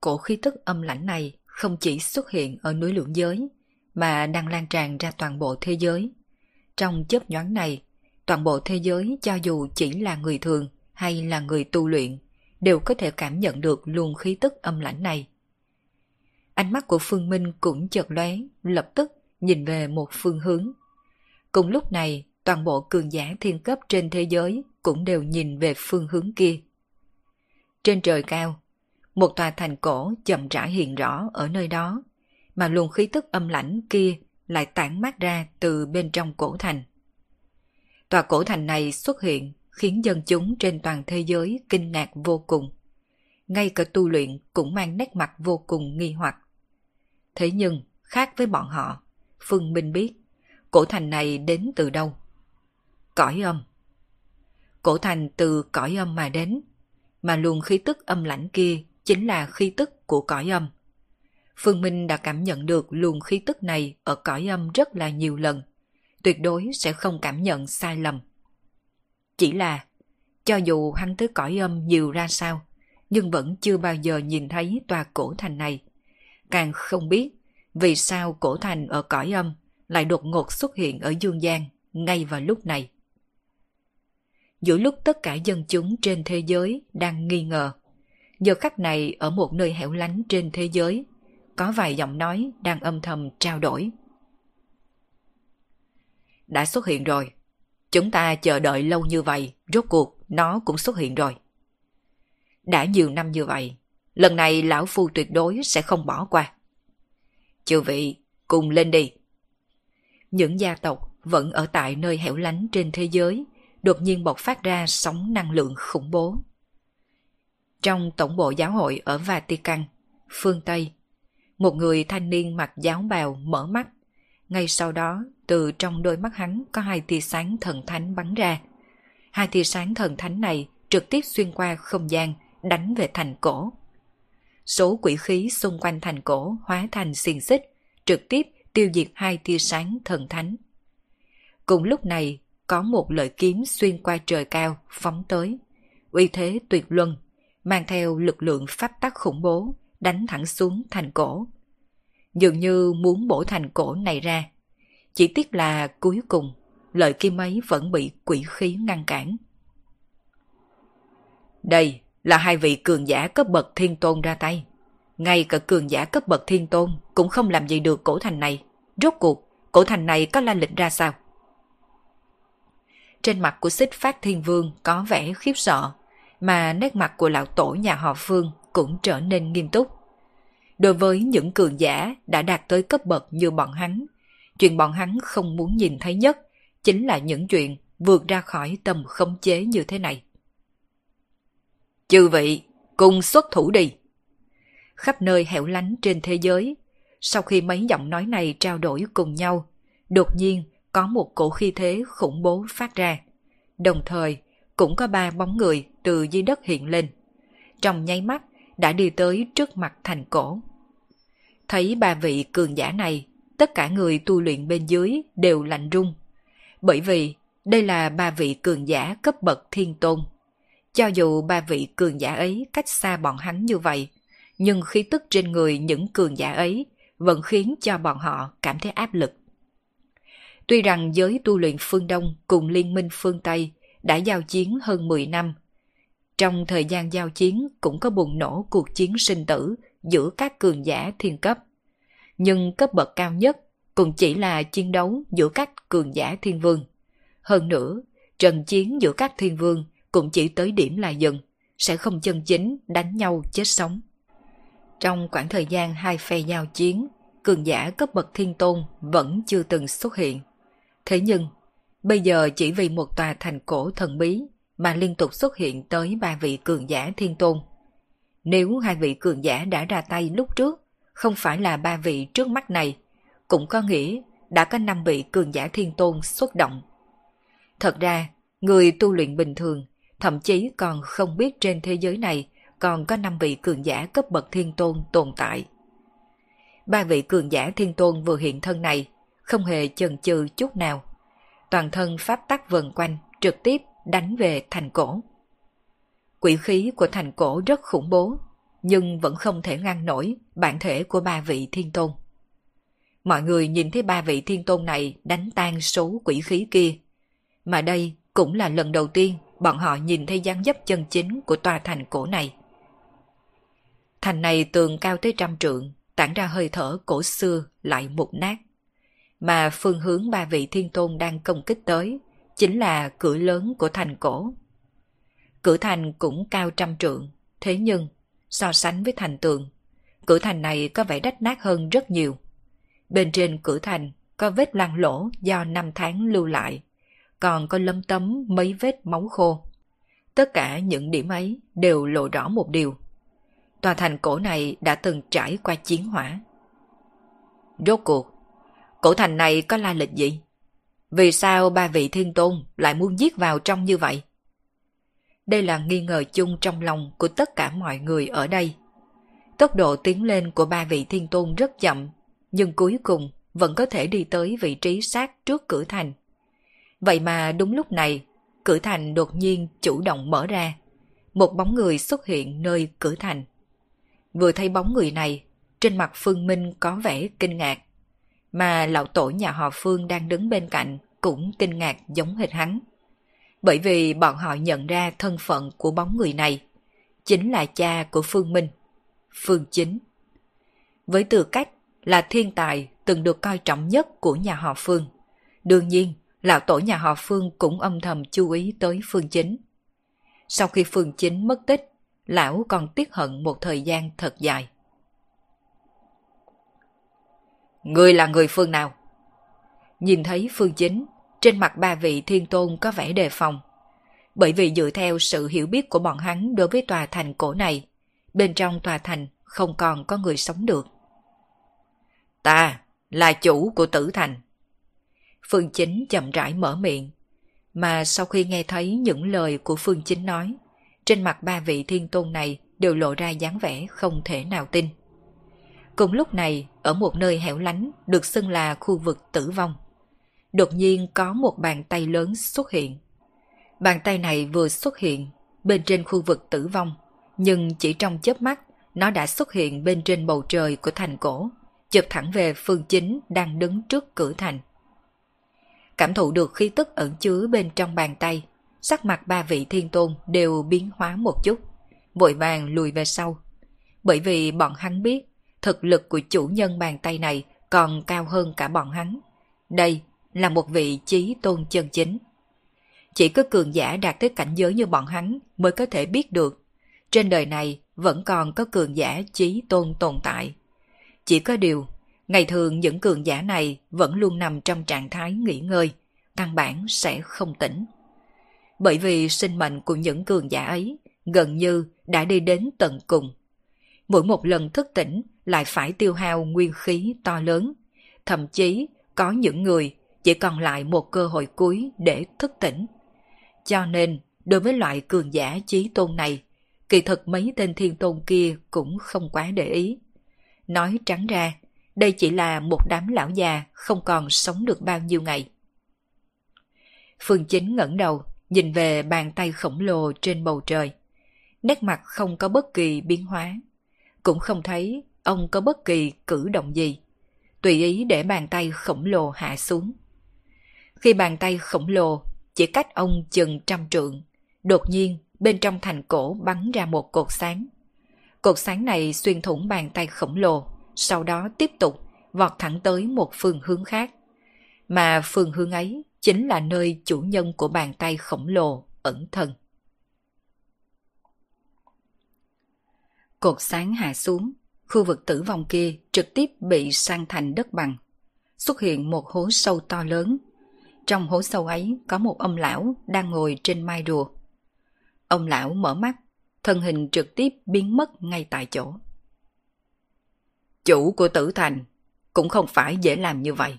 Cổ khí tức âm lãnh này không chỉ xuất hiện ở núi lưỡng giới, mà đang lan tràn ra toàn bộ thế giới. Trong chớp nhoáng này, toàn bộ thế giới cho dù chỉ là người thường hay là người tu luyện, đều có thể cảm nhận được luồng khí tức âm lãnh này. Ánh mắt của Phương Minh cũng chợt lóe, lập tức nhìn về một phương hướng. Cùng lúc này, toàn bộ cường giả thiên cấp trên thế giới cũng đều nhìn về phương hướng kia. Trên trời cao, một tòa thành cổ chậm rãi hiện rõ ở nơi đó, mà luồng khí tức âm lãnh kia lại tản mát ra từ bên trong cổ thành. Tòa cổ thành này xuất hiện khiến dân chúng trên toàn thế giới kinh ngạc vô cùng. Ngay cả tu luyện cũng mang nét mặt vô cùng nghi hoặc. Thế nhưng, khác với bọn họ, Phương Minh biết, cổ thành này đến từ đâu? Cõi âm. Cổ thành từ cõi âm mà đến, mà luồng khí tức âm lãnh kia chính là khí tức của cõi âm. Phương Minh đã cảm nhận được luồng khí tức này ở cõi âm rất là nhiều lần, tuyệt đối sẽ không cảm nhận sai lầm. Chỉ là, cho dù hắn tới cõi âm nhiều ra sao, nhưng vẫn chưa bao giờ nhìn thấy tòa cổ thành này. Càng không biết vì sao cổ thành ở cõi âm lại đột ngột xuất hiện ở dương gian ngay vào lúc này. Giữa lúc tất cả dân chúng trên thế giới đang nghi ngờ, giờ khắc này ở một nơi hẻo lánh trên thế giới, có vài giọng nói đang âm thầm trao đổi. Đã xuất hiện rồi. Chúng ta chờ đợi lâu như vậy, rốt cuộc nó cũng xuất hiện rồi. Đã nhiều năm như vậy, lần này lão phu tuyệt đối sẽ không bỏ qua. Chư vị, cùng lên đi. Những gia tộc vẫn ở tại nơi hẻo lánh trên thế giới, đột nhiên bộc phát ra sóng năng lượng khủng bố. Trong tổng bộ giáo hội ở Vatican, phương Tây, một người thanh niên mặc giáo bào mở mắt. Ngay sau đó, từ trong đôi mắt hắn có hai tia sáng thần thánh bắn ra. Hai tia sáng thần thánh này trực tiếp xuyên qua không gian, đánh về thành cổ. Số quỷ khí xung quanh thành cổ hóa thành xiềng xích, trực tiếp tiêu diệt hai tia sáng thần thánh. Cùng lúc này, có một lợi kiếm xuyên qua trời cao, phóng tới. Uy thế tuyệt luân, mang theo lực lượng pháp tắc khủng bố, đánh thẳng xuống thành cổ. Dường như muốn bổ thành cổ này ra. Chỉ tiếc là cuối cùng, lợi kim ấy vẫn bị quỷ khí ngăn cản. Đây là hai vị cường giả cấp bậc thiên tôn ra tay. Ngay cả cường giả cấp bậc thiên tôn cũng không làm gì được cổ thành này. Rốt cuộc, cổ thành này có la lịch ra sao? Trên mặt của xích phát thiên vương có vẻ khiếp sợ, mà nét mặt của lão tổ nhà họ Phương cũng trở nên nghiêm túc. Đối với những cường giả đã đạt tới cấp bậc như bọn hắn, chuyện bọn hắn không muốn nhìn thấy nhất chính là những chuyện vượt ra khỏi tầm khống chế như thế này. Chư vị, cùng xuất thủ đi. Khắp nơi hẻo lánh trên thế giới, sau khi mấy giọng nói này trao đổi cùng nhau, đột nhiên có một cổ khí thế khủng bố phát ra. Đồng thời, cũng có ba bóng người từ dưới đất hiện lên. Trong nháy mắt, đã đi tới trước mặt thành cổ. Thấy ba vị cường giả này, tất cả người tu luyện bên dưới đều lạnh rung. Bởi vì đây là ba vị cường giả cấp bậc thiên tôn. Cho dù ba vị cường giả ấy cách xa bọn hắn như vậy, nhưng khí tức trên người những cường giả ấy vẫn khiến cho bọn họ cảm thấy áp lực. Tuy rằng giới tu luyện phương Đông cùng liên minh phương Tây đã giao chiến hơn 10 năm, trong thời gian giao chiến cũng có bùng nổ cuộc chiến sinh tử giữa các cường giả thiên cấp. Nhưng cấp bậc cao nhất cũng chỉ là chiến đấu giữa các cường giả thiên vương. Hơn nữa, trận chiến giữa các thiên vương cũng chỉ tới điểm là dừng, sẽ không chân chính đánh nhau chết sống. Trong khoảng thời gian hai phe giao chiến, cường giả cấp bậc thiên tôn vẫn chưa từng xuất hiện. Thế nhưng, bây giờ chỉ vì một tòa thành cổ thần bí mà liên tục xuất hiện tới ba vị cường giả thiên tôn. Nếu hai vị cường giả đã ra tay lúc trước, không phải là ba vị trước mắt này, cũng có nghĩa đã có năm vị cường giả thiên tôn xuất động. Thật ra, người tu luyện bình thường, thậm chí còn không biết trên thế giới này còn có năm vị cường giả cấp bậc thiên tôn tồn tại. Ba vị cường giả thiên tôn vừa hiện thân này, không hề chần chừ chút nào. Toàn thân pháp tắc vần quanh, trực tiếp đánh về thành cổ. Quỷ khí của thành cổ rất khủng bố, nhưng vẫn không thể ngăn nổi bản thể của ba vị thiên tôn. Mọi người nhìn thấy ba vị thiên tôn này đánh tan số quỷ khí kia. Mà đây cũng là lần đầu tiên bọn họ nhìn thấy dáng dấp chân chính của tòa thành cổ này. Thành này tường cao tới trăm trượng, tản ra hơi thở cổ xưa lại mục nát. Mà phương hướng ba vị thiên tôn đang công kích tới chính là cửa lớn của thành cổ. Cửa thành cũng cao trăm trượng, thế nhưng so sánh với thành tường, cửa thành này có vẻ đách nát hơn rất nhiều. Bên trên cửa thành có vết loang lỗ do năm tháng lưu lại, còn có lấm tấm mấy vết máu khô. Tất cả những điểm ấy đều lộ rõ một điều. Tòa thành cổ này đã từng trải qua chiến hỏa. Rốt cuộc, cổ thành này có la lịch gì? Vì sao ba vị thiên tôn lại muốn giết vào trong như vậy? Đây là nghi ngờ chung trong lòng của tất cả mọi người ở đây. Tốc độ tiến lên của ba vị thiên tôn rất chậm, nhưng cuối cùng vẫn có thể đi tới vị trí sát trước cửa thành. Vậy mà đúng lúc này, cửa thành đột nhiên chủ động mở ra. Một bóng người xuất hiện nơi cửa thành. Vừa thấy bóng người này, trên mặt Phương Minh có vẻ kinh ngạc. Mà lão tổ nhà họ Phương đang đứng bên cạnh cũng kinh ngạc giống hệt hắn. Bởi vì bọn họ nhận ra thân phận của bóng người này, chính là cha của Phương Minh, Phương Chính. Với tư cách là thiên tài từng được coi trọng nhất của nhà họ Phương. Đương nhiên, lão tổ nhà họ Phương cũng âm thầm chú ý tới Phương Chính. Sau khi Phương Chính mất tích, lão còn tiếc hận một thời gian thật dài. Người là người phương nào? Nhìn thấy Phương Chính, trên mặt ba vị thiên tôn có vẻ đề phòng. Bởi vì dựa theo sự hiểu biết của bọn hắn đối với tòa thành cổ này, bên trong tòa thành không còn có người sống được. Ta là chủ của tử thành. Phương Chính chậm rãi mở miệng, mà sau khi nghe thấy những lời của Phương Chính nói, trên mặt ba vị thiên tôn này đều lộ ra dáng vẻ không thể nào tin. Cùng lúc này, ở một nơi hẻo lánh được xưng là khu vực tử vong, đột nhiên có một bàn tay lớn xuất hiện. Bàn tay này vừa xuất hiện bên trên khu vực tử vong, nhưng chỉ trong chớp mắt, nó đã xuất hiện bên trên bầu trời của thành cổ, chụp thẳng về phương chính đang đứng trước cửa thành. Cảm thụ được khí tức ẩn chứa bên trong bàn tay, sắc mặt ba vị thiên tôn đều biến hóa một chút, vội vàng lùi về sau. Bởi vì bọn hắn biết, thực lực của chủ nhân bàn tay này còn cao hơn cả bọn hắn. Đây là một vị trí tôn chân chính. Chỉ có cường giả đạt tới cảnh giới như bọn hắn mới có thể biết được. Trên đời này vẫn còn có cường giả trí tôn tồn tại. Chỉ có điều, ngày thường những cường giả này vẫn luôn nằm trong trạng thái nghỉ ngơi, căn bản sẽ không tỉnh. Bởi vì sinh mệnh của những cường giả ấy gần như đã đi đến tận cùng. Mỗi một lần thức tỉnh lại phải tiêu hao nguyên khí to lớn, thậm chí có những người chỉ còn lại một cơ hội cuối để thức tỉnh. Cho nên, đối với loại cường giả trí tôn này, kỳ thực mấy tên thiên tôn kia cũng không quá để ý. Nói trắng ra, đây chỉ là một đám lão già không còn sống được bao nhiêu ngày. Phương Chính ngẩng đầu, nhìn về bàn tay khổng lồ trên bầu trời. Nét mặt không có bất kỳ biến hóa. Cũng không thấy ông có bất kỳ cử động gì. Tùy ý để bàn tay khổng lồ hạ xuống. Khi bàn tay khổng lồ chỉ cách ông chừng trăm trượng, đột nhiên bên trong thành cổ bắn ra một cột sáng. Cột sáng này xuyên thủng bàn tay khổng lồ, sau đó tiếp tục vọt thẳng tới một phương hướng khác. Mà phương hướng ấy chính là nơi chủ nhân của bàn tay khổng lồ ẩn thân. Cột sáng hạ xuống, khu vực tử vong kia trực tiếp bị sang thành đất bằng. Xuất hiện một hố sâu to lớn. Trong hố sâu ấy có một ông lão đang ngồi trên mai rùa. Ông lão mở mắt, thân hình trực tiếp biến mất ngay tại chỗ. Chủ của tử thành cũng không phải dễ làm như vậy.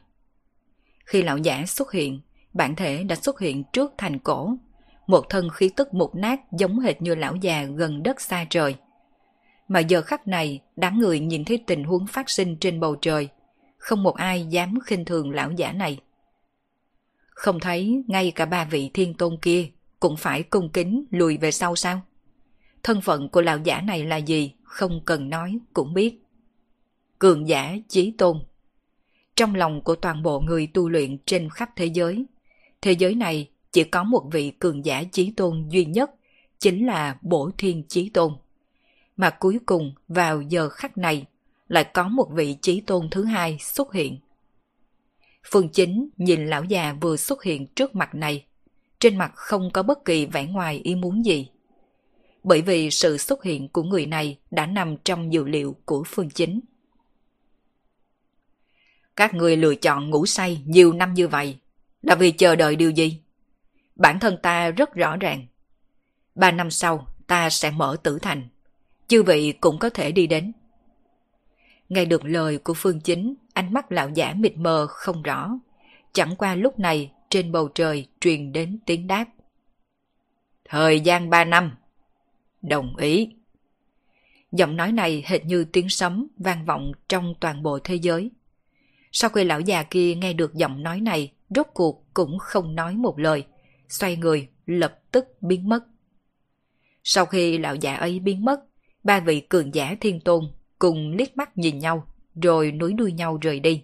Khi lão giả xuất hiện, bản thể đã xuất hiện trước thành cổ, một thân khí tức mục nát giống hệt như lão già gần đất xa trời. Mà giờ khắc này, đám người nhìn thấy tình huống phát sinh trên bầu trời, không một ai dám khinh thường lão giả này. Không thấy ngay cả ba vị thiên tôn kia cũng phải cung kính lùi về sau sao? Thân phận của lão giả này là gì, không cần nói cũng biết. Cường giả chí tôn. Trong lòng của toàn bộ người tu luyện trên khắp thế giới, thế giới này chỉ có một vị cường giả chí tôn duy nhất, chính là Bổ Thiên Chí Tôn. Mà cuối cùng vào giờ khắc này lại có một vị trí tôn thứ hai xuất hiện. Phương Chính nhìn lão già vừa xuất hiện trước mặt này, trên mặt không có bất kỳ vẻ ngoài ý muốn gì. Bởi vì sự xuất hiện của người này đã nằm trong dự liệu của Phương Chính. Các người lựa chọn ngủ say nhiều năm như vậy là vì chờ đợi điều gì? Bản thân ta rất rõ ràng. Ba năm sau ta sẽ mở tử thành. Chư vị cũng có thể đi đến. Nghe được lời của Phương Chính, ánh mắt lão giả mịt mờ không rõ. Chẳng qua lúc này trên bầu trời truyền đến tiếng đáp. Thời gian ba năm. Đồng ý. Giọng nói này hệt như tiếng sấm vang vọng trong toàn bộ thế giới. Sau khi lão già kia nghe được giọng nói này, rốt cuộc cũng không nói một lời, xoay người lập tức biến mất. Sau khi lão già ấy biến mất, ba vị cường giả thiên tôn cùng liếc mắt nhìn nhau, rồi núi đuôi nhau rời đi.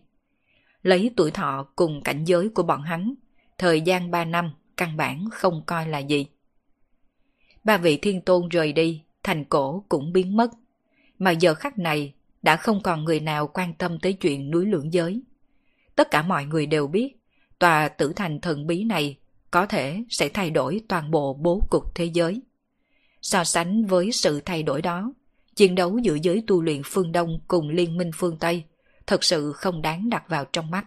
Lấy tuổi thọ cùng cảnh giới của bọn hắn, thời gian ba năm căn bản không coi là gì. Ba vị thiên tôn rời đi, thành cổ cũng biến mất. Mà giờ khắc này, đã không còn người nào quan tâm tới chuyện núi lưỡng giới. Tất cả mọi người đều biết, tòa tử thành thần bí này có thể sẽ thay đổi toàn bộ bố cục thế giới. So sánh với sự thay đổi đó, chiến đấu giữa giới tu luyện phương Đông cùng liên minh phương Tây thật sự không đáng đặt vào trong mắt.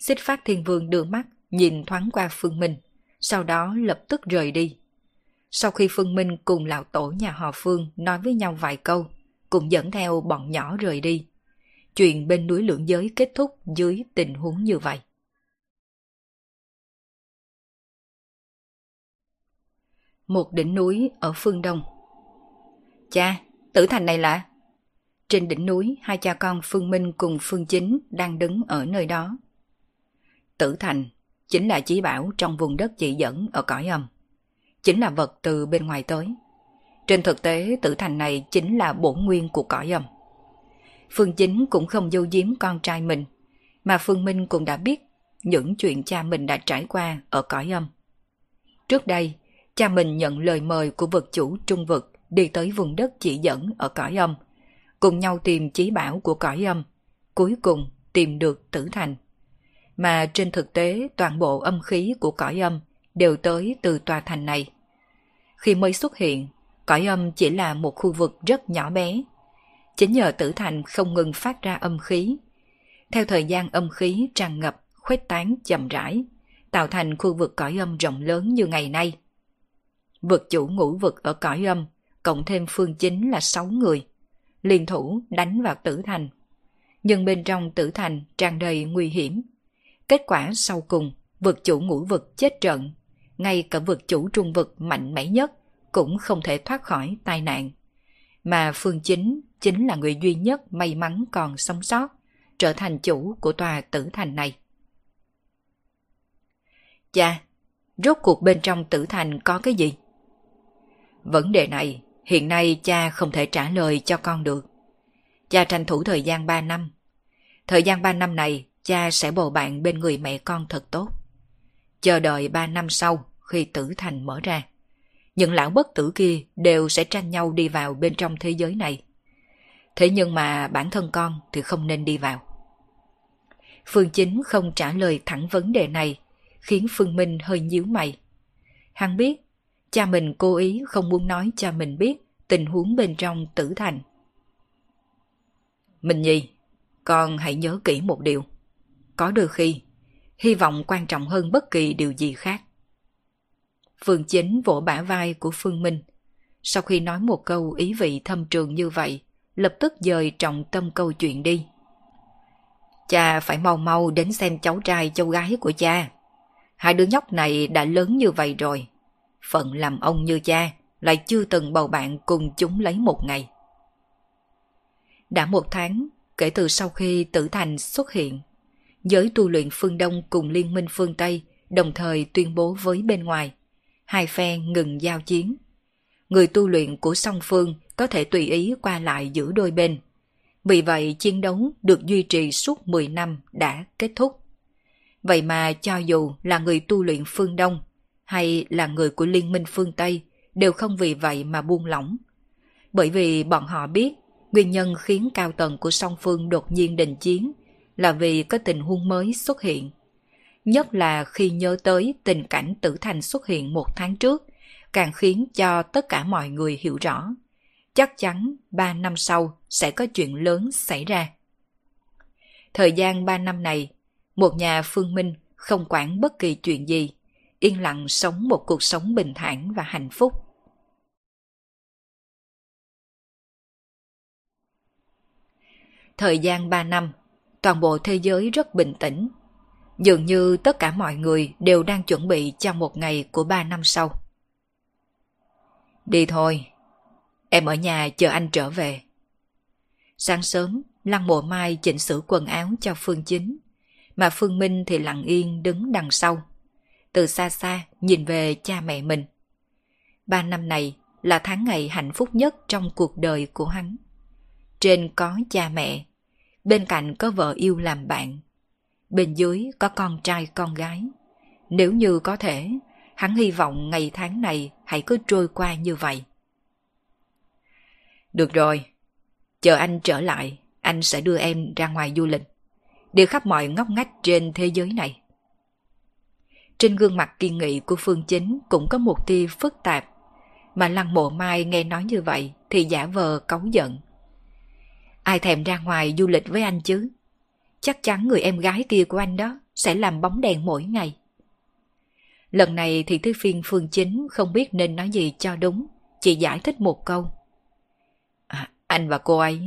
Xích phát thiên vương đưa mắt, nhìn thoáng qua phương Minh, sau đó lập tức rời đi. Sau khi Phương Minh cùng lão tổ nhà họ Phương nói với nhau vài câu, cũng dẫn theo bọn nhỏ rời đi. Chuyện bên núi lượng giới kết thúc dưới tình huống như vậy. Một đỉnh núi ở phương Đông Cha, tử thành này là... Trên đỉnh núi, hai cha con Phương Minh cùng Phương Chính đang đứng ở nơi đó. Tử thành chính là chí bảo trong vùng đất chỉ dẫn ở cõi âm. Chính là vật từ bên ngoài tới. Trên thực tế, tử thành này chính là bổn nguyên của cõi âm. Phương Chính cũng không dâu giếm con trai mình, mà Phương Minh cũng đã biết những chuyện cha mình đã trải qua ở cõi âm. Trước đây, cha mình nhận lời mời của vật chủ trung vực đi tới vùng đất chỉ dẫn ở cõi âm, cùng nhau tìm chí bảo của cõi âm, cuối cùng tìm được tử thành. Mà trên thực tế toàn bộ âm khí của cõi âm đều tới từ tòa thành này. Khi mới xuất hiện, cõi âm chỉ là một khu vực rất nhỏ bé. Chính nhờ tử thành không ngừng phát ra âm khí. Theo thời gian âm khí tràn ngập, khuếch tán chậm rãi, tạo thành khu vực cõi âm rộng lớn như ngày nay. Vực chủ ngũ vực ở cõi âm, cộng thêm phương chính là 6 người, liên thủ đánh vào tử thành. Nhưng bên trong tử thành tràn đầy nguy hiểm. Kết quả sau cùng, vực chủ ngũ vực chết trận, ngay cả vực chủ trung vực mạnh mẽ nhất cũng không thể thoát khỏi tai nạn. Mà phương chính chính là người duy nhất may mắn còn sống sót, trở thành chủ của tòa tử thành này. Cha, rốt cuộc bên trong tử thành có cái gì? Vấn đề này hiện nay cha không thể trả lời cho con được. Cha tranh thủ thời gian 3 năm. Thời gian 3 năm này cha sẽ bầu bạn bên người mẹ con thật tốt. Chờ đợi 3 năm sau khi tử thành mở ra. Những lão bất tử kia đều sẽ tranh nhau đi vào bên trong thế giới này. Thế nhưng mà bản thân con thì không nên đi vào. Phương Chính không trả lời thẳng vấn đề này, khiến Phương Minh hơi nhíu mày. Hắn biết Cha mình cố ý không muốn nói cho mình biết tình huống bên trong tử thành. Mình nhi, con hãy nhớ kỹ một điều. Có đôi khi, hy vọng quan trọng hơn bất kỳ điều gì khác. Phương Chính vỗ bả vai của Phương Minh. Sau khi nói một câu ý vị thâm trường như vậy, lập tức dời trọng tâm câu chuyện đi. Cha phải mau mau đến xem cháu trai cháu gái của cha. Hai đứa nhóc này đã lớn như vậy rồi. Phận làm ông như cha lại chưa từng bầu bạn cùng chúng lấy một ngày. Đã một tháng kể từ sau khi tử thành xuất hiện, giới tu luyện phương Đông cùng liên minh phương Tây đồng thời tuyên bố với bên ngoài, hai phe ngừng giao chiến. Người tu luyện của song phương có thể tùy ý qua lại giữa đôi bên. Vì vậy chiến đấu được duy trì suốt 10 năm đã kết thúc. Vậy mà cho dù là người tu luyện phương Đông hay là người của Liên minh phương Tây đều không vì vậy mà buông lỏng. Bởi vì bọn họ biết nguyên nhân khiến cao tầng của song phương đột nhiên đình chiến là vì có tình huống mới xuất hiện. Nhất là khi nhớ tới tình cảnh tử thành xuất hiện một tháng trước, càng khiến cho tất cả mọi người hiểu rõ. Chắc chắn ba năm sau sẽ có chuyện lớn xảy ra. Thời gian ba năm này, một nhà phương minh không quản bất kỳ chuyện gì, yên lặng sống một cuộc sống bình thản và hạnh phúc. Thời gian 3 năm, toàn bộ thế giới rất bình tĩnh. Dường như tất cả mọi người đều đang chuẩn bị cho một ngày của 3 năm sau. Đi thôi, em ở nhà chờ anh trở về. Sáng sớm, Lăng Mộ Mai chỉnh sửa quần áo cho Phương Chính, mà Phương Minh thì lặng yên đứng đằng sau. Từ xa xa nhìn về cha mẹ mình. Ba năm này là tháng ngày hạnh phúc nhất trong cuộc đời của hắn. Trên có cha mẹ, bên cạnh có vợ yêu làm bạn, bên dưới có con trai con gái. Nếu như có thể, hắn hy vọng ngày tháng này hãy cứ trôi qua như vậy. Được rồi, chờ anh trở lại, anh sẽ đưa em ra ngoài du lịch, đi khắp mọi ngóc ngách trên thế giới này. Trên gương mặt kiên nghị của Phương Chính cũng có một tia phức tạp, mà Lăng Mộ Mai nghe nói như vậy thì giả vờ cấu giận. Ai thèm ra ngoài du lịch với anh chứ? Chắc chắn người em gái kia của anh đó sẽ làm bóng đèn mỗi ngày. Lần này thì Thứ Phiên Phương Chính không biết nên nói gì cho đúng, chỉ giải thích một câu. À, anh và cô ấy...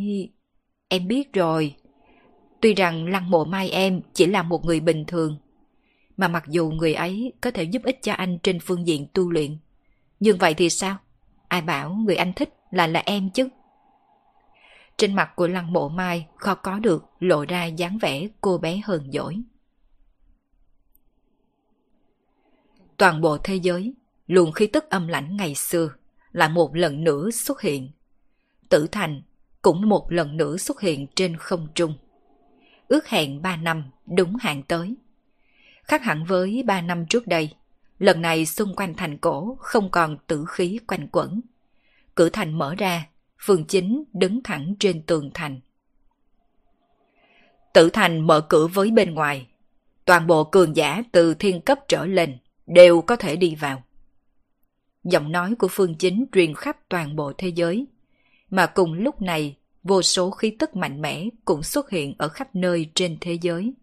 Em biết rồi. Tuy rằng Lăng Mộ Mai em chỉ là một người bình thường, mà mặc dù người ấy có thể giúp ích cho anh trên phương diện tu luyện. Nhưng vậy thì sao? Ai bảo người anh thích là là em chứ? Trên mặt của Lăng Mộ Mai khó có được lộ ra dáng vẻ cô bé hờn dỗi. Toàn bộ thế giới, luồng khí tức âm lãnh ngày xưa, lại một lần nữa xuất hiện. Tử Thành cũng một lần nữa xuất hiện trên không trung. Ước hẹn ba năm đúng hạn tới. Khác hẳn với ba năm trước đây, lần này xung quanh thành cổ không còn tử khí quanh quẩn. Cửa thành mở ra, Phương Chính đứng thẳng trên tường thành. Tử thành mở cửa với bên ngoài. Toàn bộ cường giả từ thiên cấp trở lên đều có thể đi vào. Giọng nói của Phương Chính truyền khắp toàn bộ thế giới. Mà cùng lúc này, vô số khí tức mạnh mẽ cũng xuất hiện ở khắp nơi trên thế giới.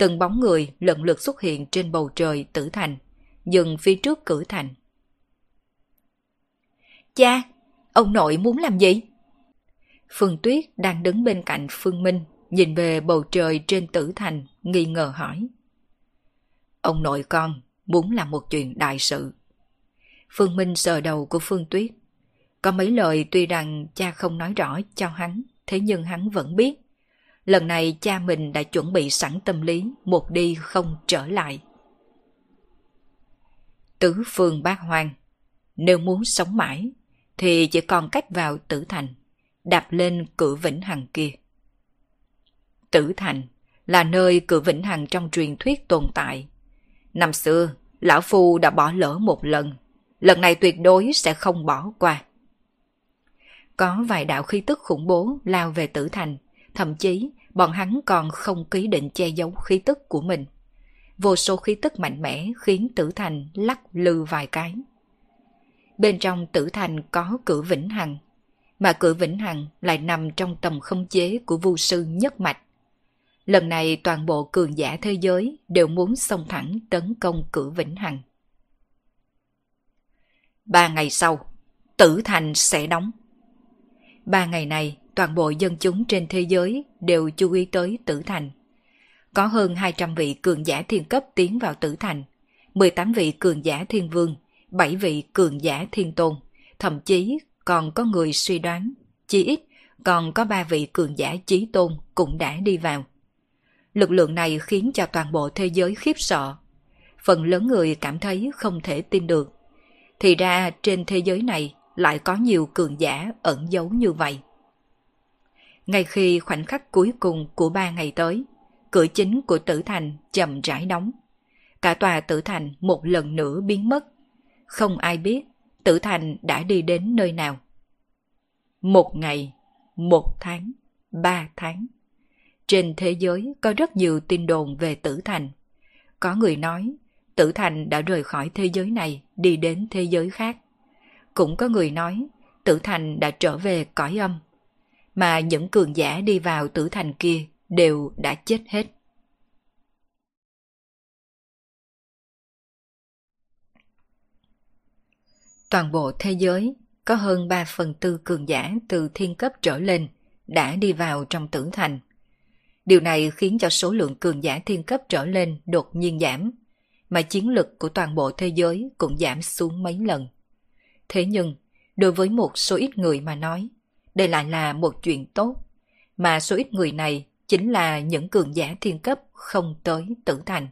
Từng bóng người lần lượt xuất hiện trên bầu trời tử thành, dừng phía trước cử thành. Cha, ông nội muốn làm gì? Phương Tuyết đang đứng bên cạnh Phương Minh, nhìn về bầu trời trên tử thành, nghi ngờ hỏi. Ông nội con muốn làm một chuyện đại sự. Phương Minh sờ đầu của Phương Tuyết. Có mấy lời tuy rằng cha không nói rõ cho hắn, thế nhưng hắn vẫn biết. Lần này cha mình đã chuẩn bị sẵn tâm lý, một đi không trở lại. Tứ phương bát hoang, nếu muốn sống mãi, thì chỉ còn cách vào tử thành, đạp lên cửa vĩnh hằng kia. Tử thành là nơi cửa vĩnh hằng trong truyền thuyết tồn tại. Năm xưa, Lão Phu đã bỏ lỡ một lần, lần này tuyệt đối sẽ không bỏ qua. Có vài đạo khí tức khủng bố lao về tử thành, thậm chí bọn hắn còn không ký định che giấu khí tức của mình. Vô số khí tức mạnh mẽ khiến tử thành lắc lư vài cái. Bên trong tử thành có cửa vĩnh hằng, mà cửa vĩnh hằng lại nằm trong tầm không chế của vu sư nhất mạch. Lần này toàn bộ cường giả thế giới đều muốn xông thẳng tấn công cửa vĩnh hằng. Ba ngày sau, tử thành sẽ đóng. Ba ngày này, toàn bộ dân chúng trên thế giới đều chú ý tới tử thành. Có hơn 200 vị cường giả thiên cấp tiến vào tử thành, 18 vị cường giả thiên vương, 7 vị cường giả thiên tôn, thậm chí còn có người suy đoán, chỉ ít còn có 3 vị cường giả chí tôn cũng đã đi vào. Lực lượng này khiến cho toàn bộ thế giới khiếp sợ. Phần lớn người cảm thấy không thể tin được. Thì ra trên thế giới này lại có nhiều cường giả ẩn giấu như vậy. Ngay khi khoảnh khắc cuối cùng của ba ngày tới, cửa chính của tử thành chậm rãi đóng. Cả tòa tử thành một lần nữa biến mất. Không ai biết tử thành đã đi đến nơi nào. Một ngày, một tháng, ba tháng. Trên thế giới có rất nhiều tin đồn về tử thành. Có người nói tử thành đã rời khỏi thế giới này đi đến thế giới khác. Cũng có người nói tử thành đã trở về cõi âm. Mà những cường giả đi vào tử thành kia đều đã chết hết. Toàn bộ thế giới có hơn 3 phần tư cường giả từ thiên cấp trở lên đã đi vào trong tử thành. Điều này khiến cho số lượng cường giả thiên cấp trở lên đột nhiên giảm, mà chiến lực của toàn bộ thế giới cũng giảm xuống mấy lần. Thế nhưng, đối với một số ít người mà nói, đây lại là một chuyện tốt, mà số ít người này chính là những cường giả thiên cấp không tới tử thành.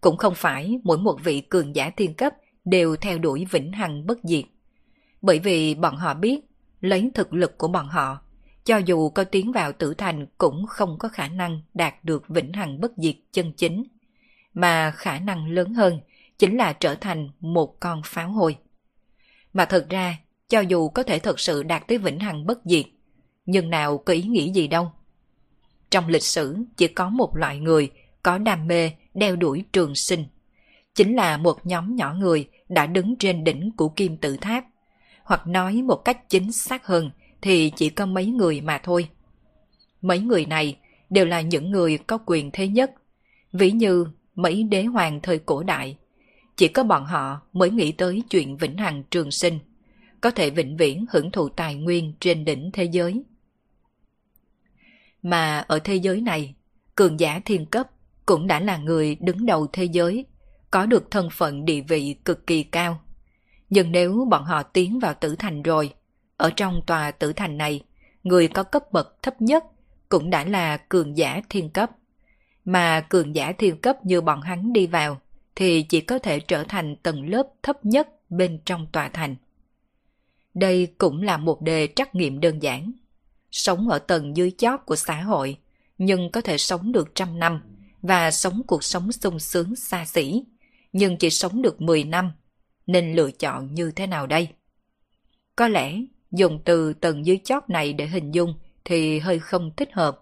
Cũng không phải mỗi một vị cường giả thiên cấp đều theo đuổi vĩnh hằng bất diệt. Bởi vì bọn họ biết, lấy thực lực của bọn họ, cho dù có tiến vào tử thành cũng không có khả năng đạt được vĩnh hằng bất diệt chân chính, mà khả năng lớn hơn chính là trở thành một con pháo hôi. Mà thật ra, cho dù có thể thật sự đạt tới vĩnh hằng bất diệt, nhưng nào có ý nghĩ gì đâu. Trong lịch sử chỉ có một loại người có đam mê đeo đuổi trường sinh. Chính là một nhóm nhỏ người đã đứng trên đỉnh của kim tự tháp. Hoặc nói một cách chính xác hơn thì chỉ có mấy người mà thôi. Mấy người này đều là những người có quyền thế nhất. Ví như mấy đế hoàng thời cổ đại. Chỉ có bọn họ mới nghĩ tới chuyện vĩnh hằng trường sinh, có thể vĩnh viễn hưởng thụ tài nguyên trên đỉnh thế giới. Mà ở thế giới này, cường giả thiên cấp cũng đã là người đứng đầu thế giới, có được thân phận địa vị cực kỳ cao. Nhưng nếu bọn họ tiến vào tử thành rồi, ở trong tòa tử thành này, người có cấp bậc thấp nhất cũng đã là cường giả thiên cấp. Mà cường giả thiên cấp như bọn hắn đi vào, thì chỉ có thể trở thành tầng lớp thấp nhất bên trong tòa thành. Đây cũng là một đề trắc nghiệm đơn giản. Sống ở tầng dưới chót của xã hội, nhưng có thể sống được trăm năm và sống cuộc sống sung sướng xa xỉ, nhưng chỉ sống được 10 năm, nên lựa chọn như thế nào đây? Có lẽ dùng từ tầng dưới chót này để hình dung thì hơi không thích hợp.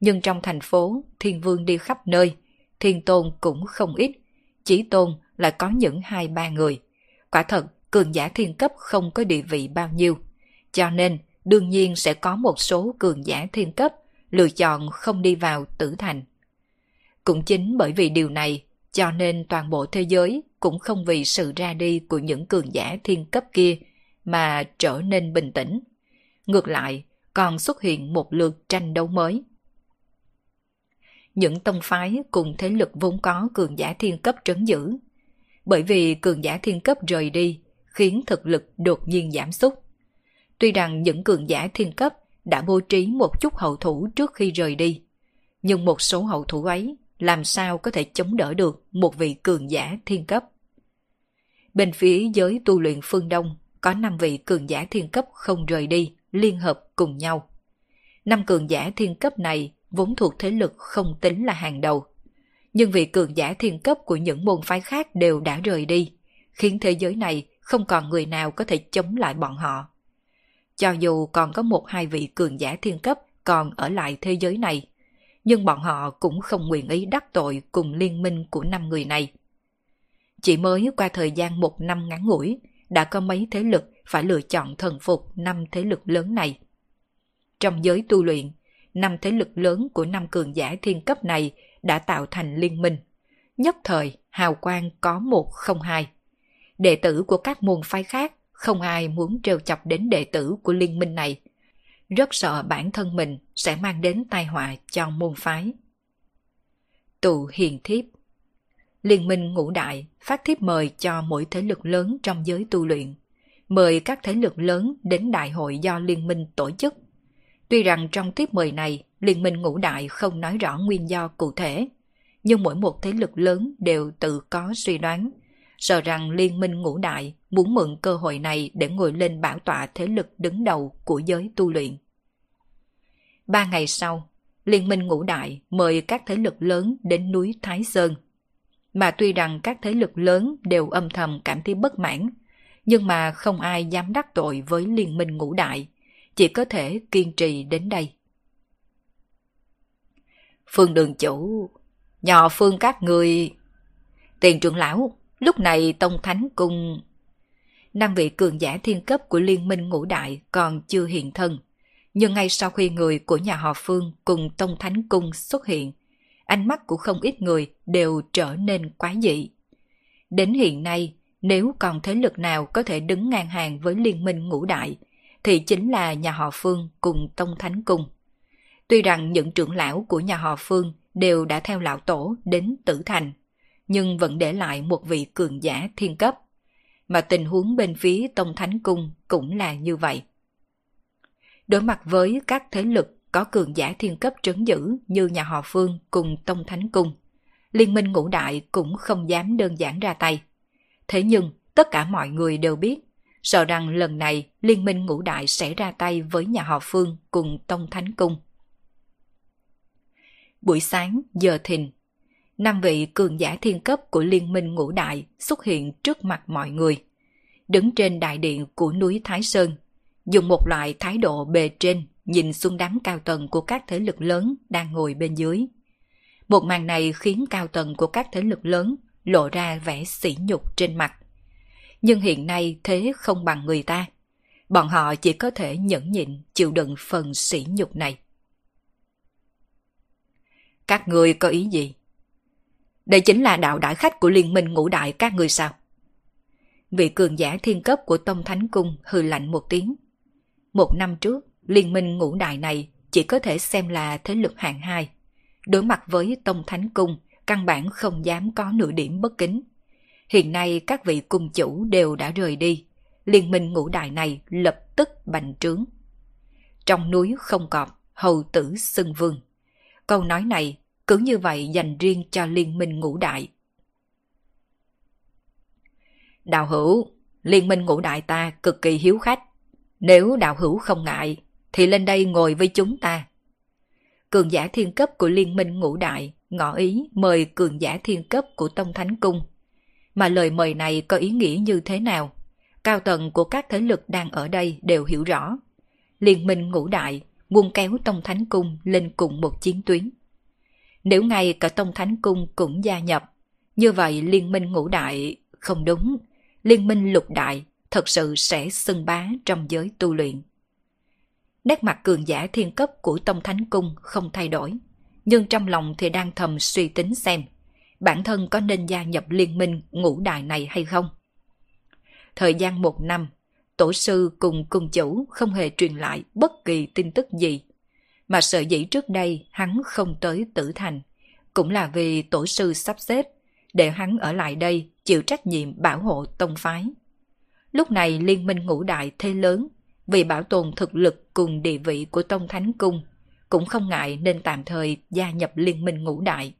Nhưng trong thành phố, thiên vương đi khắp nơi, thiên tôn cũng không ít, chỉ tôn là có những hai ba người. Quả thật, cường giả thiên cấp không có địa vị bao nhiêu. Cho nên, đương nhiên sẽ có một số cường giả thiên cấp lựa chọn không đi vào tử thành. Cũng chính bởi vì điều này, cho nên toàn bộ thế giới cũng không vì sự ra đi của những cường giả thiên cấp kia mà trở nên bình tĩnh. Ngược lại, còn xuất hiện một lượt tranh đấu mới. Những tông phái cùng thế lực vốn có cường giả thiên cấp trấn giữ. Bởi vì cường giả thiên cấp rời đi, khiến thực lực đột nhiên giảm sút. Tuy rằng những cường giả thiên cấp đã bố trí một chút hậu thủ trước khi rời đi, nhưng một số hậu thủ ấy làm sao có thể chống đỡ được một vị cường giả thiên cấp. Bên phía giới tu luyện phương Đông có 5 vị cường giả thiên cấp không rời đi, liên hợp cùng nhau. Năm cường giả thiên cấp này vốn thuộc thế lực không tính là hàng đầu. Nhưng vị cường giả thiên cấp của những môn phái khác đều đã rời đi, khiến thế giới này không còn người nào có thể chống lại bọn họ. Cho dù còn có một hai vị cường giả thiên cấp còn ở lại thế giới này, nhưng bọn họ cũng không nguyện ý đắc tội cùng liên minh của năm người này. Chỉ mới qua thời gian một năm ngắn ngủi, đã có mấy thế lực phải lựa chọn thần phục năm thế lực lớn này. Trong giới tu luyện, năm thế lực lớn của năm cường giả thiên cấp này đã tạo thành liên minh. Nhất thời, hào quang có một không hai đệ tử của các môn phái khác không ai muốn trêu chọc đến đệ tử của liên minh này. Rất sợ bản thân mình sẽ mang đến tai họa cho môn phái. Tụ hiền thiếp Liên minh ngũ đại phát thiếp mời cho mỗi thế lực lớn trong giới tu luyện. Mời các thế lực lớn đến đại hội do liên minh tổ chức. Tuy rằng trong tiếp mời này, liên minh ngũ đại không nói rõ nguyên do cụ thể, nhưng mỗi một thế lực lớn đều tự có suy đoán, sợ rằng liên minh ngũ đại muốn mượn cơ hội này để ngồi lên bảo tọa thế lực đứng đầu của giới tu luyện. Ba ngày sau, liên minh ngũ đại mời các thế lực lớn đến núi Thái Sơn. Mà tuy rằng các thế lực lớn đều âm thầm cảm thấy bất mãn, nhưng mà không ai dám đắc tội với liên minh ngũ đại, chỉ có thể kiên trì đến đây. Phương đường chủ, nhỏ phương các người... Tiền trưởng lão, lúc này Tông Thánh Cung... Năm vị cường giả thiên cấp của liên minh ngũ đại còn chưa hiện thân. Nhưng ngay sau khi người của nhà họ Phương cùng Tông Thánh Cung xuất hiện, ánh mắt của không ít người đều trở nên quá dị. Đến hiện nay, nếu còn thế lực nào có thể đứng ngang hàng với liên minh ngũ đại, thì chính là nhà họ Phương cùng Tông Thánh Cung. Tuy rằng những trưởng lão của nhà họ Phương đều đã theo lão tổ đến tử thành, nhưng vẫn để lại một vị cường giả thiên cấp. Mà tình huống bên phía Tông Thánh Cung cũng là như vậy. Đối mặt với các thế lực có cường giả thiên cấp trấn giữ như nhà họ Phương cùng Tông Thánh Cung, Liên minh ngũ đại cũng không dám đơn giản ra tay. Thế nhưng, tất cả mọi người đều biết, sợ rằng lần này Liên minh ngũ đại sẽ ra tay với nhà họ Phương cùng Tông Thánh Cung. Buổi sáng, giờ thìn, năm vị cường giả thiên cấp của Liên minh ngũ đại xuất hiện trước mặt mọi người. Đứng trên đại điện của núi Thái Sơn, dùng một loại thái độ bề trên nhìn xuống đám cao tầng của các thế lực lớn đang ngồi bên dưới. Một màn này khiến cao tầng của các thế lực lớn lộ ra vẻ sỉ nhục trên mặt. Nhưng hiện nay thế không bằng người ta. Bọn họ chỉ có thể nhẫn nhịn chịu đựng phần sỉ nhục này. Các người có ý gì? Đây chính là đạo đại khách của liên minh ngũ đại các người sao? Vị cường giả thiên cấp của Tông Thánh Cung hừ lạnh một tiếng. Một năm trước, liên minh ngũ đại này chỉ có thể xem là thế lực hạng hai. Đối mặt với Tông Thánh Cung, căn bản không dám có nửa điểm bất kính. Hiện nay các vị cung chủ đều đã rời đi, liên minh ngũ đại này lập tức bành trướng. Trong núi không cọp, hầu tử xưng vương. Câu nói này cứ như vậy dành riêng cho liên minh ngũ đại. Đạo hữu, liên minh ngũ đại ta cực kỳ hiếu khách. Nếu đạo hữu không ngại, thì lên đây ngồi với chúng ta. Cường giả thiên cấp của liên minh ngũ đại ngỏ ý mời cường giả thiên cấp của Tông Thánh Cung. Mà lời mời này có ý nghĩa như thế nào? Cao tầng của các thế lực đang ở đây đều hiểu rõ. Liên minh ngũ đại muốn kéo Tông Thánh Cung lên cùng một chiến tuyến. Nếu ngay cả Tông Thánh Cung cũng gia nhập, như vậy liên minh ngũ đại không đúng, liên minh lục đại thật sự sẽ xưng bá trong giới tu luyện. Nét mặt cường giả thiên cấp của Tông Thánh Cung không thay đổi, nhưng trong lòng thì đang thầm suy tính xem bản thân có nên gia nhập liên minh ngũ đại này hay không. Thời gian một năm, tổ sư cùng cung chủ không hề truyền lại bất kỳ tin tức gì. Mà sợ dĩ trước đây hắn không tới tử thành, cũng là vì tổ sư sắp xếp để hắn ở lại đây chịu trách nhiệm bảo hộ tông phái. Lúc này liên minh ngũ đại thế lớn vì bảo tồn thực lực cùng địa vị của Tông Thánh Cung, cũng không ngại nên tạm thời gia nhập liên minh ngũ đại.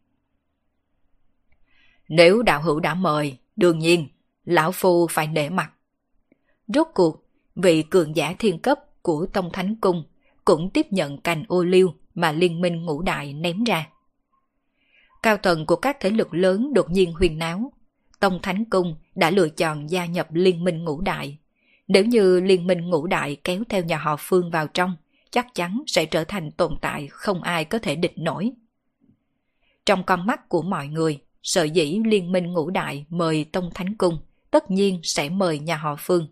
Nếu đạo hữu đã mời, đương nhiên, lão phu phải nể mặt. Rốt cuộc, vị cường giả thiên cấp của Tông Thánh Cung cũng tiếp nhận cành ô liu mà liên minh ngũ đại ném ra. Cao tầng của các thế lực lớn đột nhiên huyền náo. Tông Thánh Cung đã lựa chọn gia nhập liên minh ngũ đại nếu như liên minh ngũ đại kéo theo nhà họ Phương vào trong, chắc chắn sẽ trở thành tồn tại không ai có thể địch nổi. Trong con mắt của mọi người, sợ dĩ liên minh ngũ đại mời Tông Thánh Cung, tất nhiên sẽ mời nhà họ Phương.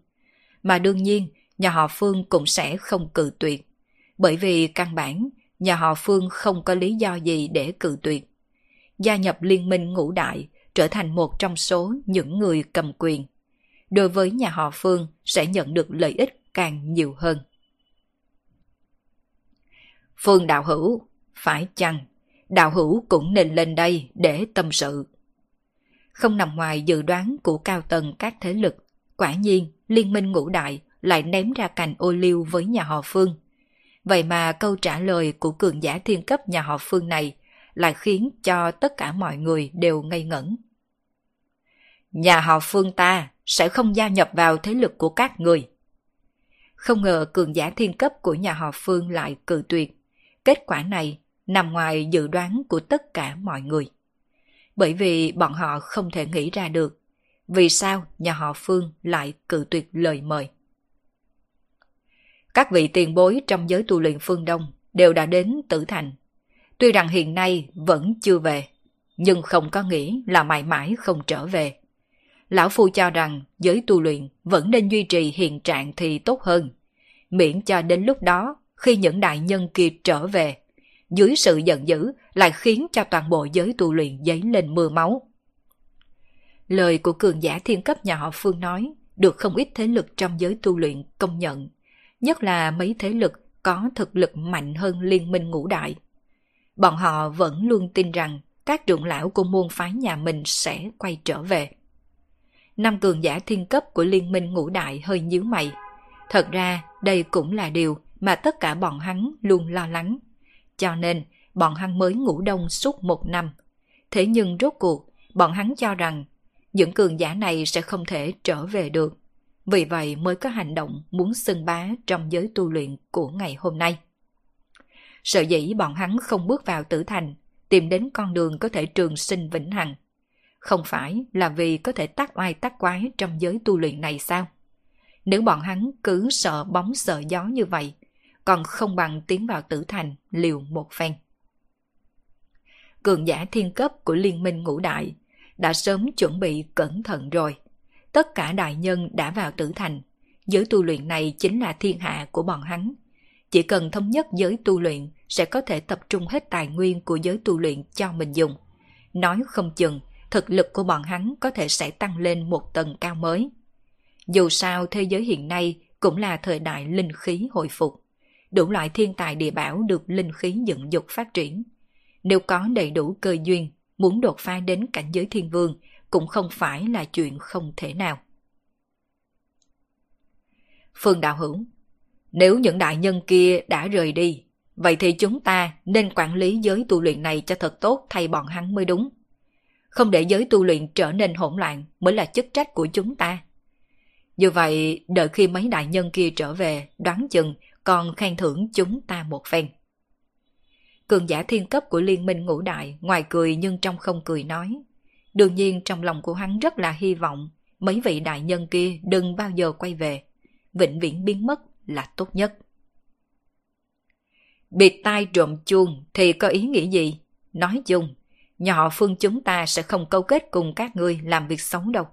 Mà đương nhiên, nhà họ Phương cũng sẽ không cự tuyệt. Bởi vì căn bản, nhà họ Phương không có lý do gì để cự tuyệt. Gia nhập liên minh ngũ đại trở thành một trong số những người cầm quyền đối với nhà họ Phương sẽ nhận được lợi ích càng nhiều hơn. Phương Đạo Hữu, phải chăng, Đạo Hữu cũng nên lên đây để tâm sự. Không nằm ngoài dự đoán của cao tầng các thế lực, quả nhiên Liên minh ngũ đại lại ném ra cành ô liu với nhà họ Phương. Vậy mà câu trả lời của cường giả thiên cấp nhà họ Phương này lại khiến cho tất cả mọi người đều ngây ngẩn. Nhà họ Phương ta sẽ không gia nhập vào thế lực của các người. Không ngờ cường giả thiên cấp của nhà họ Phương lại cự tuyệt. Kết quả này nằm ngoài dự đoán của tất cả mọi người. Bởi vì bọn họ không thể nghĩ ra được vì sao nhà họ Phương lại cự tuyệt lời mời. Các vị tiền bối trong giới tu luyện phương Đông đều đã đến Tử Thành. Tuy rằng hiện nay vẫn chưa về, nhưng không có nghĩ là mãi mãi không trở về. Lão Phu cho rằng giới tu luyện vẫn nên duy trì hiện trạng thì tốt hơn. Miễn cho đến lúc đó, khi những đại nhân kia trở về, dưới sự giận dữ lại khiến cho toàn bộ giới tu luyện dấy lên mưa máu. Lời của cường giả thiên cấp nhà họ Phương nói được không ít thế lực trong giới tu luyện công nhận, nhất là mấy thế lực có thực lực mạnh hơn liên minh ngũ đại. Bọn họ vẫn luôn tin rằng các trưởng lão của môn phái nhà mình sẽ quay trở về. Năm cường giả thiên cấp của liên minh ngũ đại hơi nhíu mày. Thật ra đây cũng là điều mà tất cả bọn hắn luôn lo lắng. Cho nên bọn hắn mới ngủ đông suốt một năm. Thế nhưng rốt cuộc, bọn hắn cho rằng những cường giả này sẽ không thể trở về được. Vì vậy mới có hành động muốn xưng bá trong giới tu luyện của ngày hôm nay. Sợ dĩ bọn hắn không bước vào tử thành, tìm đến con đường có thể trường sinh vĩnh hằng. Không phải là vì có thể tác oai tác quái trong giới tu luyện này sao? Nếu bọn hắn cứ sợ bóng sợ gió như vậy, còn không bằng tiến vào tử thành liều một phen. Cường giả thiên cấp của liên minh ngũ đại đã sớm chuẩn bị cẩn thận rồi. Tất cả đại nhân đã vào tử thành. Giới tu luyện này chính là thiên hạ của bọn hắn. Chỉ cần thống nhất giới tu luyện sẽ có thể tập trung hết tài nguyên của giới tu luyện cho mình dùng. Nói không chừng, thực lực của bọn hắn có thể sẽ tăng lên một tầng cao mới. Dù sao thế giới hiện nay cũng là thời đại linh khí hồi phục. Đủ loại thiên tài địa bảo được linh khí dựng dục phát triển. Nếu có đầy đủ cơ duyên, muốn đột phá đến cảnh giới thiên vương cũng không phải là chuyện không thể nào. Phương Đạo Hữu Nếu những đại nhân kia đã rời đi, vậy thì chúng ta nên quản lý giới tu luyện này cho thật tốt thay bọn hắn mới đúng. Không để giới tu luyện trở nên hỗn loạn mới là chức trách của chúng ta. Như vậy, đợi khi mấy đại nhân kia trở về, đoán chừng còn khen thưởng chúng ta một phen. Cường giả thiên cấp của liên minh ngũ đại ngoài cười nhưng trong không cười nói. Đương nhiên trong lòng của hắn rất là hy vọng mấy vị đại nhân kia đừng bao giờ quay về. Vĩnh viễn biến mất là tốt nhất. Biệt tai trộm chuông thì có ý nghĩa gì? Nói chung, nhà họ phương chúng ta sẽ không câu kết cùng các ngươi làm việc xấu đâu.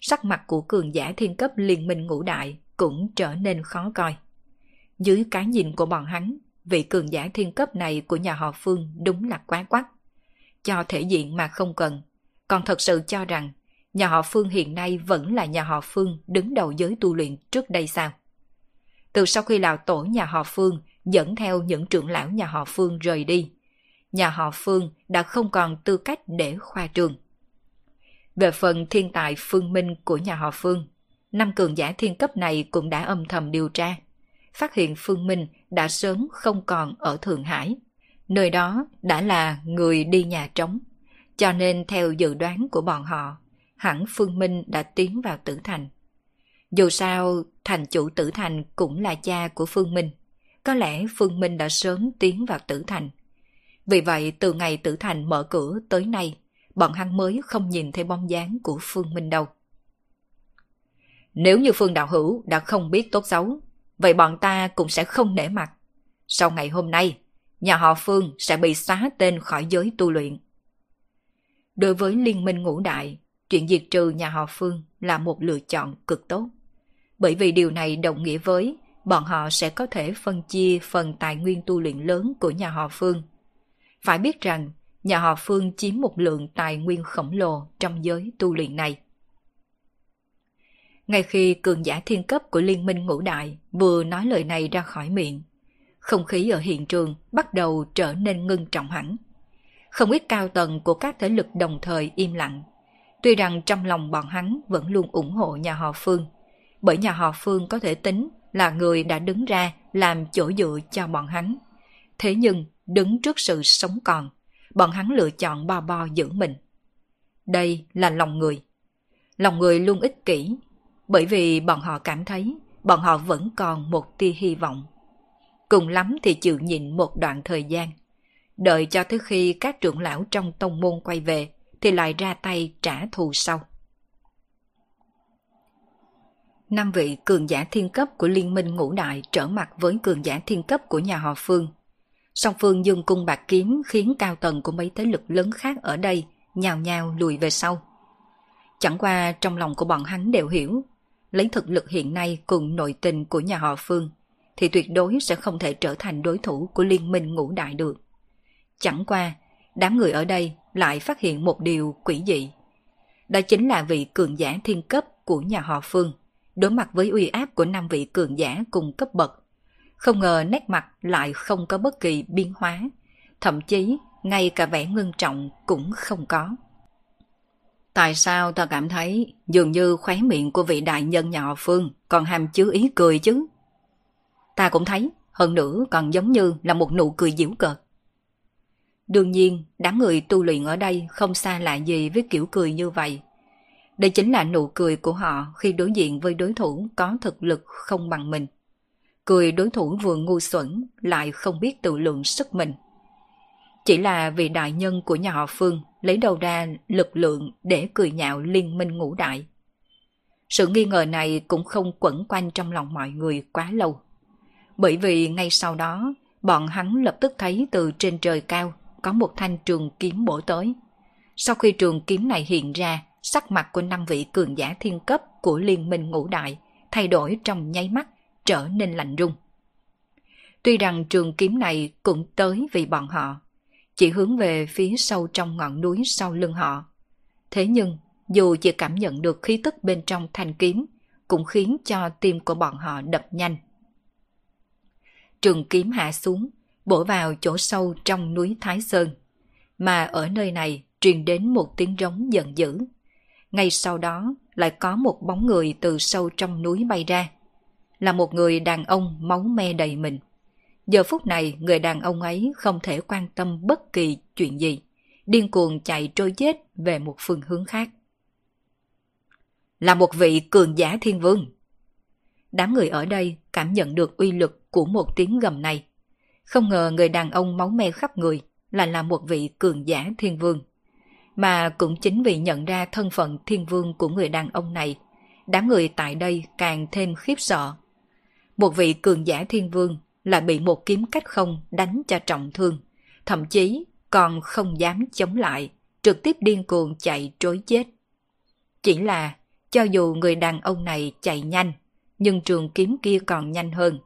Sắc mặt của cường giả thiên cấp liên minh ngũ đại cũng trở nên khó coi. Dưới cái nhìn của bọn hắn, vị cường giả thiên cấp này của nhà họ Phương đúng là quá quắc. Cho thể diện mà không cần, còn thật sự cho rằng nhà họ Phương hiện nay vẫn là nhà họ Phương đứng đầu giới tu luyện trước đây sao? Từ sau khi lão tổ nhà họ Phương dẫn theo những trưởng lão nhà họ Phương rời đi, nhà họ Phương đã không còn tư cách để khoa trường. Về phần thiên tài phương minh của nhà họ Phương, năm cường giả thiên cấp này cũng đã âm thầm điều tra phát hiện Phương Minh đã sớm không còn ở Thượng Hải. Nơi đó đã là người đi nhà trống. Cho nên theo dự đoán của bọn họ, hẳn Phương Minh đã tiến vào tử thành. Dù sao, thành chủ tử thành cũng là cha của Phương Minh. Có lẽ Phương Minh đã sớm tiến vào tử thành. Vì vậy, từ ngày tử thành mở cửa tới nay, bọn hắn mới không nhìn thấy bóng dáng của Phương Minh đâu. Nếu như Phương Đạo Hữu đã không biết tốt xấu, vậy bọn ta cũng sẽ không nể mặt. Sau ngày hôm nay, nhà họ Phương sẽ bị xóa tên khỏi giới tu luyện. Đối với Liên minh ngũ đại, chuyện diệt trừ nhà họ Phương là một lựa chọn cực tốt. Bởi vì điều này đồng nghĩa với bọn họ sẽ có thể phân chia phần tài nguyên tu luyện lớn của nhà họ Phương. Phải biết rằng, nhà họ Phương chiếm một lượng tài nguyên khổng lồ trong giới tu luyện này. Ngay khi cường giả thiên cấp của liên minh ngũ đại vừa nói lời này ra khỏi miệng, không khí ở hiện trường bắt đầu trở nên ngưng trọng hẳn. Không ít cao tầng của các thế lực đồng thời im lặng. Tuy rằng trong lòng bọn hắn vẫn luôn ủng hộ nhà họ Phương, bởi nhà họ Phương có thể tính là người đã đứng ra làm chỗ dựa cho bọn hắn. Thế nhưng, đứng trước sự sống còn, bọn hắn lựa chọn bo bo giữ mình. Đây là lòng người. Lòng người luôn ích kỷ, bởi vì bọn họ cảm thấy bọn họ vẫn còn một tia hy vọng. Cùng lắm thì chịu nhịn một đoạn thời gian. Đợi cho tới khi các trưởng lão trong tông môn quay về thì lại ra tay trả thù sau. Năm vị cường giả thiên cấp của liên minh ngũ đại trở mặt với cường giả thiên cấp của nhà họ Phương. Song Phương dương cung bạc kiếm khiến cao tầng của mấy thế lực lớn khác ở đây nhào nhào lùi về sau. Chẳng qua trong lòng của bọn hắn đều hiểu, lấy thực lực hiện nay cùng nội tình của nhà họ Phương, thì tuyệt đối sẽ không thể trở thành đối thủ của liên minh ngũ đại được. Chẳng qua, đám người ở đây lại phát hiện một điều quỷ dị. Đó chính là vị cường giả thiên cấp của nhà họ Phương, đối mặt với uy áp của năm vị cường giả cùng cấp bậc. Không ngờ nét mặt lại không có bất kỳ biến hóa, thậm chí ngay cả vẻ ngưng trọng cũng không có. Tại sao ta cảm thấy dường như khóe miệng của vị đại nhân nhà họ Phương còn hàm chứa ý cười chứ? Ta cũng thấy, hơn nữa còn giống như là một nụ cười giễu cợt. Đương nhiên, đám người tu luyện ở đây không xa lạ gì với kiểu cười như vậy. Đây chính là nụ cười của họ khi đối diện với đối thủ có thực lực không bằng mình. Cười đối thủ vừa ngu xuẩn lại không biết tự lượng sức mình. Chỉ là vì đại nhân của nhà họ Phương lấy đầu ra lực lượng để cười nhạo liên minh ngũ đại. Sự nghi ngờ này cũng không quẩn quanh trong lòng mọi người quá lâu. Bởi vì ngay sau đó, bọn hắn lập tức thấy từ trên trời cao có một thanh trường kiếm bổ tới. Sau khi trường kiếm này hiện ra, sắc mặt của năm vị cường giả thiên cấp của liên minh ngũ đại thay đổi trong nháy mắt, trở nên lạnh rung. Tuy rằng trường kiếm này cũng tới vì bọn họ, chỉ hướng về phía sâu trong ngọn núi sau lưng họ. Thế nhưng, dù chỉ cảm nhận được khí tức bên trong thanh kiếm, cũng khiến cho tim của bọn họ đập nhanh. Trường kiếm hạ xuống, bổ vào chỗ sâu trong núi Thái Sơn. Mà ở nơi này truyền đến một tiếng rống giận dữ. Ngay sau đó lại có một bóng người từ sâu trong núi bay ra. Là một người đàn ông máu me đầy mình. Giờ phút này người đàn ông ấy không thể quan tâm bất kỳ chuyện gì. Điên cuồng chạy trôi chết về một phương hướng khác. Là một vị cường giả thiên vương. Đám người ở đây cảm nhận được uy lực của một tiếng gầm này. Không ngờ người đàn ông máu me khắp người lại là một vị cường giả thiên vương. Mà cũng chính vì nhận ra thân phận thiên vương của người đàn ông này, đám người tại đây càng thêm khiếp sợ. Một vị cường giả thiên vương lại bị một kiếm cách không đánh cho trọng thương, thậm chí còn không dám chống lại, trực tiếp điên cuồng chạy trối chết. Chỉ là, cho dù người đàn ông này chạy nhanh, nhưng trường kiếm kia còn nhanh hơn,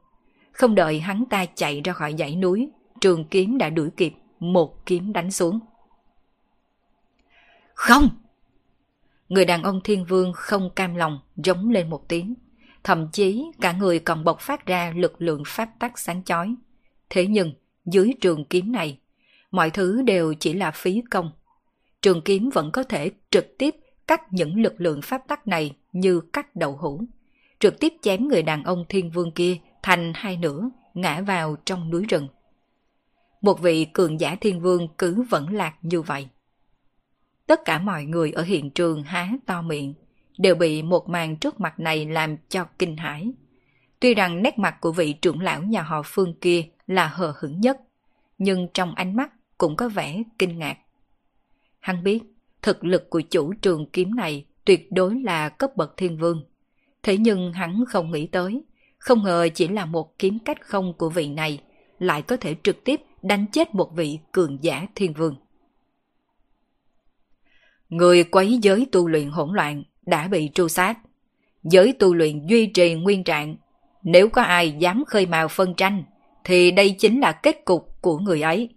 không đợi hắn ta chạy ra khỏi dãy núi, trường kiếm đã đuổi kịp, một kiếm đánh xuống. Không! Người đàn ông thiên vương không cam lòng, giống lên một tiếng. Thậm chí cả người còn bộc phát ra lực lượng pháp tắc sáng chói. Thế nhưng, dưới trường kiếm này, mọi thứ đều chỉ là phí công. Trường kiếm vẫn có thể trực tiếp cắt những lực lượng pháp tắc này như cắt đầu hũ. Trực tiếp chém người đàn ông thiên vương kia thành hai nửa, ngã vào trong núi rừng. Một vị cường giả thiên vương cứ vẫn lạc như vậy. Tất cả mọi người ở hiện trường há to miệng, đều bị một màn trước mặt này làm cho kinh hãi. Tuy rằng nét mặt của vị trưởng lão nhà họ Phương kia là hờ hững nhất, nhưng trong ánh mắt cũng có vẻ kinh ngạc. Hắn biết, thực lực của chủ trường kiếm này tuyệt đối là cấp bậc thiên vương. Thế nhưng hắn không nghĩ tới, không ngờ chỉ là một kiếm cách không của vị này lại có thể trực tiếp đánh chết một vị cường giả thiên vương. Người quấy giới tu luyện hỗn loạn đã bị tru sát. Giới tu luyện duy trì nguyên trạng. Nếu có ai dám khơi mào phân tranh, thì đây chính là kết cục của người ấy.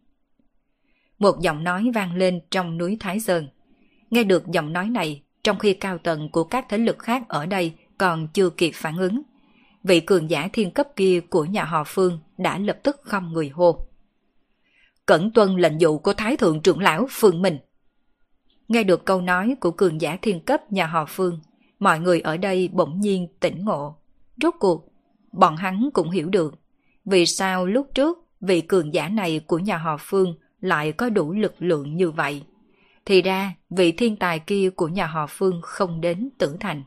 Một giọng nói vang lên trong núi Thái Sơn. Nghe được giọng nói này, trong khi cao tầng của các thế lực khác ở đây còn chưa kịp phản ứng. Vị cường giả thiên cấp kia của nhà họ Phương đã lập tức không người hô. Cẩn tuân lệnh dụ của Thái Thượng trưởng lão Phương Minh. Nghe được câu nói của cường giả thiên cấp nhà họ Phương, mọi người ở đây bỗng nhiên tỉnh ngộ. Rốt cuộc, bọn hắn cũng hiểu được vì sao lúc trước vị cường giả này của nhà họ Phương lại có đủ lực lượng như vậy. Thì ra, vị thiên tài kia của nhà họ Phương không đến tử thành.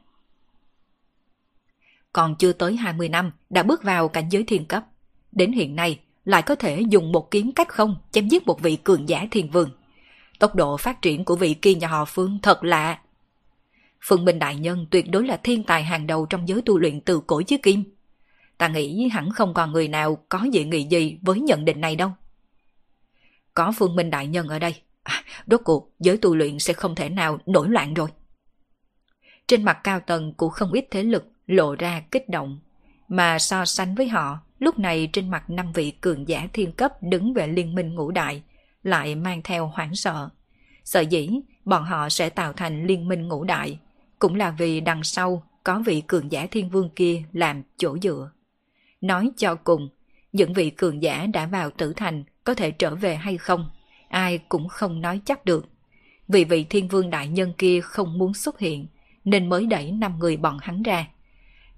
Còn chưa tới 20 năm đã bước vào cảnh giới thiên cấp. Đến hiện nay, lại có thể dùng một kiếm cách không chém giết một vị cường giả thiên vương. Tốc độ phát triển của vị kia nhà họ Phương thật lạ. Phương Minh Đại Nhân tuyệt đối là thiên tài hàng đầu trong giới tu luyện từ cổ chí kim. Ta nghĩ hẳn không còn người nào có dị nghị gì với nhận định này đâu. Có Phương Minh Đại Nhân ở đây, à, rốt cuộc giới tu luyện sẽ không thể nào nổi loạn rồi. Trên mặt cao tầng của không ít thế lực lộ ra kích động, mà so sánh với họ, lúc này trên mặt năm vị cường giả thiên cấp đứng về liên minh ngũ đại, lại mang theo hoảng sợ. Sợ dĩ bọn họ sẽ tạo thành liên minh ngũ đại, cũng là vì đằng sau có vị cường giả thiên vương kia làm chỗ dựa. Nói cho cùng, những vị cường giả đã vào tử thành có thể trở về hay không, ai cũng không nói chắc được. Vì vị thiên vương đại nhân kia không muốn xuất hiện, nên mới đẩy năm người bọn hắn ra.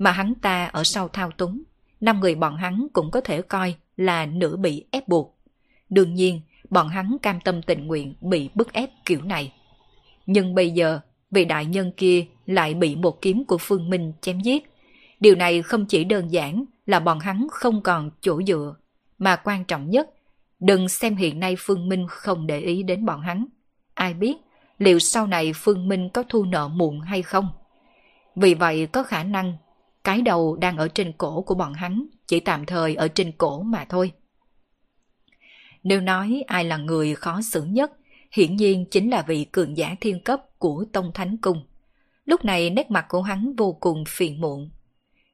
Mà hắn ta ở sau thao túng, năm người bọn hắn cũng có thể coi là nửa bị ép buộc. Đương nhiên, bọn hắn cam tâm tình nguyện bị bức ép kiểu này. Nhưng bây giờ, vị đại nhân kia lại bị một kiếm của Phương Minh chém giết. Điều này không chỉ đơn giản là bọn hắn không còn chỗ dựa, mà quan trọng nhất, đừng xem hiện nay Phương Minh không để ý đến bọn hắn. Ai biết, liệu sau này Phương Minh có thu nợ muộn hay không? Vì vậy có khả năng cái đầu đang ở trên cổ của bọn hắn chỉ tạm thời ở trên cổ mà thôi. Nếu nói ai là người khó xử nhất, hiển nhiên chính là vị cường giả thiên cấp của Tông Thánh Cung. Lúc này nét mặt của hắn vô cùng phiền muộn.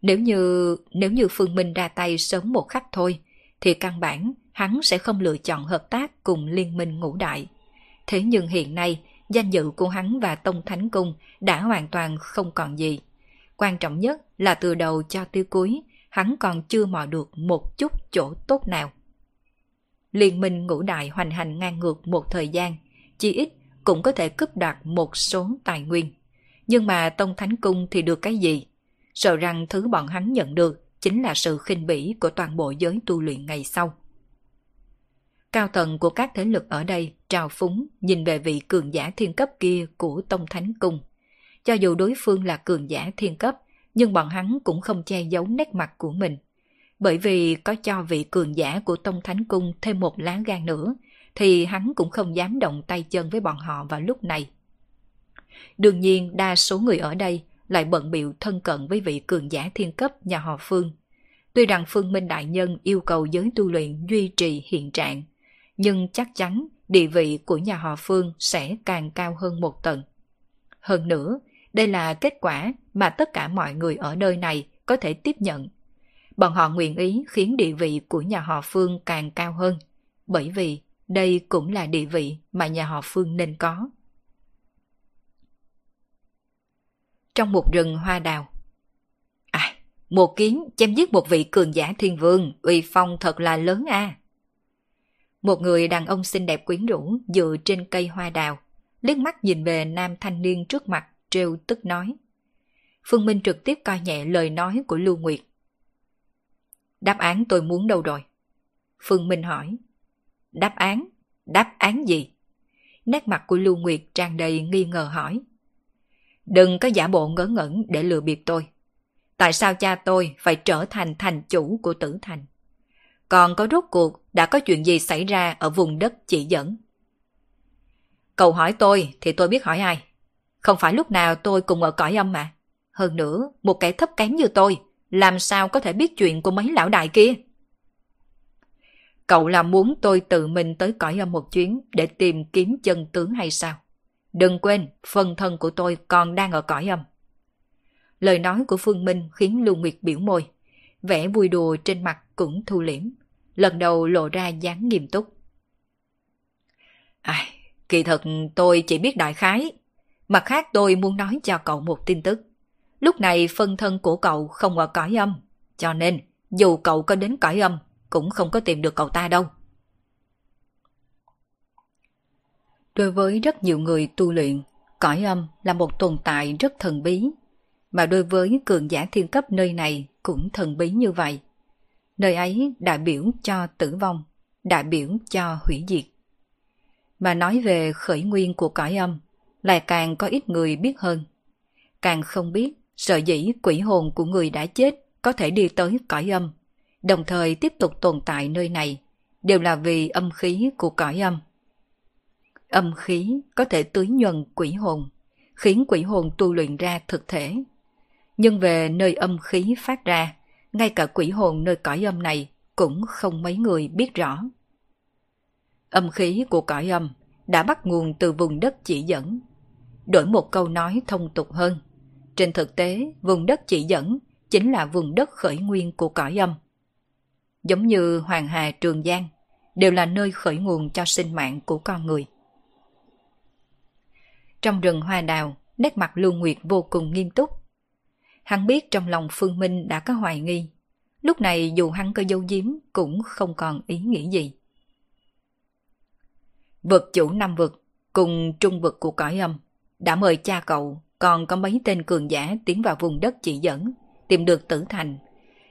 Nếu như nếu như Phương Minh ra tay sớm một khắc thôi, thì căn bản hắn sẽ không lựa chọn hợp tác cùng liên minh ngũ đại. Thế nhưng hiện nay, danh dự của hắn và Tông Thánh Cung đã hoàn toàn không còn gì. Quan trọng nhất là từ đầu cho tới cuối, hắn còn chưa mò được một chút chỗ tốt nào. Liên minh ngũ đại hoành hành ngang ngược một thời gian, chi ít cũng có thể cướp đoạt một số tài nguyên. Nhưng mà Tông Thánh Cung thì được cái gì? Sợ rằng thứ bọn hắn nhận được chính là sự khinh bỉ của toàn bộ giới tu luyện ngày sau. Cao tầng của các thế lực ở đây trào phúng nhìn về vị cường giả thiên cấp kia của Tông Thánh Cung. Cho dù đối phương là cường giả thiên cấp, nhưng bọn hắn cũng không che giấu nét mặt của mình. Bởi vì có cho vị cường giả của Tông Thánh Cung thêm một lá gan nữa, thì hắn cũng không dám động tay chân với bọn họ vào lúc này. Đương nhiên đa số người ở đây lại bận biệu thân cận với vị cường giả thiên cấp nhà họ Phương. Tuy rằng Phương Minh Đại Nhân yêu cầu giới tu luyện duy trì hiện trạng, nhưng chắc chắn địa vị của nhà họ Phương sẽ càng cao hơn một tầng. Hơn nữa, đây là kết quả mà tất cả mọi người ở nơi này có thể tiếp nhận. Bọn họ nguyện ý khiến địa vị của nhà họ Phương càng cao hơn, bởi vì đây cũng là địa vị mà nhà họ Phương nên có. Trong một rừng hoa đào À, một kiến chém giết một vị cường giả thiên vương, uy phong thật là lớn a. Một người đàn ông xinh đẹp quyến rũ dựa trên cây hoa đào, liếc mắt nhìn về nam thanh niên trước mặt, trêu tức nói. Phương Minh trực tiếp coi nhẹ lời nói của Lưu Nguyệt. Đáp án tôi muốn đâu rồi? Phương Minh hỏi. Đáp án? Đáp án gì? Nét mặt của Lưu Nguyệt tràn đầy nghi ngờ hỏi. Đừng có giả bộ ngớ ngẩn để lừa bịp tôi. Tại sao cha tôi phải trở thành thành chủ của tử thành? Còn có rốt cuộc đã có chuyện gì xảy ra ở vùng đất chỉ dẫn? Cậu hỏi tôi thì tôi biết hỏi ai. Không phải lúc nào tôi cùng ở cõi âm mà. Hơn nữa, một kẻ thấp kém như tôi, làm sao có thể biết chuyện của mấy lão đại kia? Cậu là muốn tôi tự mình tới cõi âm một chuyến để tìm kiếm chân tướng hay sao? Đừng quên, phần thân của tôi còn đang ở cõi âm. Lời nói của Phương Minh khiến Lưu Nguyệt biểu môi. Vẻ vui đùa trên mặt cũng thu liễm. Lần đầu lộ ra dáng nghiêm túc. À, kỳ thật tôi chỉ biết đại khái. Mặt khác tôi muốn nói cho cậu một tin tức. Lúc này phân thân của cậu không ở cõi âm, cho nên dù cậu có đến cõi âm cũng không có tìm được cậu ta đâu. Đối với rất nhiều người tu luyện, cõi âm là một tồn tại rất thần bí, mà đối với cường giả thiên cấp nơi này cũng thần bí như vậy. Nơi ấy đại biểu cho tử vong, đại biểu cho hủy diệt. Mà nói về khởi nguyên của cõi âm, lại càng có ít người biết hơn. Càng không biết sợ dĩ quỷ hồn của người đã chết có thể đi tới cõi âm, đồng thời tiếp tục tồn tại nơi này, đều là vì âm khí của cõi âm. Âm khí có thể tưới nhuần quỷ hồn, khiến quỷ hồn tu luyện ra thực thể. Nhưng về nơi âm khí phát ra, ngay cả quỷ hồn nơi cõi âm này cũng không mấy người biết rõ. Âm khí của cõi âm đã bắt nguồn từ vùng đất chỉ dẫn. Đổi một câu nói thông tục hơn, trên thực tế vùng đất chỉ dẫn chính là vùng đất khởi nguyên của cõi âm. Giống như Hoàng Hà Trường Giang, đều là nơi khởi nguồn cho sinh mạng của con người. Trong rừng hoa đào, nét mặt Lưu Nguyệt vô cùng nghiêm túc. Hắn biết trong lòng Phương Minh đã có hoài nghi. Lúc này dù hắn có dấu diếm cũng không còn ý nghĩ gì. Vực chủ năm vực cùng trung vực của cõi âm đã mời cha cậu còn có mấy tên cường giả tiến vào vùng đất chỉ dẫn, tìm được tử thành.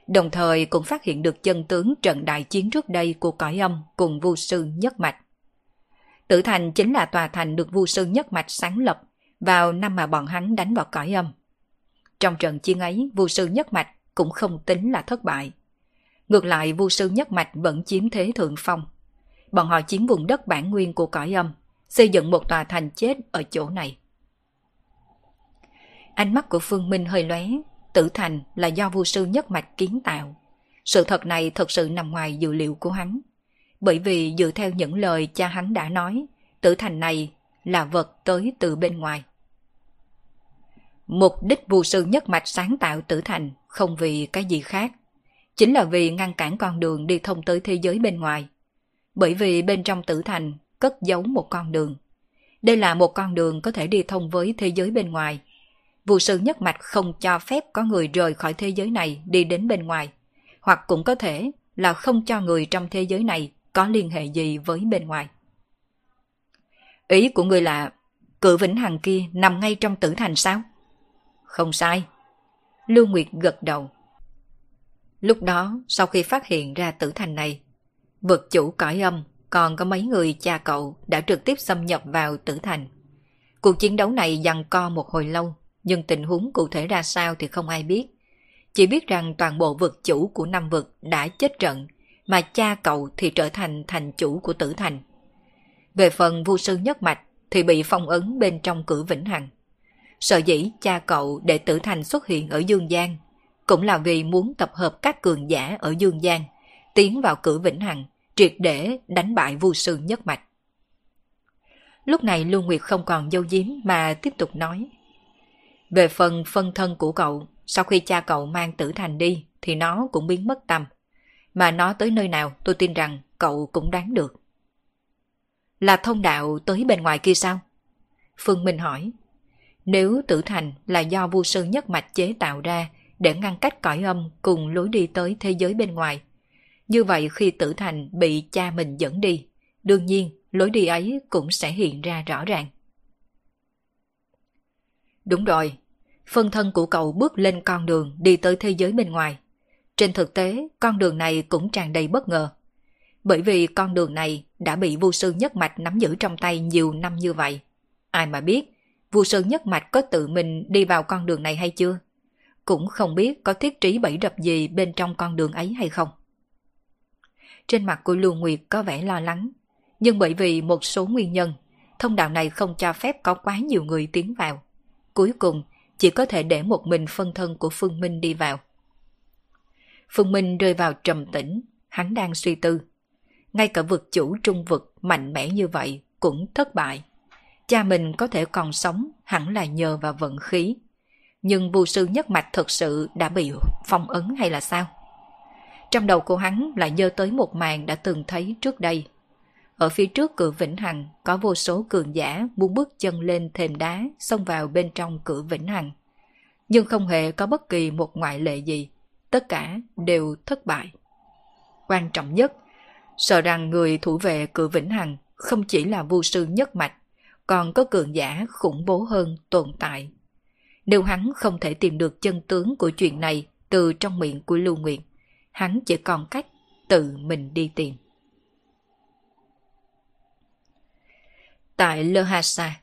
Đồng thời cũng phát hiện được chân tướng trận đại chiến trước đây của cõi âm cùng vu sư nhất mạch. Tử thành chính là tòa thành được vu sư nhất mạch sáng lập vào năm mà bọn hắn đánh vào cõi âm. Trong trận chiến ấy, vu sư nhất mạch cũng không tính là thất bại. Ngược lại, vu sư nhất mạch vẫn chiếm thế thượng phong. Bọn họ chiếm vùng đất bản nguyên của cõi âm, xây dựng một tòa thành chết ở chỗ này. Ánh mắt của Phương Minh hơi lóe, tử thành là do vu sư nhất mạch kiến tạo. Sự thật này thật sự nằm ngoài dự liệu của hắn. Bởi vì dựa theo những lời cha hắn đã nói, tử thành này là vật tới từ bên ngoài. Mục đích vu sư nhất mạch sáng tạo tử thành không vì cái gì khác. Chính là vì ngăn cản con đường đi thông tới thế giới bên ngoài. Bởi vì bên trong tử thành cất giấu một con đường. Đây là một con đường có thể đi thông với thế giới bên ngoài, vụ sư nhất mạch không cho phép có người rời khỏi thế giới này đi đến bên ngoài, hoặc cũng có thể là không cho người trong thế giới này có liên hệ gì với bên ngoài. Ý của người là cự vĩnh hằng kia nằm ngay trong tử thành sao? Không sai. Lưu Nguyệt gật đầu. Lúc đó, sau khi phát hiện ra tử thành này, vực chủ cõi âm còn có mấy người cha cậu đã trực tiếp xâm nhập vào tử thành. Cuộc chiến đấu này dằn co một hồi lâu, nhưng tình huống cụ thể ra sao thì không ai biết. Chỉ biết rằng toàn bộ vực chủ của năm vực đã chết trận, mà cha cậu thì trở thành thành chủ của tử thành. Về phần vu sư nhất mạch thì bị phong ấn bên trong cửa vĩnh hằng. Sợ dĩ cha cậu để tử thành xuất hiện ở Dương Giang, cũng là vì muốn tập hợp các cường giả ở Dương Giang, tiến vào cửa vĩnh hằng, triệt để đánh bại vu sư nhất mạch. Lúc này Lưu Nguyệt không còn dâu diếm mà tiếp tục nói. Về phần phân thân của cậu, sau khi cha cậu mang tử thành đi thì nó cũng biến mất tầm Mà nó tới nơi nào tôi tin rằng cậu cũng đoán được. Là thông đạo tới bên ngoài kia sao? Phương Minh hỏi. Nếu tử thành là do vua sư nhất mạch chế tạo ra để ngăn cách cõi âm cùng lối đi tới thế giới bên ngoài. Như vậy khi tử thành bị cha mình dẫn đi, đương nhiên lối đi ấy cũng sẽ hiện ra rõ ràng. Đúng rồi, phân thân của cậu bước lên con đường đi tới thế giới bên ngoài. Trên thực tế, con đường này cũng tràn đầy bất ngờ. Bởi vì con đường này đã bị vu sư nhất mạch nắm giữ trong tay nhiều năm như vậy. Ai mà biết, vu sư nhất mạch có tự mình đi vào con đường này hay chưa? Cũng không biết có thiết trí bẫy rập gì bên trong con đường ấy hay không. Trên mặt của Lưu Nguyệt có vẻ lo lắng, nhưng bởi vì một số nguyên nhân, thông đạo này không cho phép có quá nhiều người tiến vào. Cuối cùng, chỉ có thể để một mình phân thân của Phương Minh đi vào. Phương Minh rơi vào trầm tĩnh, hắn đang suy tư. Ngay cả vực chủ trung vực mạnh mẽ như vậy cũng thất bại. Cha mình có thể còn sống hẳn là nhờ vào vận khí. Nhưng vô sư nhất mạch thật sự đã bị phong ấn hay là sao? Trong đầu của hắn lại nhớ tới một màn đã từng thấy trước đây. Ở phía trước cửa Vĩnh Hằng có vô số cường giả muốn bước chân lên thềm đá xông vào bên trong cửa Vĩnh Hằng. nhưng không hề có bất kỳ một ngoại lệ gì. Tất cả đều thất bại. Quan trọng nhất, sợ rằng người thủ vệ cửa Vĩnh Hằng không chỉ là vô sư nhất mạch, còn có cường giả khủng bố hơn tồn tại. Nếu hắn không thể tìm được chân tướng của chuyện này từ trong miệng của Lưu Nguyệt, hắn chỉ còn cách tự mình đi tìm. Tại Lhasa,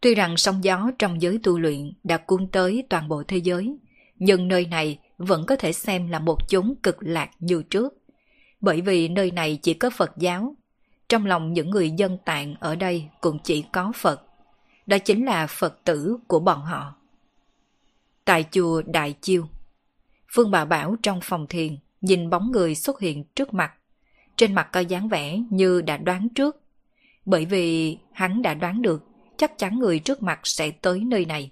tuy rằng sóng gió trong giới tu luyện đã cuốn tới toàn bộ thế giới, nhưng nơi này vẫn có thể xem là một chốn cực lạc như trước. Bởi vì nơi này chỉ có Phật giáo, trong lòng những người dân tạng ở đây cũng chỉ có Phật. Đó chính là Phật tử của bọn họ. Tại chùa Đại Chiêu, Phương Bà Bảo trong phòng thiền nhìn bóng người xuất hiện trước mặt. Trên mặt có dáng vẻ như đã đoán trước. Bởi vì hắn đã đoán được chắc chắn người trước mặt sẽ tới nơi này.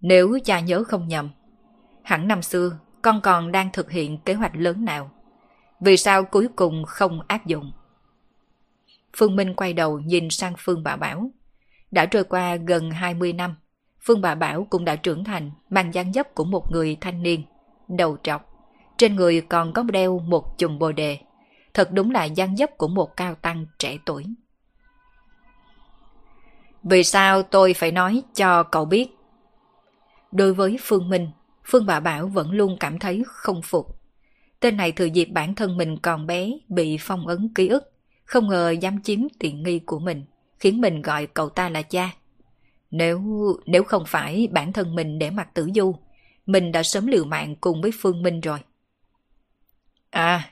Nếu cha nhớ không nhầm, hẳn năm xưa con còn đang thực hiện kế hoạch lớn nào? Vì sao cuối cùng không áp dụng? Phương Minh quay đầu nhìn sang Phương Bà Bảo. Đã trôi qua gần 20 năm, Phương Bà Bảo cũng đã trưởng thành, mang dáng dấp của một người thanh niên, đầu trọc. Trên người còn có đeo một chùm bồ đề. Thật đúng là dáng dấp của một cao tăng trẻ tuổi. Vì sao tôi phải nói cho cậu biết? Đối với Phương Minh, Phương Bà Bảo vẫn luôn cảm thấy không phục. Tên này thừa dịp bản thân mình còn bé bị phong ấn ký ức, không ngờ dám chiếm tiện nghi của mình, khiến mình gọi cậu ta là cha. Nếu nếu không phải bản thân mình để mặt tử du, mình đã sớm liều mạng cùng với Phương Minh rồi. À,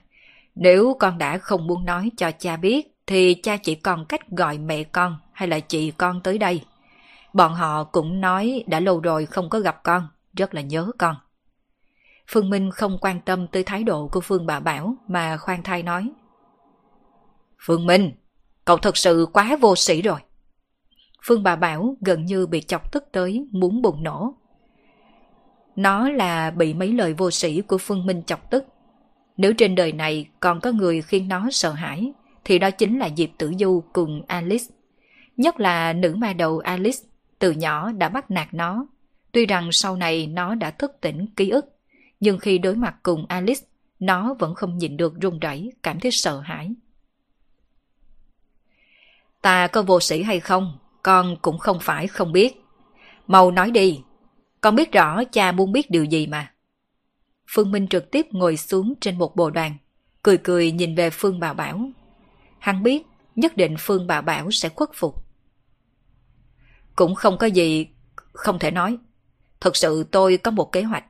nếu con đã không muốn nói cho cha biết, thì cha chỉ còn cách gọi mẹ con hay là chị con tới đây. Bọn họ cũng nói đã lâu rồi không có gặp con, rất là nhớ con. Phương Minh không quan tâm tới thái độ của Phương bà Bảo mà khoan thai nói. Phương Minh, cậu thật sự quá vô sĩ rồi. Phương bà Bảo gần như bị chọc tức tới muốn bùng nổ. Nó là bị mấy lời vô sĩ của Phương Minh chọc tức. Nếu trên đời này còn có người khiến nó sợ hãi, thì đó chính là Diệp Tử Du cùng Alice. Nhất là nữ ma đầu Alice, từ nhỏ đã bắt nạt nó. Tuy rằng sau này nó đã thức tỉnh ký ức, nhưng khi đối mặt cùng Alice, nó vẫn không nhìn được run rẩy, cảm thấy sợ hãi. Ta có vô sĩ hay không, con cũng không phải không biết. Mau nói đi, con biết rõ cha muốn biết điều gì mà. Phương Minh trực tiếp ngồi xuống trên một bồ đoàn, cười cười nhìn về Phương Bảo Bảo. Hắn biết nhất định Phương Bảo Bảo sẽ khuất phục. Cũng không có gì không thể nói. thật sự tôi có một kế hoạch.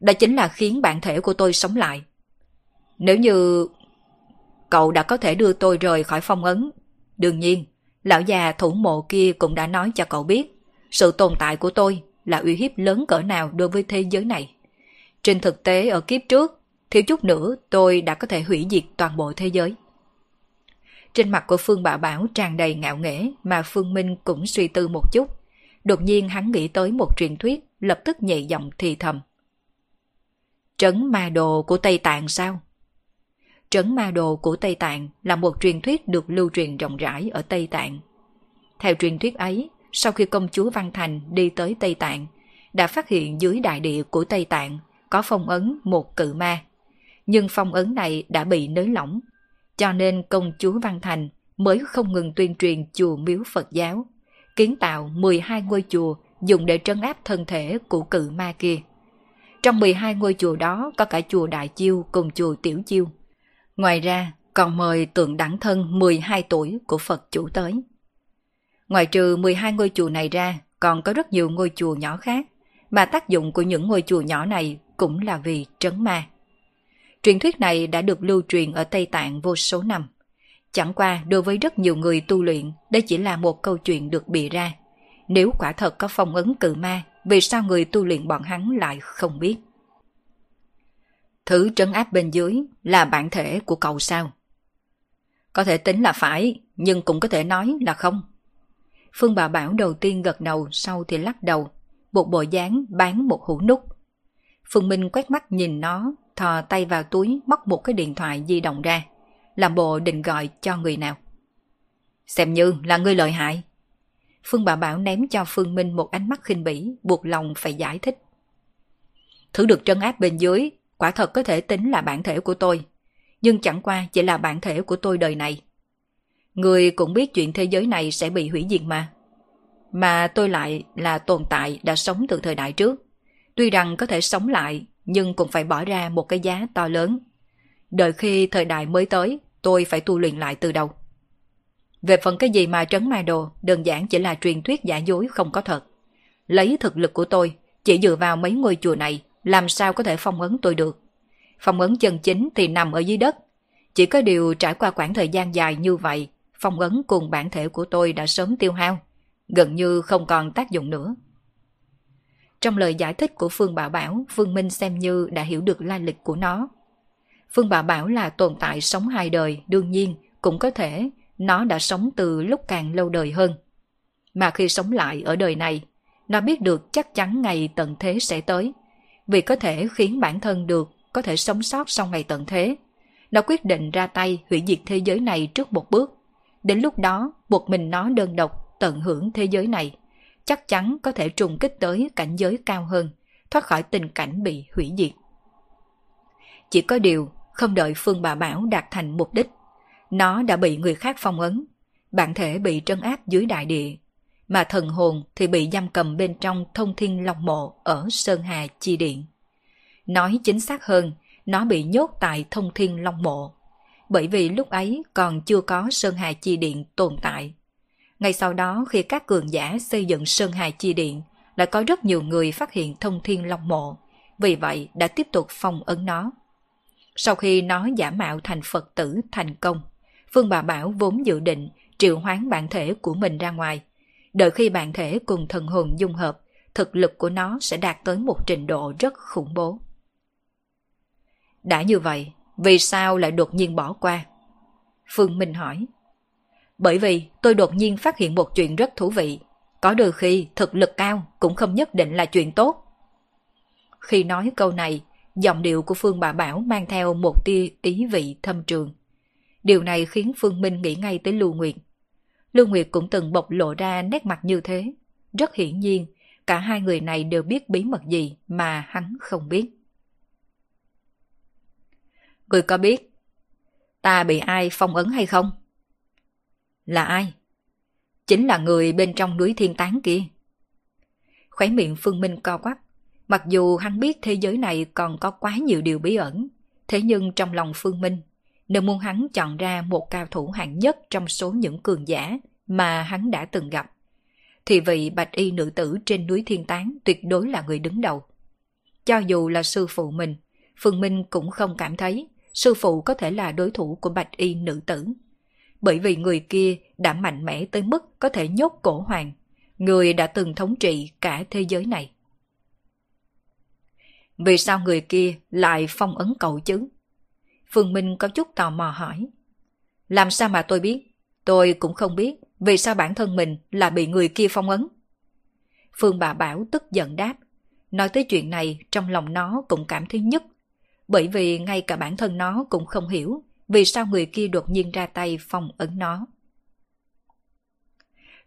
Đó chính là khiến bản thể của tôi sống lại. Nếu như cậu đã có thể đưa tôi rời khỏi phong ấn, đương nhiên, lão già thủ mộ kia cũng đã nói cho cậu biết sự tồn tại của tôi là uy hiếp lớn cỡ nào đối với thế giới này. Trên thực tế ở kiếp trước, thiếu chút nữa tôi đã có thể hủy diệt toàn bộ thế giới. Trên mặt của Phương Bảo Bảo tràn đầy ngạo nghễ mà Phương Minh cũng suy tư một chút. Đột nhiên hắn nghĩ tới một truyền thuyết, lập tức nhẹ giọng thì thầm. Trấn ma đồ của Tây Tạng sao? Trấn ma đồ của Tây Tạng là một truyền thuyết được lưu truyền rộng rãi ở Tây Tạng. Theo truyền thuyết ấy, sau khi công chúa Văn Thành đi tới Tây Tạng, đã phát hiện dưới đại địa của Tây Tạng có phong ấn một cự ma. Nhưng phong ấn này đã bị nới lỏng, cho nên công chúa Văn Thành mới không ngừng tuyên truyền chùa miếu Phật giáo, kiến tạo 12 ngôi chùa dùng để trấn áp thân thể của cự ma kia. Trong 12 ngôi chùa đó có cả chùa Đại Chiêu cùng chùa Tiểu Chiêu. Ngoài ra, còn mời tượng đẳng thân 12 tuổi của Phật chủ tới. Ngoài trừ 12 ngôi chùa này ra, còn có rất nhiều ngôi chùa nhỏ khác, mà tác dụng của những ngôi chùa nhỏ này cũng là vì trấn ma. Truyền thuyết này đã được lưu truyền ở Tây Tạng vô số năm. Chẳng qua đối với rất nhiều người tu luyện, đây chỉ là một câu chuyện được bịa ra. Nếu quả thật có phong ấn cự ma, vì sao người tu luyện bọn hắn lại không biết? Thứ trấn áp bên dưới là bản thể của cậu sao? Có thể tính là phải, nhưng cũng có thể nói là không. Phương bà Bảo đầu tiên gật đầu, sau thì lắc đầu, một bộ dáng bán một hũ nút. Phương Minh quét mắt nhìn nó, thò tay vào túi móc một cái điện thoại di động ra, làm bộ định gọi cho người nào. Xem như là người lợi hại. Phương Bà Bảo ném cho Phương Minh một ánh mắt khinh bỉ, buộc lòng phải giải thích. Thử được trấn áp bên dưới, quả thật có thể tính là bản thể của tôi. Nhưng chẳng qua chỉ là bản thể của tôi đời này. Người cũng biết chuyện thế giới này sẽ bị hủy diệt mà. Mà tôi lại là tồn tại đã sống từ thời đại trước. Tuy rằng có thể sống lại, nhưng cũng phải bỏ ra một cái giá to lớn. Đợi khi thời đại mới tới, tôi phải tu luyện lại từ đầu. Về phần cái gì mà trấn ma đồ, đơn giản chỉ là truyền thuyết giả dối không có thật. Lấy thực lực của tôi, chỉ dựa vào mấy ngôi chùa này, làm sao có thể phong ấn tôi được. Phong ấn chân chính thì nằm ở dưới đất. Chỉ có điều trải qua khoảng thời gian dài như vậy, phong ấn cùng bản thể của tôi đã sớm tiêu hao, gần như không còn tác dụng nữa. Trong lời giải thích của Phương Bảo Bảo, Phương Minh xem như đã hiểu được lai lịch của nó. Phương Bảo Bảo là tồn tại sống hai đời, đương nhiên cũng có thể nó đã sống từ lúc càng lâu đời hơn. Mà khi sống lại ở đời này, nó biết được chắc chắn ngày tận thế sẽ tới. Vì có thể khiến bản thân được có thể sống sót sau ngày tận thế. Nó quyết định ra tay hủy diệt thế giới này trước một bước. Đến lúc đó, một mình nó đơn độc tận hưởng thế giới này. Chắc chắn có thể trùng kích tới cảnh giới cao hơn, thoát khỏi tình cảnh bị hủy diệt. Chỉ có điều, không đợi Phương Bà Bảo đạt thành mục đích, nó đã bị người khác phong ấn, bản thể bị trấn áp dưới đại địa, mà thần hồn thì bị giam cầm bên trong thông thiên long mộ ở Sơn Hà Chi Điện. Nói chính xác hơn, nó bị nhốt tại thông thiên long mộ, bởi vì lúc ấy còn chưa có Sơn Hà Chi Điện tồn tại. Ngay sau đó khi các cường giả xây dựng Sơn Hà Chi Điện, lại có rất nhiều người phát hiện thông thiên long mộ, vì vậy đã tiếp tục phong ấn nó. Sau khi nó giả mạo thành Phật tử thành công, Phương Bà Bảo vốn dự định triệu hoán bản thể của mình ra ngoài. Đợi khi bản thể cùng thần hồn dung hợp, thực lực của nó sẽ đạt tới một trình độ rất khủng bố. Đã như vậy, vì sao lại đột nhiên bỏ qua? Phương Minh hỏi. Bởi vì tôi đột nhiên phát hiện một chuyện rất thú vị. Có đôi khi thực lực cao cũng không nhất định là chuyện tốt. Khi nói câu này, giọng điệu của Phương Bà Bảo mang theo một tia ý vị thâm trường. Điều này khiến Phương Minh nghĩ ngay tới Lưu Nguyệt. Lưu Nguyệt cũng từng bộc lộ ra nét mặt như thế. Rất hiển nhiên, cả hai người này đều biết bí mật gì mà hắn không biết. Người có biết ta bị ai phong ấn hay không? Là ai? Chính là người bên trong núi thiên tán kia. Khóe miệng Phương Minh co quắp. Mặc dù hắn biết thế giới này còn có quá nhiều điều bí ẩn, thế nhưng trong lòng Phương Minh nếu muốn hắn chọn ra một cao thủ hạng nhất trong số những cường giả mà hắn đã từng gặp, thì vị bạch y nữ tử trên núi Thiên Tán tuyệt đối là người đứng đầu. Cho dù là sư phụ mình, Phương Minh cũng không cảm thấy sư phụ có thể là đối thủ của bạch y nữ tử. Bởi vì người kia đã mạnh mẽ tới mức có thể nhốt cổ hoàng, người đã từng thống trị cả thế giới này. Vì sao người kia lại phong ấn cậu chứ? Phương Minh có chút tò mò hỏi. Làm sao mà tôi biết? Tôi cũng không biết vì sao bản thân mình là bị người kia phong ấn. Phương bà Bảo tức giận đáp. Nói tới chuyện này trong lòng nó cũng cảm thấy nhất. Bởi vì ngay cả bản thân nó cũng không hiểu vì sao người kia đột nhiên ra tay phòng ấn nó.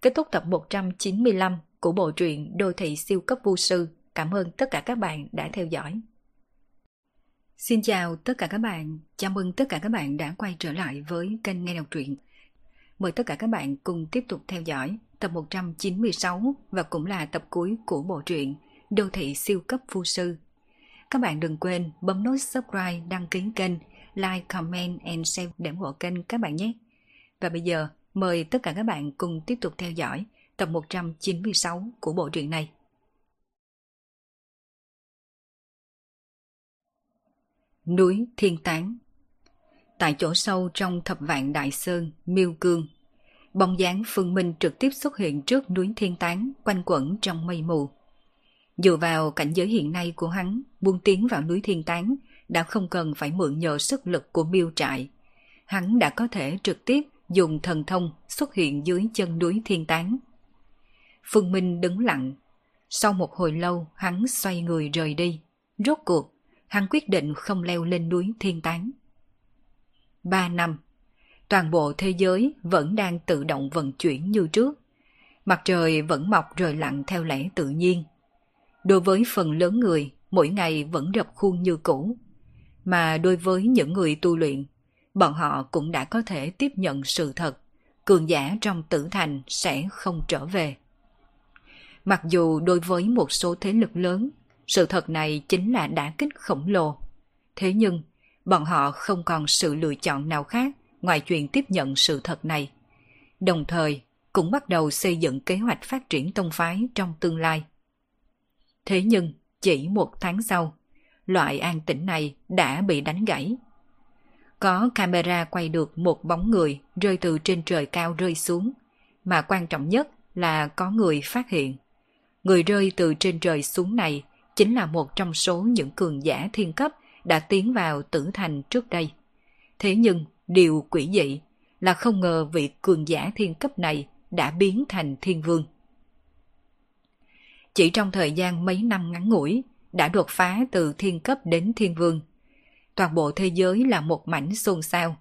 Kết thúc tập 195 của bộ truyện Đô thị siêu cấp vô sư. Cảm ơn tất cả các bạn đã theo dõi. Xin chào tất cả các bạn, chào mừng tất cả các bạn đã quay trở lại với kênh Nghe Đọc Truyện. Mời tất cả các bạn cùng tiếp tục theo dõi tập 196 và cũng là tập cuối của bộ truyện Đô thị siêu cấp vô sư. Các bạn đừng quên bấm nút subscribe, đăng ký kênh, like, comment and share để ủng hộ kênh các bạn nhé. Và bây giờ mời tất cả các bạn cùng tiếp tục theo dõi tập 196 của bộ truyện này. Núi Thiên Tán Tại chỗ sâu trong thập vạn đại sơn, miêu cương, bóng dáng phương minh trực tiếp xuất hiện trước núi Thiên Tán quanh quẩn trong mây mù. Dựa vào cảnh giới hiện nay của hắn, buông tiến vào núi Thiên Tán đã không cần phải mượn nhờ sức lực của miêu trại. Hắn đã có thể trực tiếp dùng thần thông xuất hiện dưới chân núi Thiên Tán. Phương Minh đứng lặng. Sau một hồi lâu, hắn xoay người rời đi. Rốt cuộc, hắn quyết định không leo lên núi thiên tán. Ba năm, toàn bộ thế giới vẫn đang tự động vận chuyển như trước. Mặt trời vẫn mọc rồi lặn theo lẽ tự nhiên. Đối với phần lớn người, mỗi ngày vẫn rập khuôn như cũ. Mà đối với những người tu luyện, bọn họ cũng đã có thể tiếp nhận sự thật, cường giả trong tử thành sẽ không trở về. Mặc dù đối với một số thế lực lớn, sự thật này chính là đả kích khổng lồ. Thế nhưng, bọn họ không còn sự lựa chọn nào khác ngoài chuyện tiếp nhận sự thật này. Đồng thời, cũng bắt đầu xây dựng kế hoạch phát triển tông phái trong tương lai. Thế nhưng, chỉ một tháng sau, loại an tĩnh này đã bị đánh gãy. Có camera quay được một bóng người rơi từ trên trời cao rơi xuống, mà quan trọng nhất là có người phát hiện. Người rơi từ trên trời xuống này chính là một trong số những cường giả thiên cấp đã tiến vào tử thành trước đây. Thế nhưng, điều quỷ dị là không ngờ vị cường giả thiên cấp này đã biến thành thiên vương. Chỉ trong thời gian mấy năm ngắn ngủi, đã đột phá từ thiên cấp đến thiên vương. Toàn bộ thế giới là một mảnh xôn xao.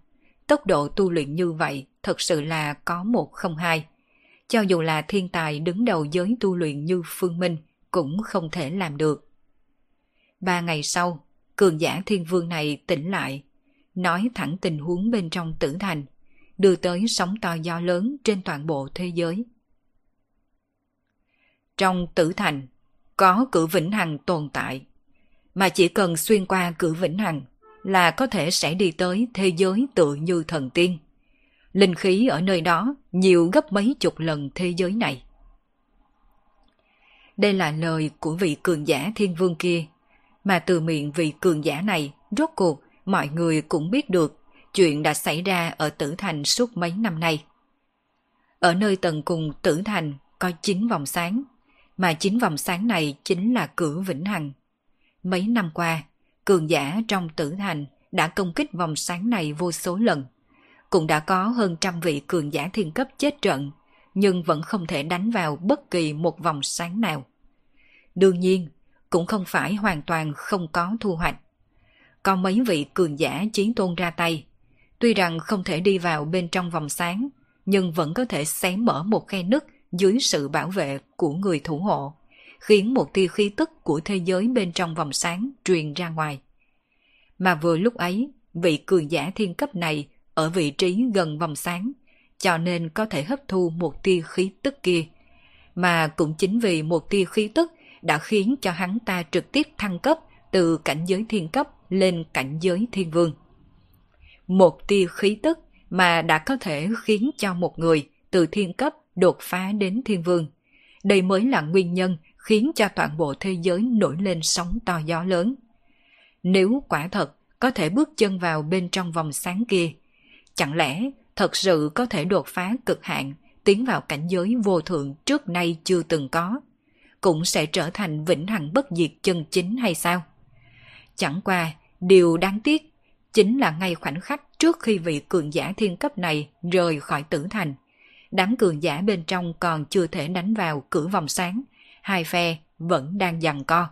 Tốc độ tu luyện như vậy thật sự là có một không hai. Cho dù là thiên tài đứng đầu giới tu luyện như Phương Minh cũng không thể làm được. Ba ngày sau, cường giả thiên vương này tỉnh lại, nói thẳng tình huống bên trong tử thành, đưa tới sóng to gió lớn trên toàn bộ thế giới. Trong tử thành, có cử vĩnh hằng tồn tại, mà chỉ cần xuyên qua cử vĩnh hằng là có thể sẽ đi tới thế giới tự như thần tiên. Linh khí ở nơi đó nhiều gấp mấy chục lần thế giới này. Đây là lời của vị cường giả thiên vương kia, mà từ miệng vị cường giả này rốt cuộc mọi người cũng biết được chuyện đã xảy ra ở Tử Thành suốt mấy năm nay. Ở nơi tầng cùng Tử Thành có 9 vòng sáng, mà chính vòng sáng này chính là cửa vĩnh hằng. Mấy năm qua, cường giả trong Tử Thành đã công kích vòng sáng này vô số lần. Cũng đã có hơn trăm vị cường giả thiên cấp chết trận, nhưng vẫn không thể đánh vào bất kỳ một vòng sáng nào. Đương nhiên, cũng không phải hoàn toàn không có thu hoạch. Có mấy vị cường giả chiến tôn ra tay, Tuy rằng không thể đi vào bên trong vòng sáng, nhưng vẫn có thể xé mở một khe nứt dưới sự bảo vệ của người thủ hộ, khiến một tia khí tức của thế giới bên trong vòng sáng truyền ra ngoài. Mà vừa lúc ấy, vị cường giả thiên cấp này ở vị trí gần vòng sáng, cho nên có thể hấp thu một tia khí tức kia. Mà cũng chính vì một tia khí tức đã khiến cho hắn ta trực tiếp thăng cấp từ cảnh giới thiên cấp lên cảnh giới thiên vương một tia khí tức mà đã có thể khiến cho một người từ thiên cấp đột phá đến thiên vương. Đây mới là nguyên nhân khiến cho toàn bộ thế giới nổi lên sóng to gió lớn. Nếu quả thật có thể bước chân vào bên trong vòng sáng kia, chẳng lẽ thật sự có thể đột phá cực hạn, tiến vào cảnh giới vô thượng trước nay chưa từng có, cũng sẽ trở thành vĩnh hằng bất diệt chân chính hay sao? Chẳng qua, điều đáng tiếc chính là ngay khoảnh khắc trước khi vị cường giả thiên cấp này rời khỏi tử thành. Đám cường giả bên trong còn chưa thể đánh vào cửa vòng sáng, hai phe vẫn đang giằng co.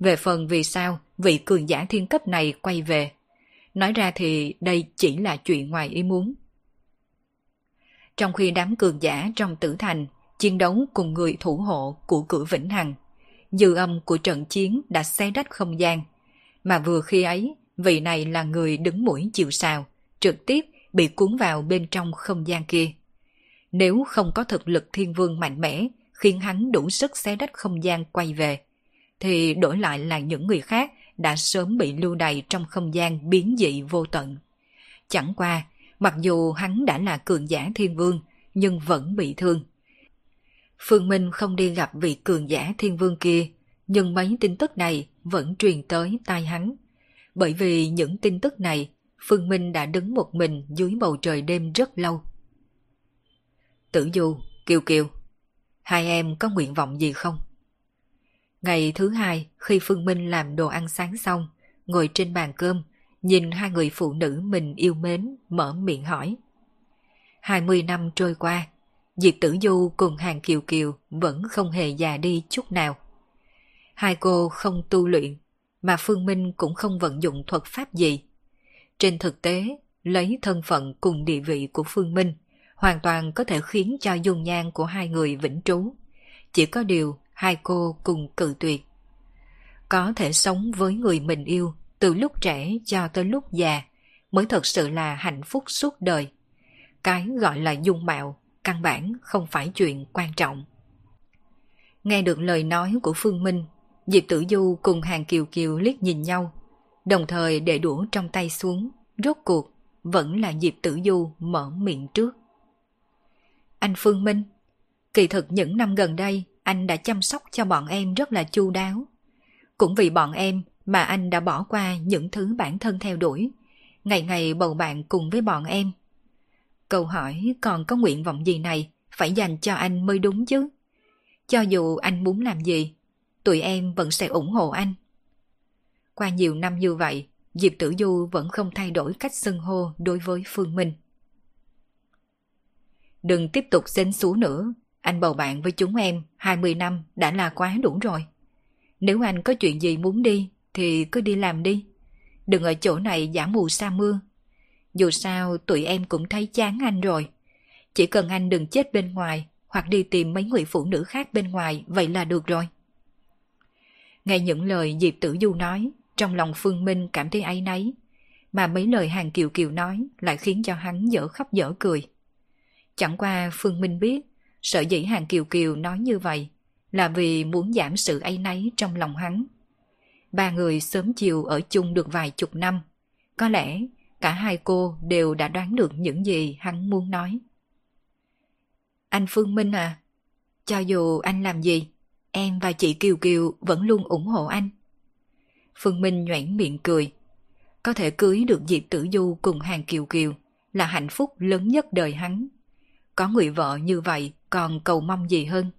Về phần vì sao vị cường giả thiên cấp này quay về, nói ra thì đây chỉ là chuyện ngoài ý muốn. Trong khi đám cường giả trong tử thành chiến đấu cùng người thủ hộ của cửa Vĩnh Hằng, dư âm của trận chiến đã xé rách không gian, mà vừa khi ấy vị này là người đứng mũi chịu sào, trực tiếp bị cuốn vào bên trong không gian kia. Nếu không có thực lực thiên vương mạnh mẽ, khiến hắn đủ sức xé đất không gian quay về, thì đổi lại là những người khác đã sớm bị lưu đày trong không gian biến dị vô tận. Chẳng qua, mặc dù hắn đã là cường giả thiên vương, nhưng vẫn bị thương. Phương Minh không đi gặp vị cường giả thiên vương kia, nhưng mấy tin tức này vẫn truyền tới tai hắn. Bởi vì những tin tức này, Phương Minh đã đứng một mình dưới bầu trời đêm rất lâu. Tử Du, Kiều Kiều, hai em có nguyện vọng gì không? Ngày thứ hai, khi Phương Minh làm đồ ăn sáng xong, ngồi trên bàn cơm, nhìn hai người phụ nữ mình yêu mến, mở miệng hỏi. 20 năm trôi qua, Diệp Tử Du cùng hàng Kiều Kiều vẫn không hề già đi chút nào. Hai cô không tu luyện, mà Phương Minh cũng không vận dụng thuật pháp gì. Trên thực tế, lấy thân phận cùng địa vị của Phương Minh, hoàn toàn có thể khiến cho dung nhan của hai người vĩnh trú. Chỉ có điều hai cô cùng cự tuyệt. Có thể sống với người mình yêu từ lúc trẻ cho tới lúc già mới thật sự là hạnh phúc suốt đời. Cái gọi là dung mạo, căn bản không phải chuyện quan trọng. Nghe được lời nói của Phương Minh, Diệp Tử Du cùng Hàng Kiều Kiều liếc nhìn nhau, đồng thời để đũa trong tay xuống, rốt cuộc vẫn là Diệp Tử Du mở miệng trước. Anh Phương Minh, kỳ thực những năm gần đây anh đã chăm sóc cho bọn em rất là chu đáo. Cũng vì bọn em mà anh đã bỏ qua những thứ bản thân theo đuổi, ngày ngày bầu bạn cùng với bọn em. Câu hỏi còn có nguyện vọng gì này phải dành cho anh mới đúng chứ. Cho dù anh muốn làm gì, tụi em vẫn sẽ ủng hộ anh. Qua nhiều năm như vậy, Diệp Tử Du vẫn không thay đổi cách xưng hô đối với Phương Minh. Đừng tiếp tục xến xú nữa, anh bầu bạn với chúng em 20 năm đã là quá đủ rồi. Nếu anh có chuyện gì muốn đi thì cứ đi làm đi. Đừng ở chỗ này giả mù sa mưa. Dù sao tụi em cũng thấy chán anh rồi. Chỉ cần anh đừng chết bên ngoài hoặc đi tìm mấy người phụ nữ khác bên ngoài vậy là được rồi. Nghe những lời Diệp Tử Du nói, trong lòng Phương Minh cảm thấy áy náy, mà mấy lời Hàng Kiều Kiều nói lại khiến cho hắn dở khóc dở cười. Chẳng qua Phương Minh biết, sợ dĩ Hàng Kiều Kiều nói như vậy là vì muốn giảm sự ấy náy trong lòng hắn. Ba người sớm chiều ở chung được vài chục năm, có lẽ cả hai cô đều đã đoán được những gì hắn muốn nói. Anh Phương Minh à, cho dù anh làm gì, em và chị Kiều Kiều vẫn luôn ủng hộ anh. Phương Minh nhoảng miệng cười. Có thể cưới được Diệp Tử Du cùng hàng Kiều Kiều là hạnh phúc lớn nhất đời hắn. Có người vợ như vậy còn cầu mong gì hơn.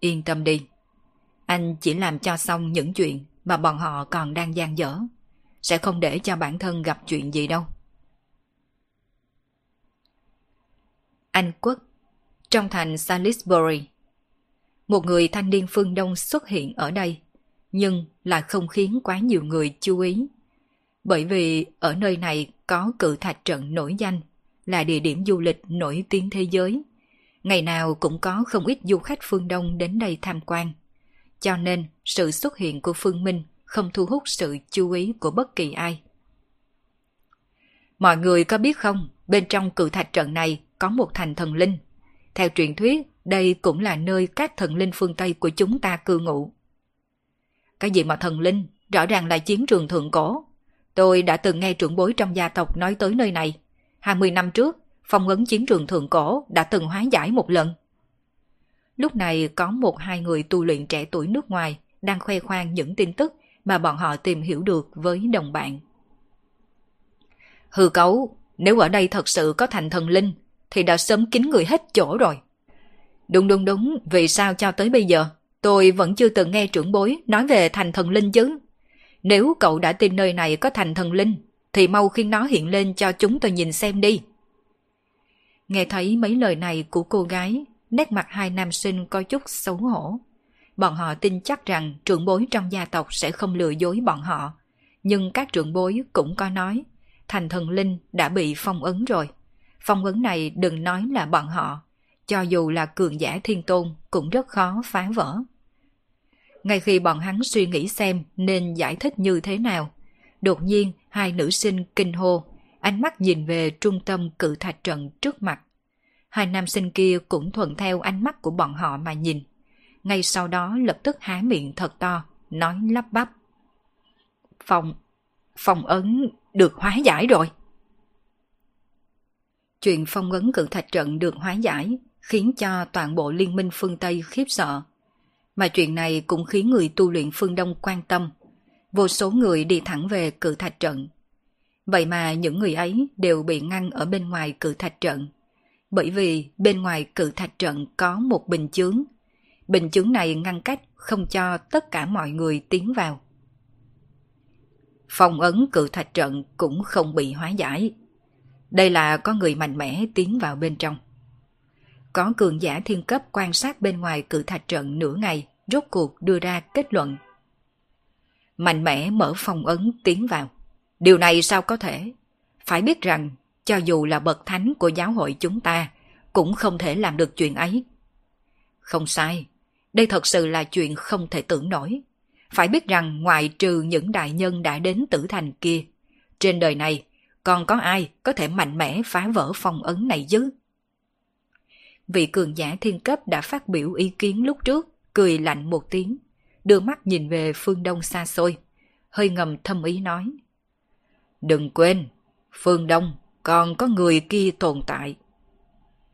Yên tâm đi. Anh chỉ làm cho xong những chuyện mà bọn họ còn đang gian dở. Sẽ không để cho bản thân gặp chuyện gì đâu. Anh Quốc Trong thành Salisbury Một người thanh niên phương Đông xuất hiện ở đây nhưng lại không khiến quá nhiều người chú ý. Bởi vì ở nơi này có cự thạch trận nổi danh, là địa điểm du lịch nổi tiếng thế giới. Ngày nào cũng có không ít du khách phương Đông đến đây tham quan. Cho nên sự xuất hiện của Phương Minh không thu hút sự chú ý của bất kỳ ai. Mọi người có biết không, bên trong cự thạch trận này có một thành thần linh. Theo truyền thuyết, đây cũng là nơi các thần linh phương Tây của chúng ta cư ngụ. Cái gì mà thần linh, rõ ràng là chiến trường thượng cổ. Tôi đã từng nghe trưởng bối trong gia tộc nói tới nơi này. 20 năm trước, phong ấn chiến trường thượng cổ đã từng hóa giải một lần. Lúc này có một hai người tu luyện trẻ tuổi nước ngoài đang khoe khoang những tin tức mà bọn họ tìm hiểu được với đồng bạn. Hư cấu, nếu ở đây thật sự có thành thần linh, thì đã sớm kín người hết chỗ rồi. Đúng đúng đúng, vì sao cho tới bây giờ Tôi vẫn chưa từng nghe trưởng bối nói về thành thần linh chứ. Nếu cậu đã tin nơi này có thành thần linh, thì mau khiến nó hiện lên cho chúng tôi nhìn xem đi. Nghe thấy mấy lời này của cô gái, nét mặt hai nam sinh có chút xấu hổ. Bọn họ tin chắc rằng trưởng bối trong gia tộc sẽ không lừa dối bọn họ. Nhưng các trưởng bối cũng có nói, thành thần linh đã bị phong ấn rồi. Phong ấn này đừng nói là bọn họ, cho dù là cường giả thiên tôn cũng rất khó phá vỡ. Ngay khi bọn hắn suy nghĩ xem nên giải thích như thế nào, đột nhiên hai nữ sinh kinh hô, ánh mắt nhìn về trung tâm cự thạch trận trước mặt. Hai nam sinh kia cũng thuận theo ánh mắt của bọn họ mà nhìn. Ngay sau đó lập tức há miệng thật to, nói lắp bắp. Phòng, phòng ấn được hóa giải rồi. Chuyện phong ấn cự thạch trận được hóa giải khiến cho toàn bộ liên minh phương Tây khiếp sợ. Mà chuyện này cũng khiến người tu luyện phương Đông quan tâm. Vô số người đi thẳng về cự thạch trận. Vậy mà những người ấy đều bị ngăn ở bên ngoài cự thạch trận. Bởi vì bên ngoài cự thạch trận có một bình chướng. Bình chướng này ngăn cách không cho tất cả mọi người tiến vào. Phòng ấn cự thạch trận cũng không bị hóa giải. Đây là có người mạnh mẽ tiến vào bên trong. Có cường giả thiên cấp quan sát bên ngoài cự thạch trận nửa ngày, rốt cuộc đưa ra kết luận. Mạnh mẽ mở phòng ấn tiến vào. Điều này sao có thể? Phải biết rằng, cho dù là bậc thánh của giáo hội chúng ta, cũng không thể làm được chuyện ấy. Không sai, đây thật sự là chuyện không thể tưởng nổi. Phải biết rằng ngoại trừ những đại nhân đã đến tử thành kia, trên đời này còn có ai có thể mạnh mẽ phá vỡ phong ấn này chứ? Vị cường giả thiên cấp đã phát biểu ý kiến lúc trước, cười lạnh một tiếng, đưa mắt nhìn về phương đông xa xôi, hơi ngầm thâm ý nói. Đừng quên, phương đông còn có người kia tồn tại.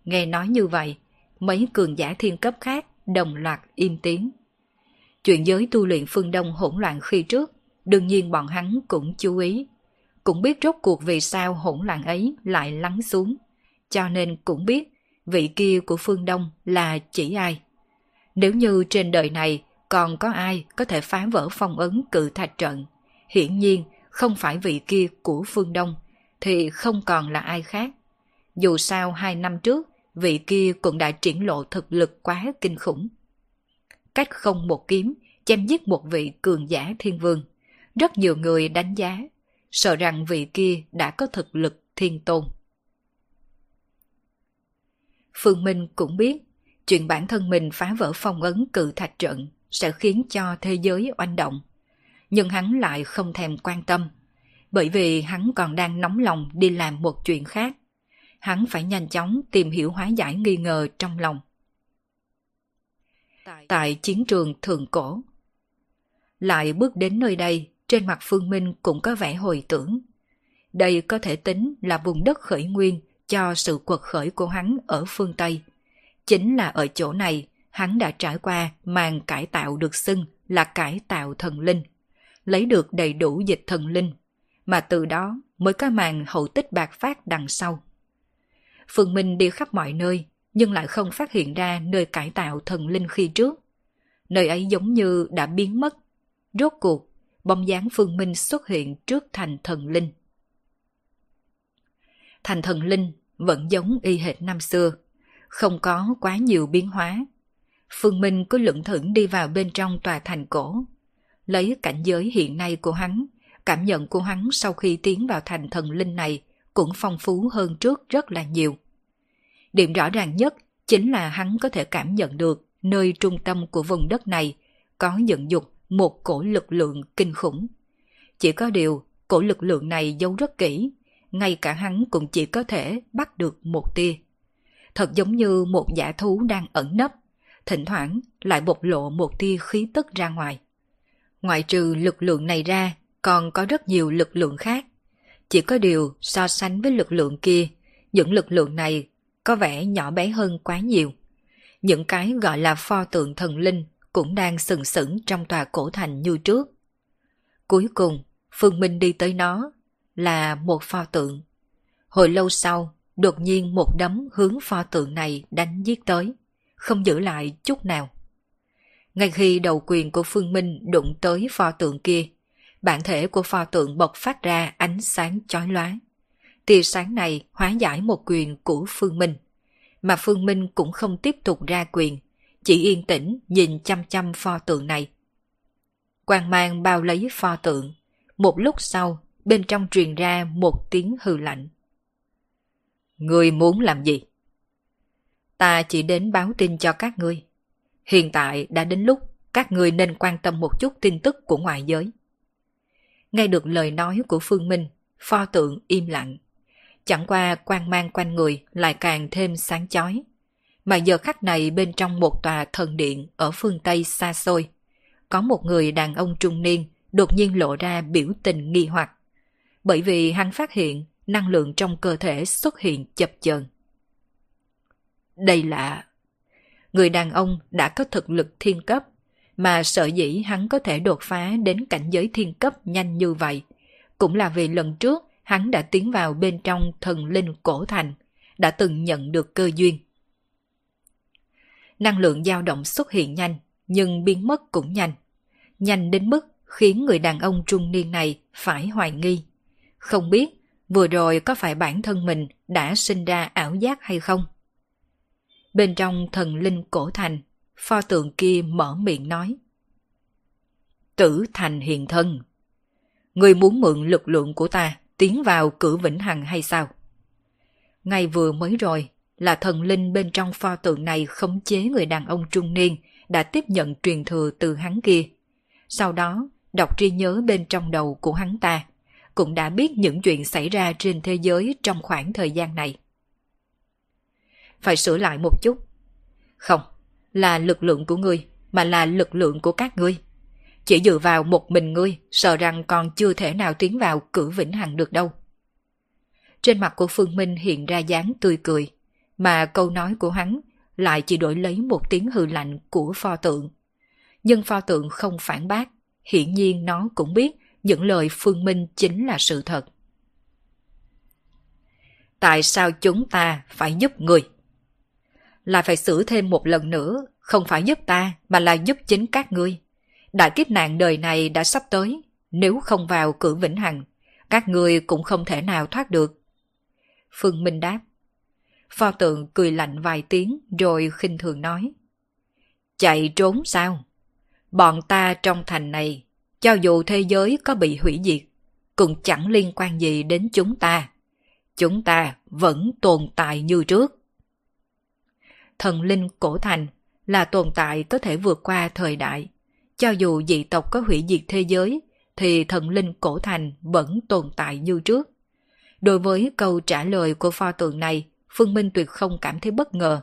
Nghe nói như vậy, mấy cường giả thiên cấp khác đồng loạt im tiếng. Chuyện giới tu luyện phương Đông hỗn loạn khi trước, đương nhiên bọn hắn cũng chú ý. Cũng biết rốt cuộc vì sao hỗn loạn ấy lại lắng xuống, cho nên cũng biết vị kia của phương Đông là chỉ ai. Nếu như trên đời này còn có ai có thể phá vỡ phong ấn cự thạch trận, hiển nhiên không phải vị kia của phương Đông, thì không còn là ai khác. Dù sao hai năm trước, vị kia cũng đã triển lộ thực lực quá kinh khủng. Cách không một kiếm, chém giết một vị cường giả thiên vương. Rất nhiều người đánh giá, sợ rằng vị kia đã có thực lực thiên tôn. Phương Minh cũng biết, chuyện bản thân mình phá vỡ phong ấn cự thạch trận sẽ khiến cho thế giới oanh động. Nhưng hắn lại không thèm quan tâm, bởi vì hắn còn đang nóng lòng đi làm một chuyện khác hắn phải nhanh chóng tìm hiểu hóa giải nghi ngờ trong lòng. Tại chiến trường thượng cổ, lại bước đến nơi đây, trên mặt Phương Minh cũng có vẻ hồi tưởng. Đây có thể tính là vùng đất khởi nguyên cho sự quật khởi của hắn ở phương Tây. Chính là ở chỗ này, hắn đã trải qua màn cải tạo được xưng là cải tạo thần linh, lấy được đầy đủ dịch thần linh, mà từ đó mới có màn hậu tích bạc phát đằng sau. Phương Minh đi khắp mọi nơi, nhưng lại không phát hiện ra nơi cải tạo thần linh khi trước. Nơi ấy giống như đã biến mất. Rốt cuộc, bóng dáng Phương Minh xuất hiện trước thành thần linh. Thành thần linh vẫn giống y hệt năm xưa, không có quá nhiều biến hóa. Phương Minh cứ lững thững đi vào bên trong tòa thành cổ, lấy cảnh giới hiện nay của hắn, cảm nhận của hắn sau khi tiến vào thành thần linh này cũng phong phú hơn trước rất là nhiều. Điểm rõ ràng nhất chính là hắn có thể cảm nhận được nơi trung tâm của vùng đất này có dựng dục một cổ lực lượng kinh khủng. Chỉ có điều, cổ lực lượng này giấu rất kỹ, ngay cả hắn cũng chỉ có thể bắt được một tia. Thật giống như một giả thú đang ẩn nấp, thỉnh thoảng lại bộc lộ một tia khí tức ra ngoài. Ngoại trừ lực lượng này ra, còn có rất nhiều lực lượng khác. Chỉ có điều so sánh với lực lượng kia, những lực lượng này có vẻ nhỏ bé hơn quá nhiều. Những cái gọi là pho tượng thần linh cũng đang sừng sững trong tòa cổ thành như trước. Cuối cùng, Phương Minh đi tới nó là một pho tượng. Hồi lâu sau, đột nhiên một đấm hướng pho tượng này đánh giết tới, không giữ lại chút nào. Ngay khi đầu quyền của Phương Minh đụng tới pho tượng kia, bản thể của pho tượng bộc phát ra ánh sáng chói lóa tia sáng này hóa giải một quyền của Phương Minh. Mà Phương Minh cũng không tiếp tục ra quyền, chỉ yên tĩnh nhìn chăm chăm pho tượng này. Quang mang bao lấy pho tượng. Một lúc sau, bên trong truyền ra một tiếng hư lạnh. Người muốn làm gì? Ta chỉ đến báo tin cho các ngươi. Hiện tại đã đến lúc các ngươi nên quan tâm một chút tin tức của ngoại giới. Nghe được lời nói của Phương Minh, pho tượng im lặng. Chẳng qua quang mang quanh người lại càng thêm sáng chói. Mà giờ khắc này bên trong một tòa thần điện ở phương Tây xa xôi, có một người đàn ông trung niên đột nhiên lộ ra biểu tình nghi hoặc. Bởi vì hắn phát hiện năng lượng trong cơ thể xuất hiện chập chờn. Đây là... Người đàn ông đã có thực lực thiên cấp, mà sợ dĩ hắn có thể đột phá đến cảnh giới thiên cấp nhanh như vậy, cũng là vì lần trước hắn đã tiến vào bên trong thần linh cổ thành, đã từng nhận được cơ duyên. Năng lượng dao động xuất hiện nhanh, nhưng biến mất cũng nhanh. Nhanh đến mức khiến người đàn ông trung niên này phải hoài nghi. Không biết vừa rồi có phải bản thân mình đã sinh ra ảo giác hay không? Bên trong thần linh cổ thành, pho tượng kia mở miệng nói. Tử thành hiện thân. Người muốn mượn lực lượng của ta tiến vào cử vĩnh hằng hay sao? Ngay vừa mới rồi là thần linh bên trong pho tượng này khống chế người đàn ông trung niên đã tiếp nhận truyền thừa từ hắn kia. Sau đó, đọc trí nhớ bên trong đầu của hắn ta, cũng đã biết những chuyện xảy ra trên thế giới trong khoảng thời gian này. Phải sửa lại một chút. Không, là lực lượng của ngươi, mà là lực lượng của các ngươi. Chỉ dựa vào một mình ngươi, sợ rằng còn chưa thể nào tiến vào cử vĩnh hằng được đâu. Trên mặt của Phương Minh hiện ra dáng tươi cười, mà câu nói của hắn lại chỉ đổi lấy một tiếng hư lạnh của pho tượng. Nhưng pho tượng không phản bác, hiển nhiên nó cũng biết những lời Phương Minh chính là sự thật. Tại sao chúng ta phải giúp người? Là phải xử thêm một lần nữa, không phải giúp ta mà là giúp chính các ngươi. Đại kiếp nạn đời này đã sắp tới, nếu không vào cửa vĩnh hằng, các ngươi cũng không thể nào thoát được. Phương Minh đáp. Pho tượng cười lạnh vài tiếng rồi khinh thường nói. Chạy trốn sao? Bọn ta trong thành này, cho dù thế giới có bị hủy diệt, cũng chẳng liên quan gì đến chúng ta. Chúng ta vẫn tồn tại như trước. Thần linh cổ thành là tồn tại có thể vượt qua thời đại. Cho dù dị tộc có hủy diệt thế giới, thì thần linh cổ thành vẫn tồn tại như trước. Đối với câu trả lời của pho tượng này, Phương Minh tuyệt không cảm thấy bất ngờ.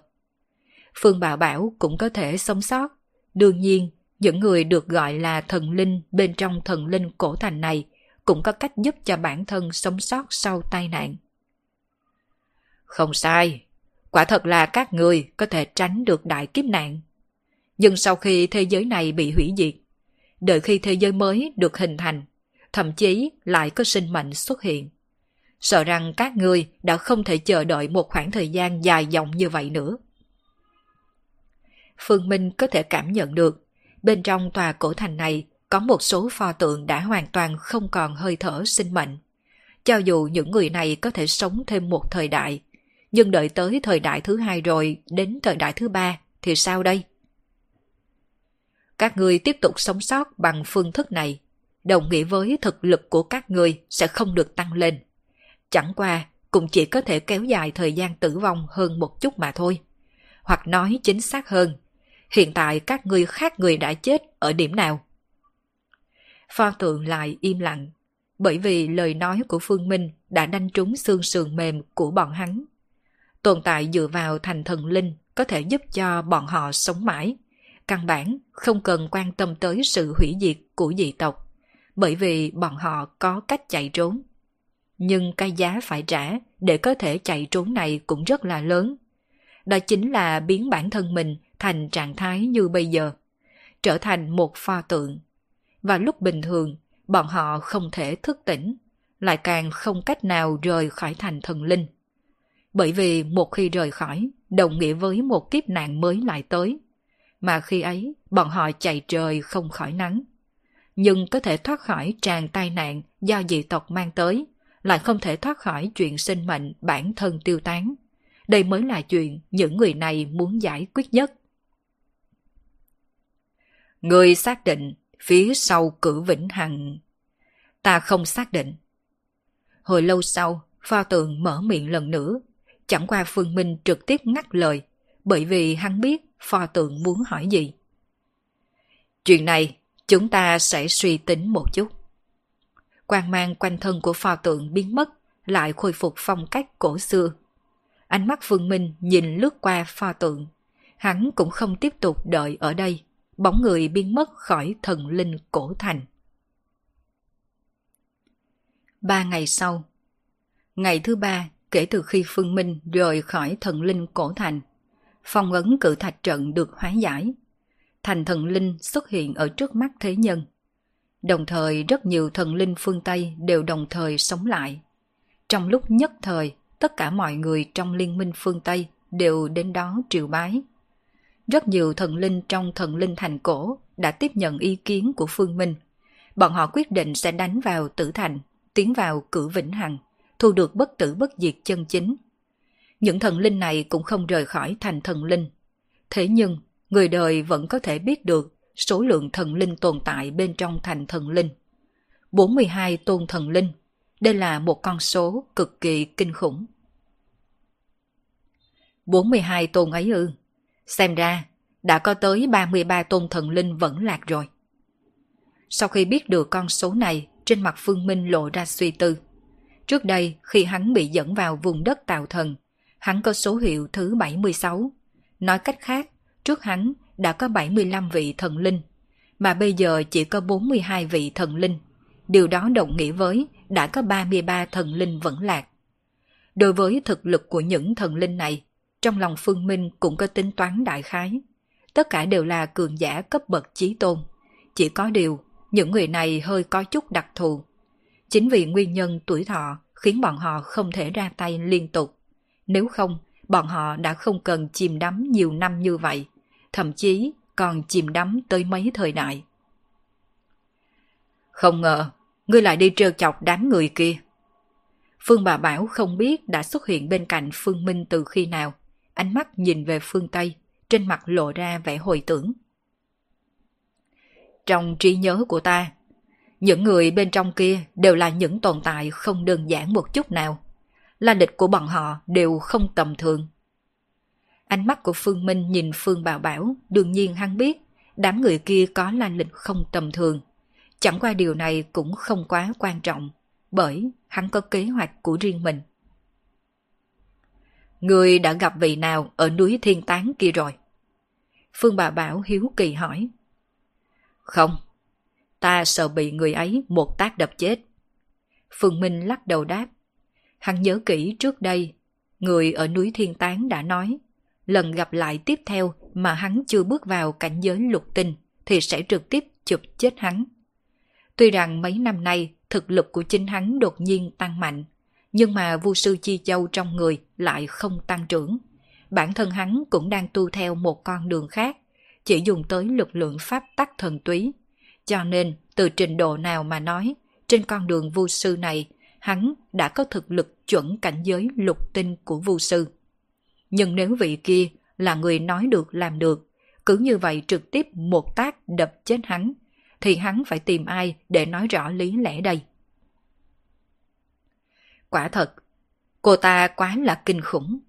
Phương Bảo Bảo cũng có thể sống sót. Đương nhiên, những người được gọi là thần linh bên trong thần linh cổ thành này cũng có cách giúp cho bản thân sống sót sau tai nạn. Không sai, quả thật là các người có thể tránh được đại kiếp nạn. Nhưng sau khi thế giới này bị hủy diệt, đợi khi thế giới mới được hình thành, thậm chí lại có sinh mệnh xuất hiện sợ rằng các người đã không thể chờ đợi một khoảng thời gian dài dòng như vậy nữa. Phương Minh có thể cảm nhận được, bên trong tòa cổ thành này có một số pho tượng đã hoàn toàn không còn hơi thở sinh mệnh. Cho dù những người này có thể sống thêm một thời đại, nhưng đợi tới thời đại thứ hai rồi đến thời đại thứ ba thì sao đây? Các ngươi tiếp tục sống sót bằng phương thức này, đồng nghĩa với thực lực của các ngươi sẽ không được tăng lên. Chẳng qua cũng chỉ có thể kéo dài thời gian tử vong hơn một chút mà thôi. Hoặc nói chính xác hơn, hiện tại các ngươi khác người đã chết ở điểm nào? Pho tượng lại im lặng, bởi vì lời nói của Phương Minh đã đanh trúng xương sườn mềm của bọn hắn. Tồn tại dựa vào thành thần linh có thể giúp cho bọn họ sống mãi. Căn bản không cần quan tâm tới sự hủy diệt của dị tộc, bởi vì bọn họ có cách chạy trốn nhưng cái giá phải trả để có thể chạy trốn này cũng rất là lớn. Đó chính là biến bản thân mình thành trạng thái như bây giờ, trở thành một pho tượng. Và lúc bình thường, bọn họ không thể thức tỉnh, lại càng không cách nào rời khỏi thành thần linh. Bởi vì một khi rời khỏi, đồng nghĩa với một kiếp nạn mới lại tới. Mà khi ấy, bọn họ chạy trời không khỏi nắng. Nhưng có thể thoát khỏi tràn tai nạn do dị tộc mang tới – lại không thể thoát khỏi chuyện sinh mệnh bản thân tiêu tán. Đây mới là chuyện những người này muốn giải quyết nhất. Người xác định phía sau cử vĩnh hằng. Ta không xác định. Hồi lâu sau, pho tượng mở miệng lần nữa. Chẳng qua Phương Minh trực tiếp ngắt lời, bởi vì hắn biết pho tượng muốn hỏi gì. Chuyện này, chúng ta sẽ suy tính một chút quang mang quanh thân của pho tượng biến mất, lại khôi phục phong cách cổ xưa. Ánh mắt Phương Minh nhìn lướt qua pho tượng. Hắn cũng không tiếp tục đợi ở đây, bóng người biến mất khỏi thần linh cổ thành. Ba ngày sau Ngày thứ ba kể từ khi Phương Minh rời khỏi thần linh cổ thành, phong ấn cử thạch trận được hóa giải. Thành thần linh xuất hiện ở trước mắt thế nhân. Đồng thời rất nhiều thần linh phương Tây đều đồng thời sống lại. Trong lúc nhất thời, tất cả mọi người trong liên minh phương Tây đều đến đó triều bái. Rất nhiều thần linh trong thần linh thành cổ đã tiếp nhận ý kiến của Phương Minh. Bọn họ quyết định sẽ đánh vào tử thành, tiến vào cử vĩnh hằng, thu được bất tử bất diệt chân chính. Những thần linh này cũng không rời khỏi thành thần linh. Thế nhưng, người đời vẫn có thể biết được số lượng thần linh tồn tại bên trong thành thần linh. 42 tôn thần linh, đây là một con số cực kỳ kinh khủng. 42 tôn ấy ư. Xem ra, đã có tới 33 tôn thần linh vẫn lạc rồi. Sau khi biết được con số này, trên mặt Phương Minh lộ ra suy tư. Trước đây, khi hắn bị dẫn vào vùng đất tạo thần, hắn có số hiệu thứ 76. Nói cách khác, trước hắn đã có 75 vị thần linh, mà bây giờ chỉ có 42 vị thần linh. Điều đó đồng nghĩa với đã có 33 thần linh vẫn lạc. Đối với thực lực của những thần linh này, trong lòng Phương Minh cũng có tính toán đại khái. Tất cả đều là cường giả cấp bậc chí tôn. Chỉ có điều, những người này hơi có chút đặc thù. Chính vì nguyên nhân tuổi thọ khiến bọn họ không thể ra tay liên tục. Nếu không, bọn họ đã không cần chìm đắm nhiều năm như vậy, thậm chí còn chìm đắm tới mấy thời đại. Không ngờ, ngươi lại đi trêu chọc đám người kia. Phương bà Bảo không biết đã xuất hiện bên cạnh Phương Minh từ khi nào, ánh mắt nhìn về phương Tây, trên mặt lộ ra vẻ hồi tưởng. Trong trí nhớ của ta, những người bên trong kia đều là những tồn tại không đơn giản một chút nào. La lịch của bọn họ đều không tầm thường. Ánh mắt của Phương Minh nhìn Phương Bảo Bảo, đương nhiên hắn biết đám người kia có la lịch không tầm thường. Chẳng qua điều này cũng không quá quan trọng, bởi hắn có kế hoạch của riêng mình. Người đã gặp vị nào ở núi Thiên Tán kia rồi? Phương bà Bảo hiếu kỳ hỏi. Không, ta sợ bị người ấy một tác đập chết. Phương Minh lắc đầu đáp. Hắn nhớ kỹ trước đây, người ở núi Thiên Tán đã nói, lần gặp lại tiếp theo mà hắn chưa bước vào cảnh giới lục tinh thì sẽ trực tiếp chụp chết hắn. Tuy rằng mấy năm nay thực lực của chính hắn đột nhiên tăng mạnh, nhưng mà vu sư chi châu trong người lại không tăng trưởng. Bản thân hắn cũng đang tu theo một con đường khác, chỉ dùng tới lực lượng pháp tắc thần túy. Cho nên, từ trình độ nào mà nói, trên con đường vu sư này, hắn đã có thực lực chuẩn cảnh giới lục tinh của vu sư. Nhưng nếu vị kia là người nói được làm được, cứ như vậy trực tiếp một tác đập chết hắn, thì hắn phải tìm ai để nói rõ lý lẽ đây. Quả thật, cô ta quá là kinh khủng.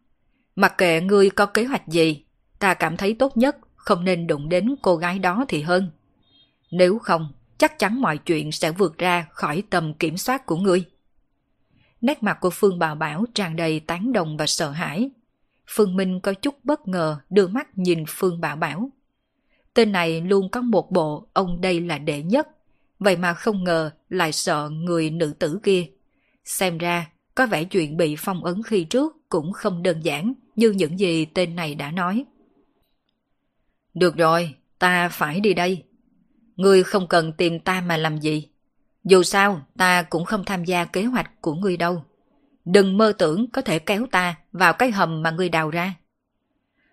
Mặc kệ ngươi có kế hoạch gì, ta cảm thấy tốt nhất không nên đụng đến cô gái đó thì hơn. Nếu không, chắc chắn mọi chuyện sẽ vượt ra khỏi tầm kiểm soát của ngươi. Nét mặt của Phương Bảo Bảo tràn đầy tán đồng và sợ hãi. Phương Minh có chút bất ngờ đưa mắt nhìn Phương Bảo Bảo. Tên này luôn có một bộ ông đây là đệ nhất, vậy mà không ngờ lại sợ người nữ tử kia. Xem ra, có vẻ chuyện bị phong ấn khi trước cũng không đơn giản như những gì tên này đã nói. Được rồi, ta phải đi đây. Ngươi không cần tìm ta mà làm gì. Dù sao, ta cũng không tham gia kế hoạch của ngươi đâu. Đừng mơ tưởng có thể kéo ta vào cái hầm mà ngươi đào ra.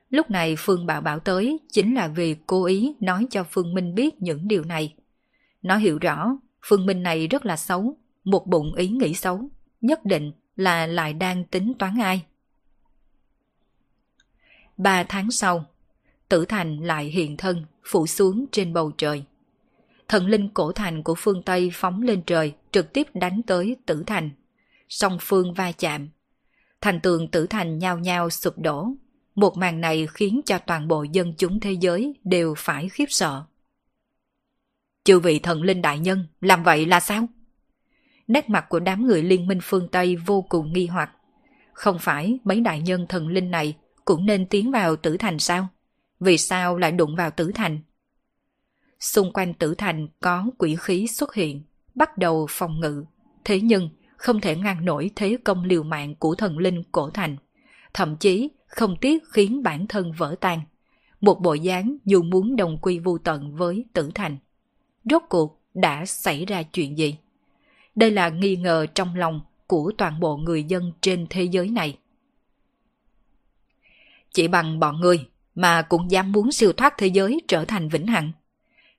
Lúc này Phương Bảo Bảo tới chính là vì cố ý nói cho Phương Minh biết những điều này. Nó hiểu rõ, Phương Minh này rất là xấu, một bụng ý nghĩ xấu, nhất định là lại đang tính toán ai. Ba tháng sau, tử thành lại hiện thân, phủ xuống trên bầu trời. Thần linh cổ thành của phương Tây phóng lên trời, trực tiếp đánh tới tử thành. Song phương va chạm. Thành tường tử thành nhao nhao sụp đổ. Một màn này khiến cho toàn bộ dân chúng thế giới đều phải khiếp sợ. Chư vị thần linh đại nhân, làm vậy là sao? Nét mặt của đám người liên minh phương Tây vô cùng nghi hoặc. Không phải mấy đại nhân thần linh này cũng nên tiến vào tử thành sao? Vì sao lại đụng vào tử thành? Xung quanh tử thành có quỷ khí xuất hiện, bắt đầu phòng ngự. Thế nhưng không thể ngăn nổi thế công liều mạng của thần linh cổ thành. Thậm chí không tiếc khiến bản thân vỡ tan. Một bộ dáng dù muốn đồng quy vu tận với tử thành. Rốt cuộc đã xảy ra chuyện gì? Đây là nghi ngờ trong lòng của toàn bộ người dân trên thế giới này. Chỉ bằng bọn người mà cũng dám muốn siêu thoát thế giới trở thành vĩnh hằng.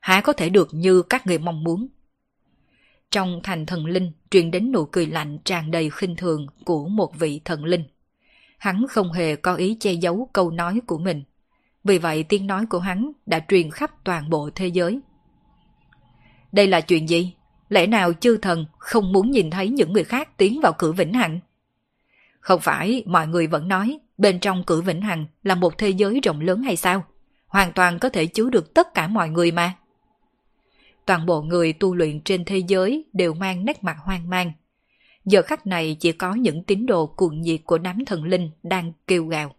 Há có thể được như các người mong muốn. Trong thành thần linh, truyền đến nụ cười lạnh tràn đầy khinh thường của một vị thần linh. Hắn không hề có ý che giấu câu nói của mình. Vì vậy tiếng nói của hắn đã truyền khắp toàn bộ thế giới. Đây là chuyện gì? Lẽ nào chư thần không muốn nhìn thấy những người khác tiến vào cửa vĩnh hằng? Không phải, mọi người vẫn nói, bên trong cửa vĩnh hằng là một thế giới rộng lớn hay sao? Hoàn toàn có thể chứa được tất cả mọi người mà. Toàn bộ người tu luyện trên thế giới đều mang nét mặt hoang mang. Giờ khắc này chỉ có những tín đồ cuồng nhiệt của đám thần linh đang kêu gào.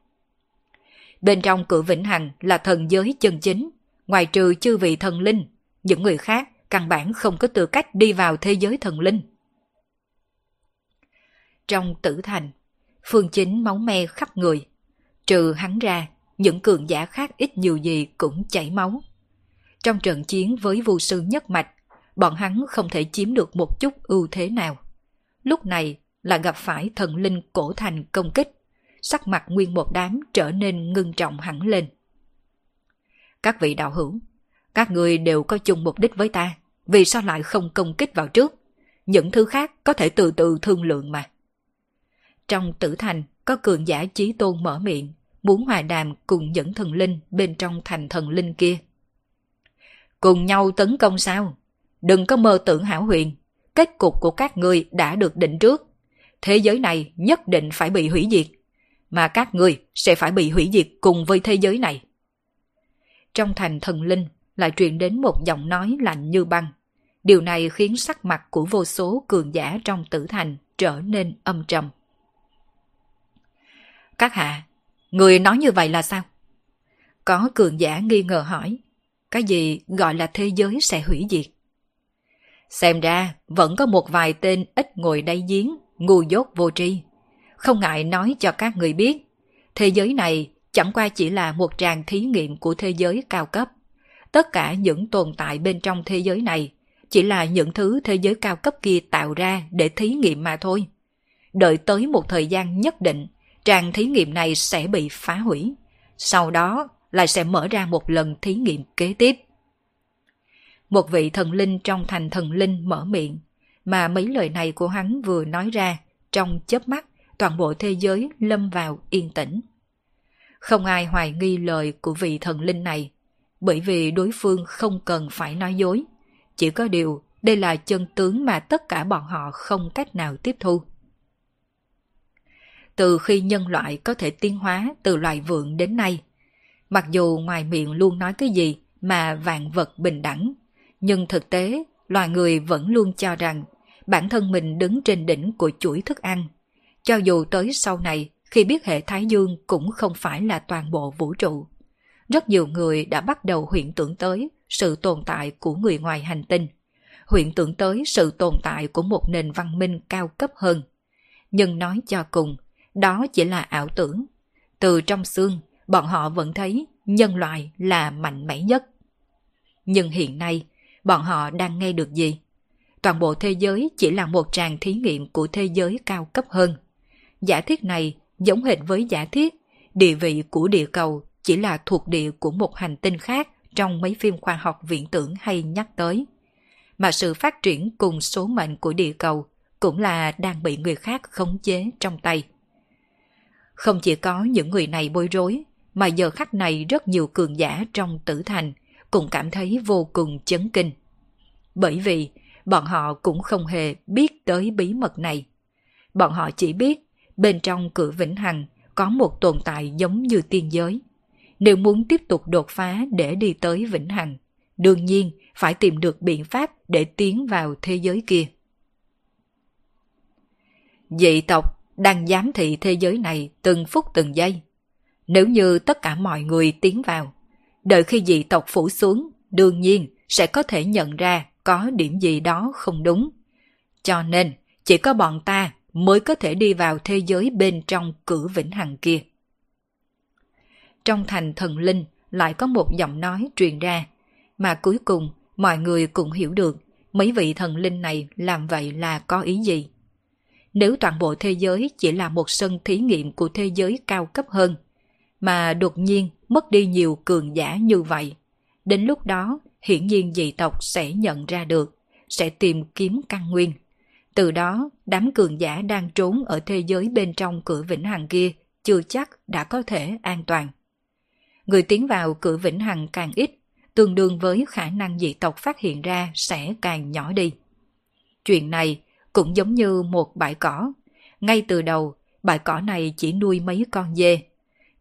Bên trong cửa vĩnh hằng là thần giới chân chính, ngoài trừ chư vị thần linh, những người khác căn bản không có tư cách đi vào thế giới thần linh. Trong tử thành, phương chính máu me khắp người. Trừ hắn ra, những cường giả khác ít nhiều gì cũng chảy máu. Trong trận chiến với vô sư nhất mạch, bọn hắn không thể chiếm được một chút ưu thế nào. Lúc này là gặp phải thần linh cổ thành công kích, sắc mặt nguyên một đám trở nên ngưng trọng hẳn lên. Các vị đạo hữu, các người đều có chung mục đích với ta, vì sao lại không công kích vào trước? Những thứ khác có thể từ từ thương lượng mà. Trong tử thành có cường giả chí tôn mở miệng, muốn hòa đàm cùng những thần linh bên trong thành thần linh kia. Cùng nhau tấn công sao? Đừng có mơ tưởng hảo huyền. Kết cục của các ngươi đã được định trước. Thế giới này nhất định phải bị hủy diệt. Mà các ngươi sẽ phải bị hủy diệt cùng với thế giới này. Trong thành thần linh lại truyền đến một giọng nói lạnh như băng. Điều này khiến sắc mặt của vô số cường giả trong tử thành trở nên âm trầm. Các hạ, người nói như vậy là sao? Có cường giả nghi ngờ hỏi, cái gì gọi là thế giới sẽ hủy diệt? Xem ra vẫn có một vài tên ít ngồi đây giếng, ngu dốt vô tri. Không ngại nói cho các người biết, thế giới này chẳng qua chỉ là một tràng thí nghiệm của thế giới cao cấp. Tất cả những tồn tại bên trong thế giới này chỉ là những thứ thế giới cao cấp kia tạo ra để thí nghiệm mà thôi. Đợi tới một thời gian nhất định, tràng thí nghiệm này sẽ bị phá hủy. Sau đó lại sẽ mở ra một lần thí nghiệm kế tiếp. Một vị thần linh trong thành thần linh mở miệng, mà mấy lời này của hắn vừa nói ra, trong chớp mắt, toàn bộ thế giới lâm vào yên tĩnh. Không ai hoài nghi lời của vị thần linh này, bởi vì đối phương không cần phải nói dối. Chỉ có điều, đây là chân tướng mà tất cả bọn họ không cách nào tiếp thu. Từ khi nhân loại có thể tiến hóa từ loài vượn đến nay, mặc dù ngoài miệng luôn nói cái gì mà vạn vật bình đẳng, nhưng thực tế loài người vẫn luôn cho rằng bản thân mình đứng trên đỉnh của chuỗi thức ăn. Cho dù tới sau này, khi biết hệ Thái Dương cũng không phải là toàn bộ vũ trụ. Rất nhiều người đã bắt đầu huyễn tưởng tới sự tồn tại của người ngoài hành tinh, huyễn tưởng tới sự tồn tại của một nền văn minh cao cấp hơn. Nhưng nói cho cùng, đó chỉ là ảo tưởng. Từ trong xương, bọn họ vẫn thấy nhân loại là mạnh mẽ nhất. Nhưng hiện nay, bọn họ đang nghe được gì? Toàn bộ thế giới chỉ là một tràng thí nghiệm của thế giới cao cấp hơn. Giả thiết này giống hệt với giả thiết địa vị của địa cầu chỉ là thuộc địa của một hành tinh khác trong mấy phim khoa học viễn tưởng hay nhắc tới. Mà sự phát triển cùng số mệnh của địa cầu cũng là đang bị người khác khống chế trong tay. Không chỉ có những người này bối rối, mà giờ khắc này rất nhiều cường giả trong tử thành cũng cảm thấy vô cùng chấn kinh. Bởi vì bọn họ cũng không hề biết tới bí mật này. Bọn họ chỉ biết bên trong cửa vĩnh hằng có một tồn tại giống như tiên giới. Nếu muốn tiếp tục đột phá để đi tới vĩnh hằng, đương nhiên phải tìm được biện pháp để tiến vào thế giới kia. Dị tộc đang giám thị thế giới này từng phút từng giây. Nếu như tất cả mọi người tiến vào, đợi khi dị tộc phủ xuống, đương nhiên sẽ có thể nhận ra có điểm gì đó không đúng. Cho nên, chỉ có bọn ta mới có thể đi vào thế giới bên trong cửa vĩnh hằng kia. Trong thành thần linh lại có một giọng nói truyền ra, mà cuối cùng mọi người cũng hiểu được mấy vị thần linh này làm vậy là có ý gì. Nếu toàn bộ thế giới chỉ là một sân thí nghiệm của thế giới cao cấp hơn, mà đột nhiên mất đi nhiều cường giả như vậy, đến lúc đó hiển nhiên dị tộc sẽ nhận ra được, sẽ tìm kiếm căn nguyên. Từ đó, đám cường giả đang trốn ở thế giới bên trong cửa vĩnh hằng kia chưa chắc đã có thể an toàn. Người tiến vào cửa vĩnh hằng càng ít, tương đương với khả năng dị tộc phát hiện ra sẽ càng nhỏ đi. Chuyện này cũng giống như một bãi cỏ. Ngay từ đầu, bãi cỏ này chỉ nuôi mấy con dê,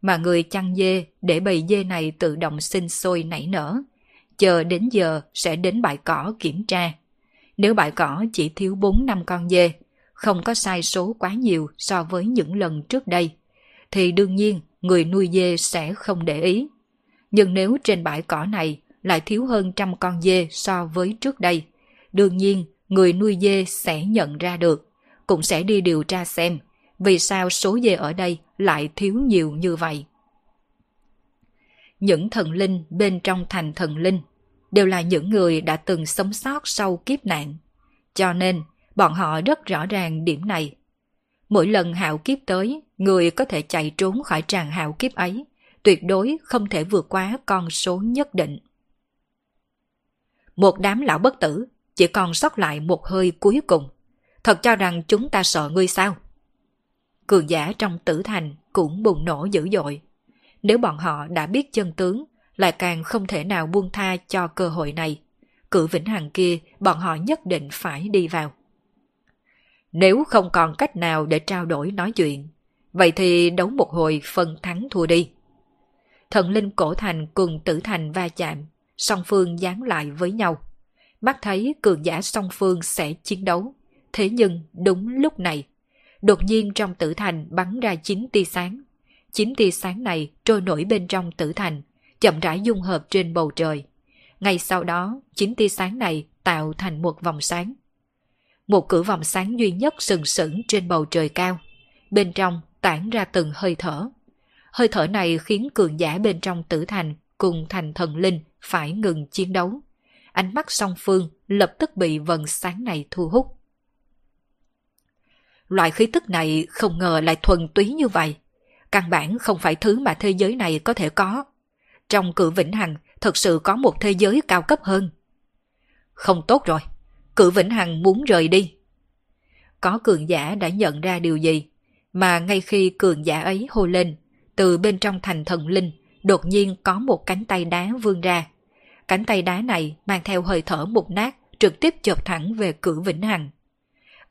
mà người chăn dê để bầy dê này tự động sinh sôi nảy nở. Chờ đến giờ sẽ đến bãi cỏ kiểm tra. Nếu bãi cỏ chỉ thiếu 4 năm con dê, không có sai số quá nhiều so với những lần trước đây, thì đương nhiên người nuôi dê sẽ không để ý. Nhưng nếu trên bãi cỏ này lại thiếu hơn trăm con dê so với trước đây, đương nhiên người nuôi dê sẽ nhận ra được, cũng sẽ đi điều tra xem vì sao số dê ở đây lại thiếu nhiều như vậy. Những thần linh bên trong thành thần linh đều là những người đã từng sống sót sau kiếp nạn. Cho nên, bọn họ rất rõ ràng điểm này. Mỗi lần hạo kiếp tới, người có thể chạy trốn khỏi tràng hạo kiếp ấy, tuyệt đối không thể vượt quá con số nhất định. Một đám lão bất tử, chỉ còn sót lại một hơi cuối cùng. Thật cho rằng chúng ta sợ ngươi sao? Cường giả trong tử thành cũng bùng nổ dữ dội. Nếu bọn họ đã biết chân tướng, lại càng không thể nào buông tha cho cơ hội này. Cử Vĩnh Hằng kia, bọn họ nhất định phải đi vào. Nếu không còn cách nào để trao đổi nói chuyện, vậy thì đấu một hồi phân thắng thua đi. Thần linh cổ thành cùng tử thành va chạm, song phương dán lại với nhau. Mắt thấy cường giả song phương sẽ chiến đấu. Thế nhưng đúng lúc này, đột nhiên trong tử thành bắn ra chín tia sáng. Chín tia sáng này trôi nổi bên trong tử thành, chậm rãi dung hợp trên bầu trời. Ngay sau đó, chín tia sáng này tạo thành một vòng sáng. Một cử vòng sáng duy nhất sừng sững trên bầu trời cao. Bên trong tản ra từng hơi thở. Hơi thở này khiến cường giả bên trong tử thành cùng thành thần linh phải ngừng chiến đấu. Ánh mắt song phương lập tức bị vần sáng này thu hút. Loại khí tức này không ngờ lại thuần túy như vậy. Căn bản không phải thứ mà thế giới này có thể có. Trong cử vĩnh hằng thật sự có một thế giới cao cấp hơn. Không tốt rồi, cử vĩnh hằng muốn rời đi. Có cường giả đã nhận ra điều gì, mà ngay khi cường giả ấy hô lên, từ bên trong thành thần linh, đột nhiên có một cánh tay đá vươn ra. Cánh tay đá này mang theo hơi thở mục nát, trực tiếp chộp thẳng về cử vĩnh hằng.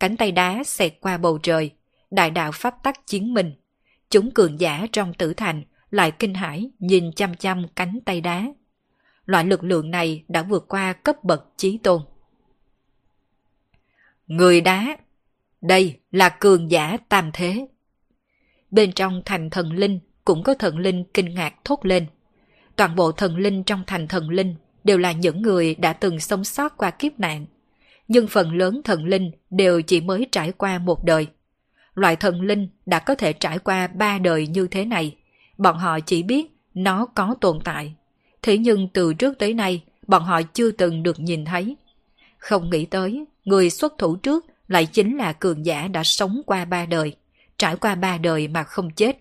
Cánh tay đá xẹt qua bầu trời, đại đạo pháp tắc chiến mình Chúng cường giả trong tử thành lại kinh hãi nhìn chăm chăm cánh tay đá. Loại lực lượng này đã vượt qua cấp bậc chí tôn. Người đá Đây là cường giả tam thế. Bên trong thành thần linh cũng có thần linh kinh ngạc thốt lên. Toàn bộ thần linh trong thành thần linh đều là những người đã từng sống sót qua kiếp nạn. Nhưng phần lớn thần linh đều chỉ mới trải qua một đời. Loại thần linh đã có thể trải qua ba đời như thế này bọn họ chỉ biết nó có tồn tại. Thế nhưng từ trước tới nay, bọn họ chưa từng được nhìn thấy. Không nghĩ tới, người xuất thủ trước lại chính là cường giả đã sống qua ba đời, trải qua ba đời mà không chết.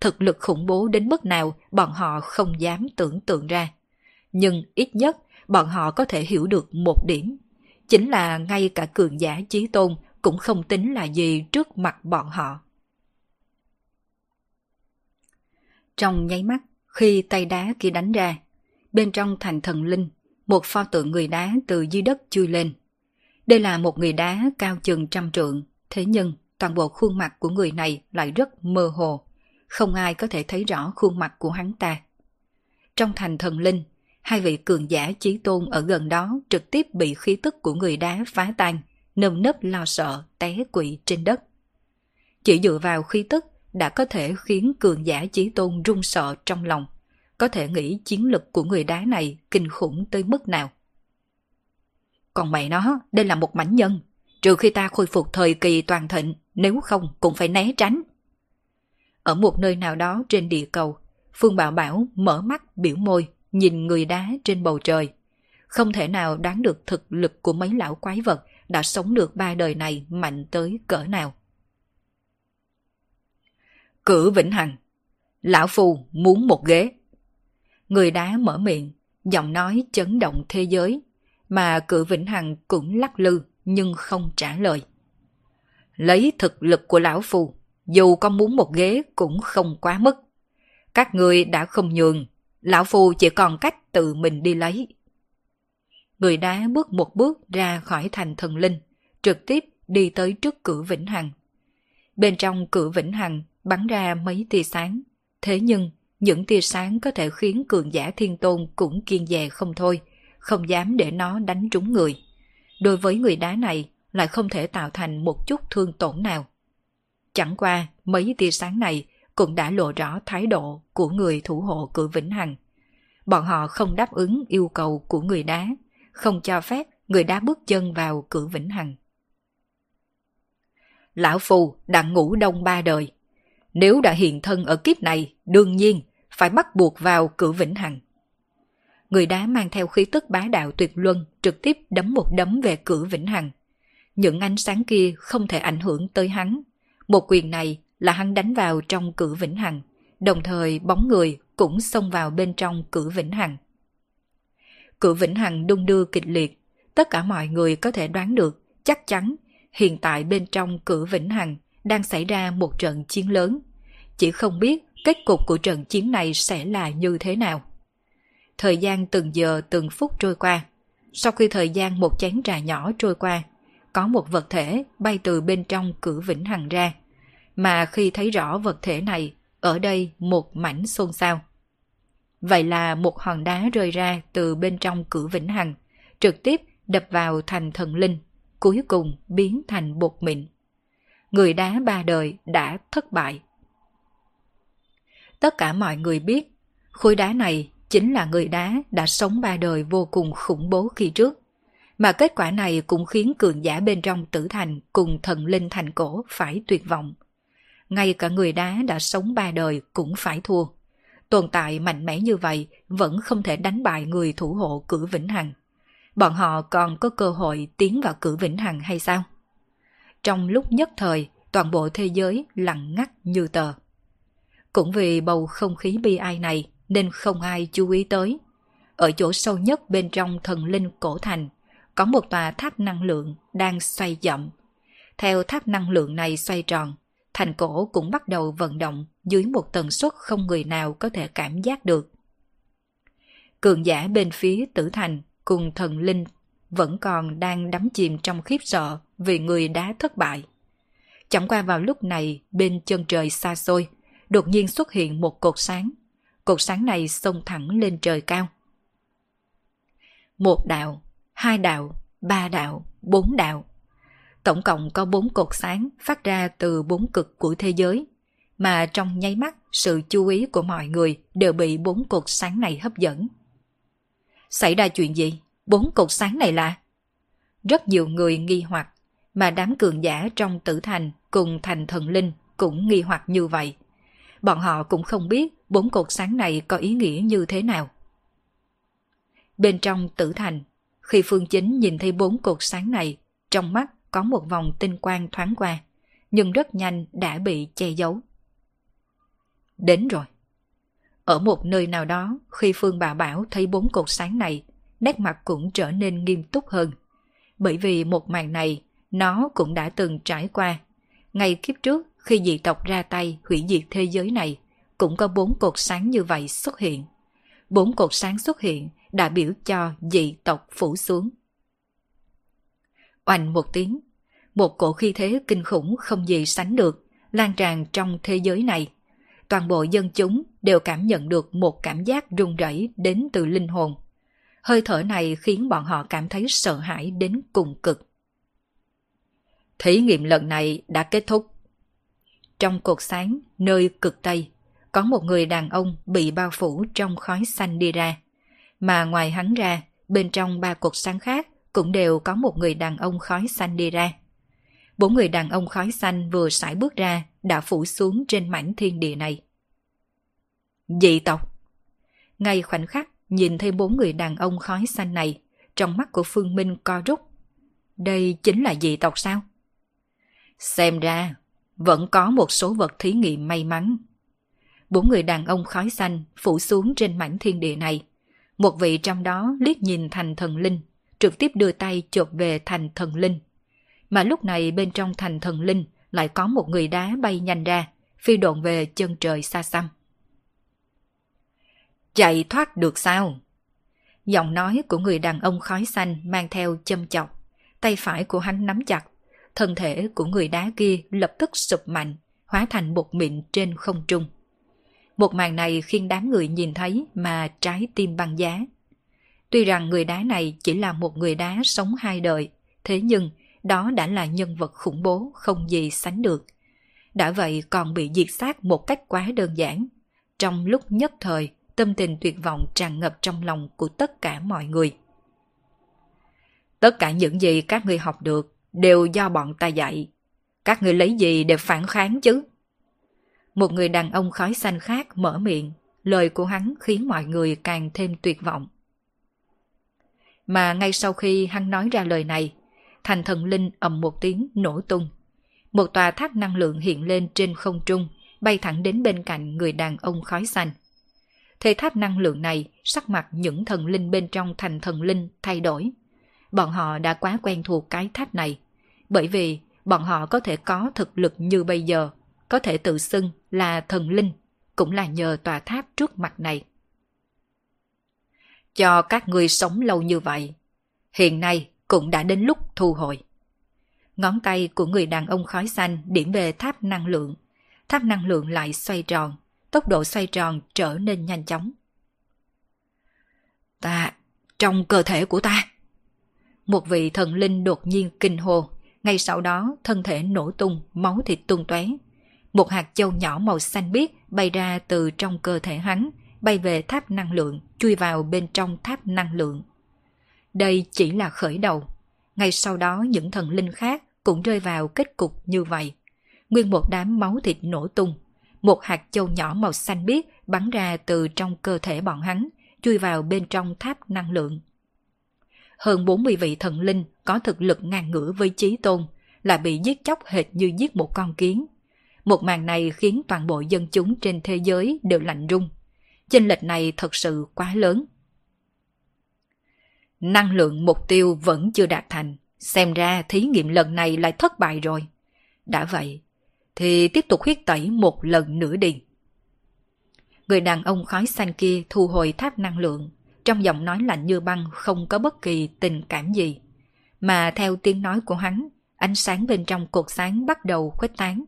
Thực lực khủng bố đến mức nào bọn họ không dám tưởng tượng ra. Nhưng ít nhất bọn họ có thể hiểu được một điểm. Chính là ngay cả cường giả chí tôn cũng không tính là gì trước mặt bọn họ. Trong nháy mắt, khi tay đá kia đánh ra, bên trong thành thần linh, một pho tượng người đá từ dưới đất chui lên. Đây là một người đá cao chừng trăm trượng, thế nhưng toàn bộ khuôn mặt của người này lại rất mơ hồ, không ai có thể thấy rõ khuôn mặt của hắn ta. Trong thành thần linh, hai vị cường giả chí tôn ở gần đó trực tiếp bị khí tức của người đá phá tan, nơm nớp lo sợ té quỵ trên đất. Chỉ dựa vào khí tức đã có thể khiến cường giả chí tôn run sợ trong lòng, có thể nghĩ chiến lực của người đá này kinh khủng tới mức nào. Còn mày nó, đây là một mảnh nhân, trừ khi ta khôi phục thời kỳ toàn thịnh, nếu không cũng phải né tránh. Ở một nơi nào đó trên địa cầu, Phương Bảo Bảo mở mắt biểu môi, nhìn người đá trên bầu trời. Không thể nào đoán được thực lực của mấy lão quái vật đã sống được ba đời này mạnh tới cỡ nào. Cử Vĩnh Hằng. Lão Phu muốn một ghế. Người đá mở miệng, giọng nói chấn động thế giới, mà cử Vĩnh Hằng cũng lắc lư nhưng không trả lời. Lấy thực lực của Lão Phu, dù có muốn một ghế cũng không quá mức. Các người đã không nhường, Lão Phu chỉ còn cách tự mình đi lấy. Người đá bước một bước ra khỏi thành thần linh, trực tiếp đi tới trước cửa Vĩnh Hằng Bên trong cửa vĩnh hằng bắn ra mấy tia sáng. Thế nhưng, những tia sáng có thể khiến cường giả thiên tôn cũng kiên dè không thôi, không dám để nó đánh trúng người. Đối với người đá này lại không thể tạo thành một chút thương tổn nào. Chẳng qua, mấy tia sáng này cũng đã lộ rõ thái độ của người thủ hộ cửa Vĩnh Hằng. Bọn họ không đáp ứng yêu cầu của người đá, không cho phép người đá bước chân vào cửa Vĩnh Hằng. Lão Phù đã ngủ đông ba đời. Nếu đã hiện thân ở kiếp này, đương nhiên phải bắt buộc vào cửa Vĩnh Hằng. Người đá mang theo khí tức bá đạo tuyệt luân trực tiếp đấm một đấm về cửa Vĩnh Hằng. Những ánh sáng kia không thể ảnh hưởng tới hắn. Một quyền này là hắn đánh vào trong cửa Vĩnh Hằng, đồng thời bóng người cũng xông vào bên trong cửa Vĩnh Hằng. Cửa Vĩnh Hằng đung đưa kịch liệt, tất cả mọi người có thể đoán được chắc chắn hiện tại bên trong cửa Vĩnh Hằng đang xảy ra một trận chiến lớn. Chỉ không biết kết cục của trận chiến này sẽ là như thế nào. Thời gian từng giờ từng phút trôi qua. Sau khi thời gian một chén trà nhỏ trôi qua, có một vật thể bay từ bên trong cửa Vĩnh Hằng ra. Mà khi thấy rõ vật thể này, ở đây một mảnh xôn xao. Vậy là một hòn đá rơi ra từ bên trong cửa Vĩnh Hằng, trực tiếp đập vào thành thần linh, cuối cùng biến thành bột mịn. Người đá ba đời đã thất bại. Tất cả mọi người biết, khối đá này chính là người đá đã sống ba đời vô cùng khủng bố khi trước. Mà kết quả này cũng khiến cường giả bên trong tử thành cùng thần linh thành cổ phải tuyệt vọng. Ngay cả người đá đã sống ba đời cũng phải thua. Tồn tại mạnh mẽ như vậy vẫn không thể đánh bại người thủ hộ cử Vĩnh Hằng. Bọn họ còn có cơ hội tiến vào cử Vĩnh Hằng hay sao? Trong lúc nhất thời, toàn bộ thế giới lặng ngắt như tờ. Cũng vì bầu không khí bi ai này nên không ai chú ý tới. Ở chỗ sâu nhất bên trong thần linh cổ thành, có một tòa tháp năng lượng đang xoay chậm. Theo tháp năng lượng này xoay tròn, thành cổ cũng bắt đầu vận động dưới một tần suất không người nào có thể cảm giác được. Cường giả bên phía tử thành cùng thần linh vẫn còn đang đắm chìm trong khiếp sợ vì người đã thất bại. Chẳng qua vào lúc này bên chân trời xa xôi, đột nhiên xuất hiện một cột sáng. Cột sáng này xông thẳng lên trời cao. Một đạo, hai đạo, ba đạo, bốn đạo. Tổng cộng có bốn cột sáng phát ra từ bốn cực của thế giới, mà trong nháy mắt sự chú ý của mọi người đều bị bốn cột sáng này hấp dẫn. Xảy ra chuyện gì? Bốn cột sáng này là? Rất nhiều người nghi hoặc, mà đám cường giả trong tử thành cùng thành thần linh cũng nghi hoặc như vậy. Bọn họ cũng không biết bốn cột sáng này có ý nghĩa như thế nào. Bên trong tử thành, khi Phương Chính nhìn thấy bốn cột sáng này, trong mắt có một vòng tinh quang thoáng qua, nhưng rất nhanh đã bị che giấu. Đến rồi. Ở một nơi nào đó, khi Phương bà Bảo thấy bốn cột sáng này, nét mặt cũng trở nên nghiêm túc hơn. Bởi vì một màn này, nó cũng đã từng trải qua. Ngay kiếp trước, khi dị tộc ra tay hủy diệt thế giới này, cũng có bốn cột sáng như vậy xuất hiện. Bốn cột sáng xuất hiện đã biểu cho dị tộc phủ xuống. Oanh một tiếng, một cổ khí thế kinh khủng không gì sánh được, lan tràn trong thế giới này. Toàn bộ dân chúng đều cảm nhận được một cảm giác run rẩy đến từ linh hồn. Hơi thở này khiến bọn họ cảm thấy sợ hãi đến cùng cực. Thí nghiệm lần này đã kết thúc. Trong cột sáng, nơi cực Tây, có một người đàn ông bị bao phủ trong khói xanh đi ra. Mà ngoài hắn ra, bên trong ba cột sáng khác cũng đều có một người đàn ông khói xanh đi ra. Bốn người đàn ông khói xanh vừa sải bước ra đã phủ xuống trên mảnh thiên địa này. Dị tộc Ngay khoảnh khắc nhìn thấy bốn người đàn ông khói xanh này, trong mắt của Phương Minh co rút. Đây chính là dị tộc sao? Xem ra, vẫn có một số vật thí nghiệm may mắn. Bốn người đàn ông khói xanh phủ xuống trên mảnh thiên địa này. Một vị trong đó liếc nhìn thành thần linh, trực tiếp đưa tay chộp về thành thần linh. Mà lúc này bên trong thành thần linh lại có một người đá bay nhanh ra, phi độn về chân trời xa xăm. Chạy thoát được sao? Giọng nói của người đàn ông khói xanh mang theo châm chọc. Tay phải của hắn nắm chặt, thân thể của người đá kia lập tức sụp mạnh, hóa thành bột mịn trên không trung. Một màn này khiến đám người nhìn thấy mà trái tim băng giá. Tuy rằng người đá này chỉ là một người đá sống hai đời, thế nhưng đó đã là nhân vật khủng bố không gì sánh được. Đã vậy còn bị diệt sát một cách quá đơn giản. Trong lúc nhất thời, tâm tình tuyệt vọng tràn ngập trong lòng của tất cả mọi người. Tất cả những gì các người học được đều do bọn ta dạy. Các người lấy gì để phản kháng chứ? Một người đàn ông khói xanh khác mở miệng, lời của hắn khiến mọi người càng thêm tuyệt vọng. Mà ngay sau khi hắn nói ra lời này, thành thần linh ầm một tiếng nổ tung. Một tòa tháp năng lượng hiện lên trên không trung, bay thẳng đến bên cạnh người đàn ông khói xanh. Thế tháp năng lượng này, sắc mặt những thần linh bên trong thành thần linh thay đổi. Bọn họ đã quá quen thuộc cái tháp này, bởi vì bọn họ có thể có thực lực như bây giờ, có thể tự xưng là thần linh, cũng là nhờ tòa tháp trước mặt này. Cho các người sống lâu như vậy, hiện nay cũng đã đến lúc thu hồi. Ngón tay của người đàn ông khói xanh điểm về tháp năng lượng. Tháp năng lượng lại xoay tròn, tốc độ xoay tròn trở nên nhanh chóng. Ta, trong cơ thể của ta. Một vị thần linh đột nhiên kinh hồ, ngay sau đó thân thể nổ tung, máu thịt tung tóe. Một hạt châu nhỏ màu xanh biếc bay ra từ trong cơ thể hắn, bay về tháp năng lượng, chui vào bên trong tháp năng lượng. Đây chỉ là khởi đầu. Ngay sau đó những thần linh khác cũng rơi vào kết cục như vậy. Nguyên một đám máu thịt nổ tung. Một hạt châu nhỏ màu xanh biếc bắn ra từ trong cơ thể bọn hắn, chui vào bên trong tháp năng lượng. Hơn 40 vị thần linh có thực lực ngang ngửa với chí tôn, lại bị giết chóc hệt như giết một con kiến. Một màn này khiến toàn bộ dân chúng trên thế giới đều lạnh rung. Chênh lệch này thật sự quá lớn. Năng lượng mục tiêu vẫn chưa đạt thành, xem ra thí nghiệm lần này lại thất bại rồi. Đã vậy, thì tiếp tục huyết tẩy một lần nữa đi. Người đàn ông khói xanh kia thu hồi tháp năng lượng, trong giọng nói lạnh như băng không có bất kỳ tình cảm gì. Mà theo tiếng nói của hắn, ánh sáng bên trong cột sáng bắt đầu khuếch tán.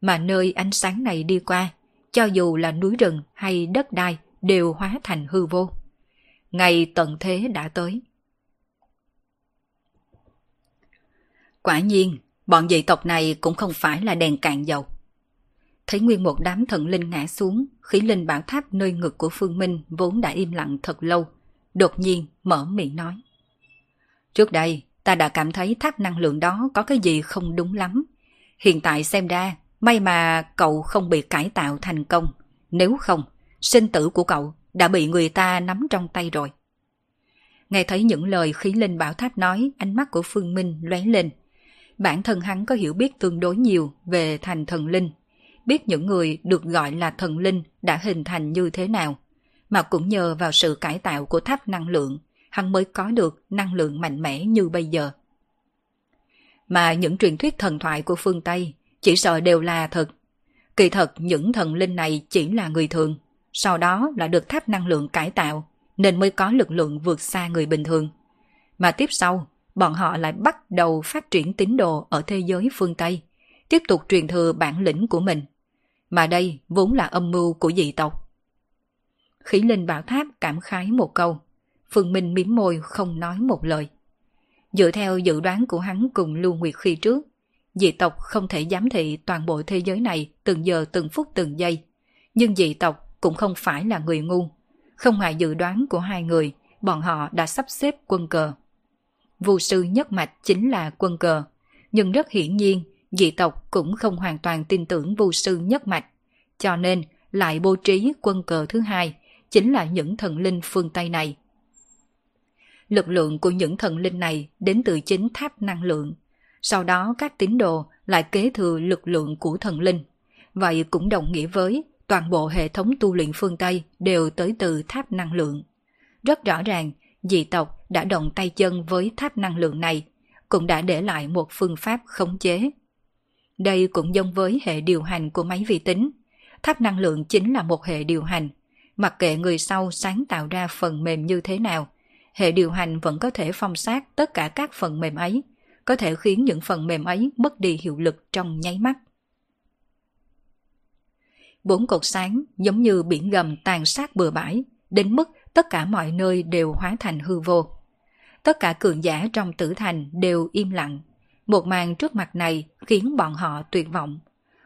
Mà nơi ánh sáng này đi qua, cho dù là núi rừng hay đất đai đều hóa thành hư vô. Ngày tận thế đã tới. Quả nhiên, bọn dị tộc này cũng không phải là đèn cạn dầu. Thấy nguyên một đám thần linh ngã xuống, khí linh bảo tháp nơi ngực của Phương Minh vốn đã im lặng thật lâu, đột nhiên mở miệng nói. Trước đây, ta đã cảm thấy tháp năng lượng đó có cái gì không đúng lắm. Hiện tại xem ra, may mà cậu không bị cải tạo thành công. Nếu không, sinh tử của cậu đã bị người ta nắm trong tay rồi. Nghe thấy những lời khí linh bảo tháp nói, ánh mắt của Phương Minh lóe lên. Bản thân hắn có hiểu biết tương đối nhiều về thành thần linh, biết những người được gọi là thần linh đã hình thành như thế nào, mà cũng nhờ vào sự cải tạo của tháp năng lượng, hắn mới có được năng lượng mạnh mẽ như bây giờ. Mà những truyền thuyết thần thoại của phương Tây chỉ sợ đều là thật. Kỳ thật những thần linh này chỉ là người thường, sau đó là được tháp năng lượng cải tạo, nên mới có lực lượng vượt xa người bình thường. Mà tiếp sau, bọn họ lại bắt đầu phát triển tín đồ ở thế giới phương Tây, tiếp tục truyền thừa bản lĩnh của mình. Mà đây vốn là âm mưu của dị tộc. Khí linh bảo tháp cảm khái một câu, Phương Minh miếm môi không nói một lời. Dựa theo dự đoán của hắn cùng Lưu Nguyệt khi trước, dị tộc không thể giám thị toàn bộ thế giới này từng giờ từng phút từng giây. Nhưng dị tộc cũng không phải là người ngu. Không ngoài dự đoán của hai người, bọn họ đã sắp xếp quân cờ. Vu sư nhất mạch chính là quân cờ, nhưng rất hiển nhiên dị tộc cũng không hoàn toàn tin tưởng vu sư nhất mạch, cho nên lại bố trí quân cờ thứ hai, chính là những thần linh phương Tây này. Lực lượng của những thần linh này đến từ chính tháp năng lượng, sau đó các tín đồ lại kế thừa lực lượng của thần linh. Vậy cũng đồng nghĩa với toàn bộ hệ thống tu luyện phương Tây đều tới từ tháp năng lượng. Rất rõ ràng, dị tộc đã động tay chân với tháp năng lượng này, cũng đã để lại một phương pháp khống chế. Đây cũng giống với hệ điều hành của máy vi tính. Tháp năng lượng chính là một hệ điều hành. Mặc kệ người sau sáng tạo ra phần mềm như thế nào, hệ điều hành vẫn có thể phong sát tất cả các phần mềm ấy, có thể khiến những phần mềm ấy mất đi hiệu lực trong nháy mắt. Bốn cột sáng giống như biển gầm tàn sát bừa bãi, đến mức tất cả mọi nơi đều hóa thành hư vô. Tất cả cường giả trong tử thành đều im lặng. Một màn trước mặt này khiến bọn họ tuyệt vọng.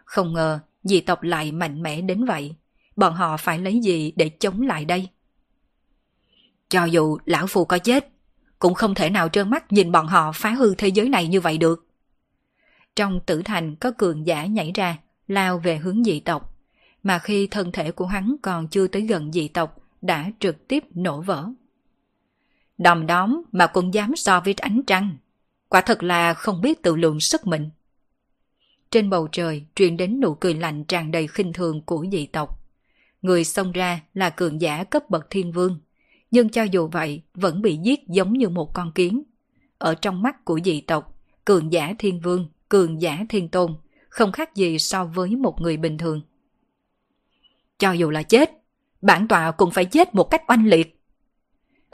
Không ngờ dị tộc lại mạnh mẽ đến vậy. Bọn họ phải lấy gì để chống lại đây? Cho dù lão phù có chết, cũng không thể nào trơ mắt nhìn bọn họ phá hư thế giới này như vậy được. Trong tử thành có cường giả nhảy ra, lao về hướng dị tộc, mà khi thân thể của hắn còn chưa tới gần dị tộc đã trực tiếp nổ vỡ. Đòm đóm mà cũng dám so với ánh trăng, quả thật là không biết tự lượng sức mình. Trên bầu trời truyền đến nụ cười lạnh tràn đầy khinh thường của dị tộc. Người xông ra là cường giả cấp bậc thiên vương, nhưng cho dù vậy vẫn bị giết giống như một con kiến. Ở trong mắt của dị tộc, cường giả thiên vương, cường giả thiên tôn, không khác gì so với một người bình thường. Cho dù là chết, bản tọa cũng phải chết một cách oanh liệt.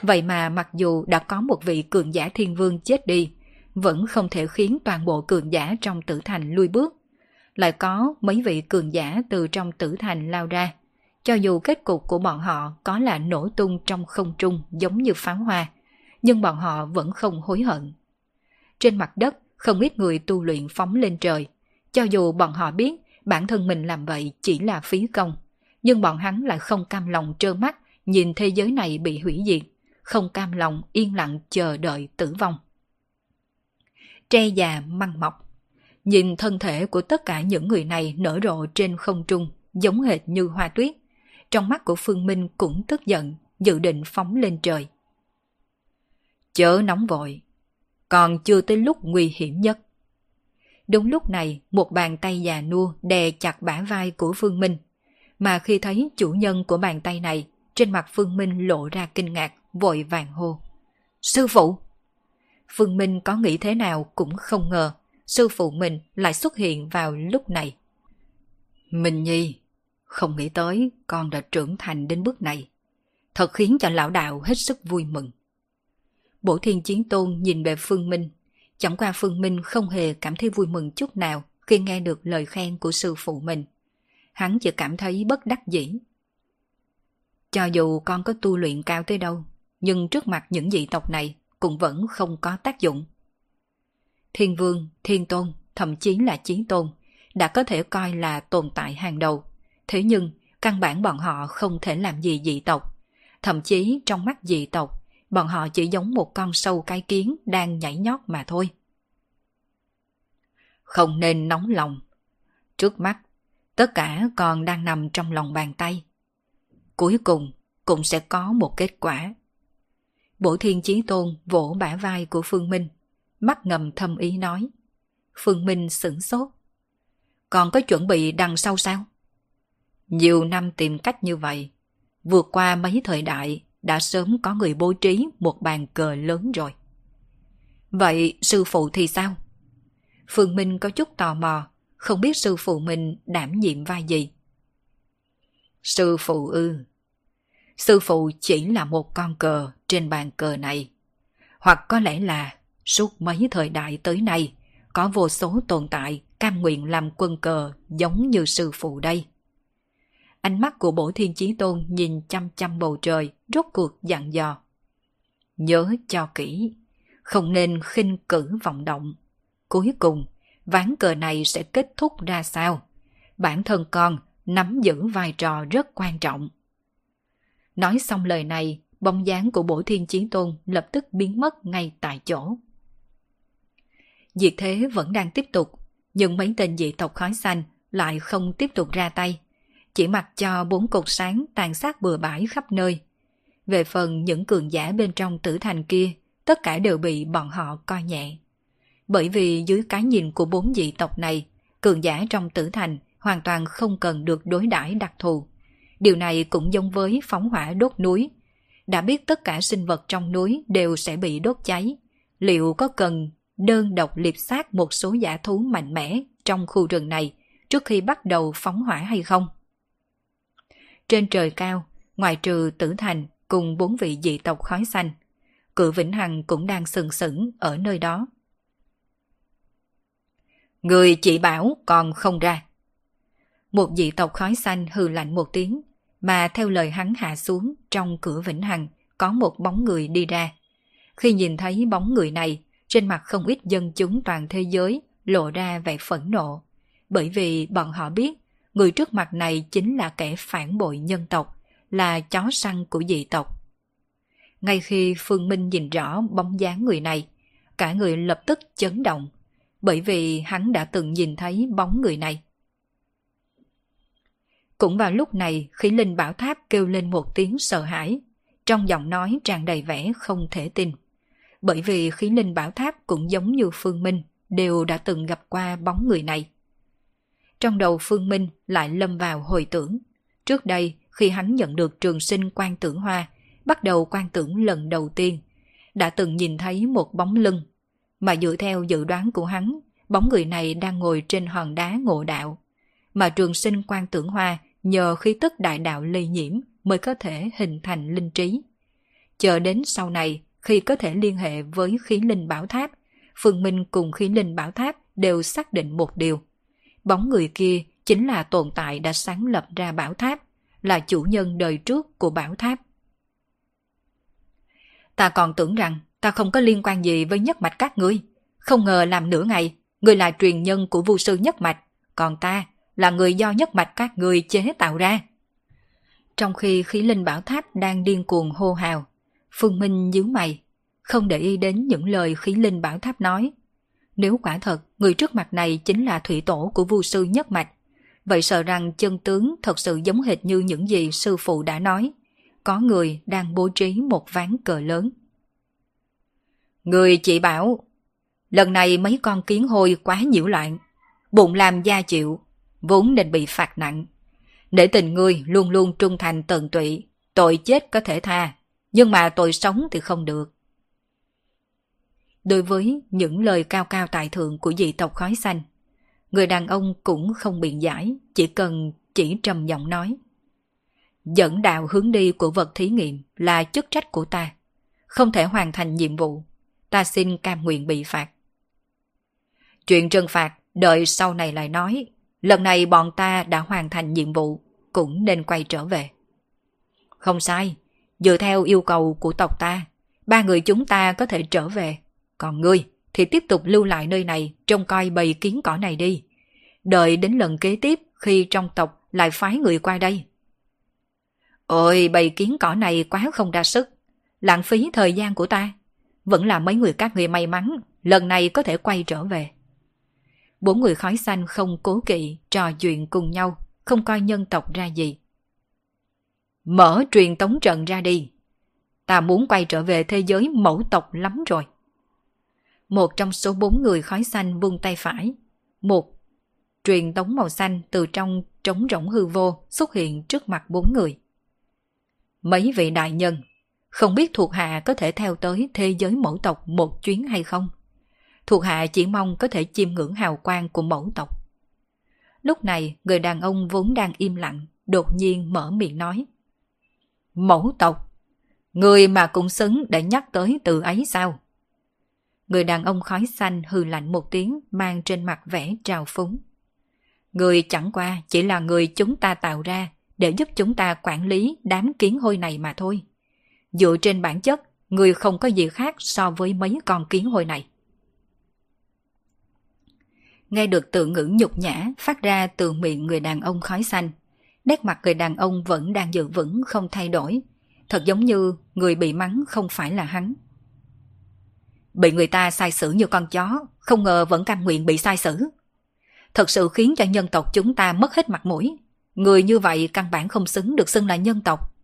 Vậy mà mặc dù đã có một vị cường giả thiên vương chết đi, vẫn không thể khiến toàn bộ cường giả trong tử thành lui bước. Lại có mấy vị cường giả từ trong tử thành lao ra, cho dù kết cục của bọn họ có là nổ tung trong không trung giống như pháo hoa, nhưng bọn họ vẫn không hối hận. Trên mặt đất, không ít người tu luyện phóng lên trời. Cho dù bọn họ biết bản thân mình làm vậy chỉ là phí công, nhưng bọn hắn lại không cam lòng trơ mắt nhìn thế giới này bị hủy diệt, không cam lòng yên lặng chờ đợi tử vong. Tre già măng mọc Nhìn thân thể của tất cả những người này nở rộ trên không trung, giống hệt như hoa tuyết, trong mắt của Phương Minh cũng tức giận, dự định phóng lên trời. Chớ nóng vội, còn chưa tới lúc nguy hiểm nhất. Đúng lúc này, một bàn tay già nua đè chặt bả vai của Phương Minh. Mà khi thấy chủ nhân của bàn tay này, trên mặt Phương Minh lộ ra kinh ngạc, vội vàng hô. Sư phụ! Phương Minh có nghĩ thế nào cũng không ngờ, sư phụ mình lại xuất hiện vào lúc này. Minh Nhi, không nghĩ tới con đã trưởng thành đến bước này. Thật khiến cho lão đạo hết sức vui mừng. Bổ thiên chiến tôn nhìn về Phương Minh. Chẳng qua Phương Minh không hề cảm thấy vui mừng chút nào khi nghe được lời khen của sư phụ mình. Hắn chỉ cảm thấy bất đắc dĩ. Cho dù con có tu luyện cao tới đâu, nhưng trước mặt những dị tộc này cũng vẫn không có tác dụng. Thiên vương, thiên tôn, thậm chí là chiến tôn, đã có thể coi là tồn tại hàng đầu. Thế nhưng, căn bản bọn họ không thể làm gì dị tộc. Thậm chí trong mắt dị tộc, bọn họ chỉ giống một con sâu cái kiến đang nhảy nhót mà thôi. Không nên nóng lòng. Trước mắt, tất cả còn đang nằm trong lòng bàn tay. Cuối cùng cũng sẽ có một kết quả. Bổ thiên chí tôn vỗ bả vai của Phương Minh, mắt ngầm thâm ý nói. Phương Minh sửng sốt. Còn có chuẩn bị đằng sau sao? Nhiều năm tìm cách như vậy, vượt qua mấy thời đại đã sớm có người bố trí một bàn cờ lớn rồi. Vậy sư phụ thì sao? Phương Minh có chút tò mò, không biết sư phụ mình đảm nhiệm vai gì. Sư phụ ư. Sư phụ chỉ là một con cờ trên bàn cờ này. Hoặc có lẽ là suốt mấy thời đại tới nay, có vô số tồn tại cam nguyện làm quân cờ giống như sư phụ đây. Ánh mắt của bổ thiên chí tôn nhìn chăm chăm bầu trời, rốt cuộc dặn dò. Nhớ cho kỹ, không nên khinh cử vọng động. Cuối cùng, ván cờ này sẽ kết thúc ra sao? Bản thân con nắm giữ vai trò rất quan trọng. Nói xong lời này, bóng dáng của bổ thiên chí tôn lập tức biến mất ngay tại chỗ. Diệt thế vẫn đang tiếp tục, nhưng mấy tên dị tộc khói xanh lại không tiếp tục ra tay chỉ mặc cho bốn cột sáng tàn sát bừa bãi khắp nơi. Về phần những cường giả bên trong tử thành kia, tất cả đều bị bọn họ coi nhẹ. Bởi vì dưới cái nhìn của bốn dị tộc này, cường giả trong tử thành hoàn toàn không cần được đối đãi đặc thù. Điều này cũng giống với phóng hỏa đốt núi. Đã biết tất cả sinh vật trong núi đều sẽ bị đốt cháy. Liệu có cần đơn độc liệp sát một số giả thú mạnh mẽ trong khu rừng này trước khi bắt đầu phóng hỏa hay không? Trên trời cao, ngoài trừ tử thành cùng bốn vị dị tộc khói xanh, cự Vĩnh Hằng cũng đang sừng sững ở nơi đó. Người chỉ bảo còn không ra. Một dị tộc khói xanh hừ lạnh một tiếng, mà theo lời hắn hạ xuống trong cửa vĩnh hằng có một bóng người đi ra. Khi nhìn thấy bóng người này, trên mặt không ít dân chúng toàn thế giới lộ ra vẻ phẫn nộ, bởi vì bọn họ biết người trước mặt này chính là kẻ phản bội nhân tộc, là chó săn của dị tộc. Ngay khi Phương Minh nhìn rõ bóng dáng người này, cả người lập tức chấn động, bởi vì hắn đã từng nhìn thấy bóng người này. Cũng vào lúc này, khí linh bảo tháp kêu lên một tiếng sợ hãi, trong giọng nói tràn đầy vẻ không thể tin. Bởi vì khí linh bảo tháp cũng giống như Phương Minh, đều đã từng gặp qua bóng người này. Trong đầu Phương Minh lại lâm vào hồi tưởng. Trước đây, khi hắn nhận được trường sinh quan tưởng hoa, bắt đầu quan tưởng lần đầu tiên, đã từng nhìn thấy một bóng lưng. Mà dựa theo dự đoán của hắn, bóng người này đang ngồi trên hòn đá ngộ đạo. Mà trường sinh quan tưởng hoa nhờ khí tức đại đạo lây nhiễm mới có thể hình thành linh trí. Chờ đến sau này, khi có thể liên hệ với khí linh bảo tháp, Phương Minh cùng khí linh bảo tháp đều xác định một điều. Bóng người kia chính là tồn tại đã sáng lập ra bảo tháp, là chủ nhân đời trước của bảo tháp. Ta còn tưởng rằng ta không có liên quan gì với nhất mạch các ngươi. Không ngờ làm nửa ngày, người là truyền nhân của vu sư nhất mạch, còn ta là người do nhất mạch các ngươi chế tạo ra. Trong khi khí linh bảo tháp đang điên cuồng hô hào, Phương Minh nhíu mày, không để ý đến những lời khí linh bảo tháp nói. Nếu quả thật người trước mặt này chính là thủy tổ của vu sư nhất mạch, vậy sợ rằng chân tướng thật sự giống hệt như những gì sư phụ đã nói. Có người đang bố trí một ván cờ lớn. Người chỉ bảo, lần này mấy con kiến hôi quá nhiễu loạn, bụng làm da chịu, vốn nên bị phạt nặng. Để tình người luôn luôn trung thành tận tụy, tội chết có thể tha, nhưng mà tội sống thì không được. Đối với những lời cao cao tài thượng của dị tộc khói xanh, người đàn ông cũng không biện giải, chỉ cần chỉ trầm giọng nói. Dẫn đạo hướng đi của vật thí nghiệm là chức trách của ta. Không thể hoàn thành nhiệm vụ, ta xin cam nguyện bị phạt. Chuyện trừng phạt, đợi sau này lại nói, lần này bọn ta đã hoàn thành nhiệm vụ, cũng nên quay trở về. Không sai, dựa theo yêu cầu của tộc ta, ba người chúng ta có thể trở về. Còn ngươi thì tiếp tục lưu lại nơi này trông coi bầy kiến cỏ này đi. Đợi đến lần kế tiếp khi trong tộc lại phái người qua đây. Ôi bầy kiến cỏ này quá không đa sức. Lãng phí thời gian của ta. Vẫn là mấy người các người may mắn lần này có thể quay trở về. Bốn người khói xanh không cố kỵ trò chuyện cùng nhau, không coi nhân tộc ra gì. Mở truyền tống trận ra đi. Ta muốn quay trở về thế giới mẫu tộc lắm rồi. Một trong số bốn người khói xanh vung tay phải. Một truyền tống màu xanh từ trong trống rỗng hư vô xuất hiện trước mặt bốn người. Mấy vị đại nhân, không biết thuộc hạ có thể theo tới thế giới mẫu tộc một chuyến hay không? Thuộc hạ chỉ mong có thể chiêm ngưỡng hào quang của mẫu tộc. Lúc này, người đàn ông vốn đang im lặng, đột nhiên mở miệng nói. Mẫu tộc? Người mà cũng xứng để nhắc tới từ ấy sao? Người đàn ông khói xanh hừ lạnh một tiếng mang trên mặt vẻ trào phúng. Người chẳng qua chỉ là người chúng ta tạo ra để giúp chúng ta quản lý đám kiến hôi này mà thôi. Dựa trên bản chất, người không có gì khác so với mấy con kiến hôi này. Nghe được tự ngữ nhục nhã phát ra từ miệng người đàn ông khói xanh. Nét mặt người đàn ông vẫn đang giữ vững không thay đổi. Thật giống như người bị mắng không phải là hắn. Bị người ta sai xử như con chó, không ngờ vẫn cam nguyện bị sai xử. Thật sự khiến cho nhân tộc chúng ta mất hết mặt mũi. Người như vậy căn bản không xứng được xưng là nhân tộc.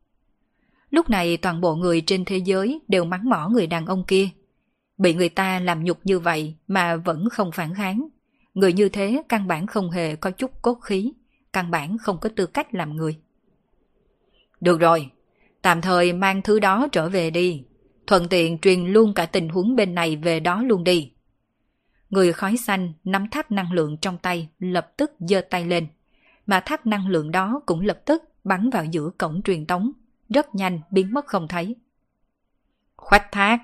Lúc này toàn bộ người trên thế giới đều mắng mỏ người đàn ông kia. Bị người ta làm nhục như vậy mà vẫn không phản kháng. Người như thế căn bản không hề có chút cốt khí, căn bản không có tư cách làm người. Được rồi, tạm thời mang thứ đó trở về đi, thuận tiện truyền luôn cả tình huống bên này về đó luôn đi. Người khói xanh nắm tháp năng lượng trong tay lập tức giơ tay lên, mà tháp năng lượng đó cũng lập tức bắn vào giữa cổng truyền tống, rất nhanh biến mất không thấy. Khoách thác,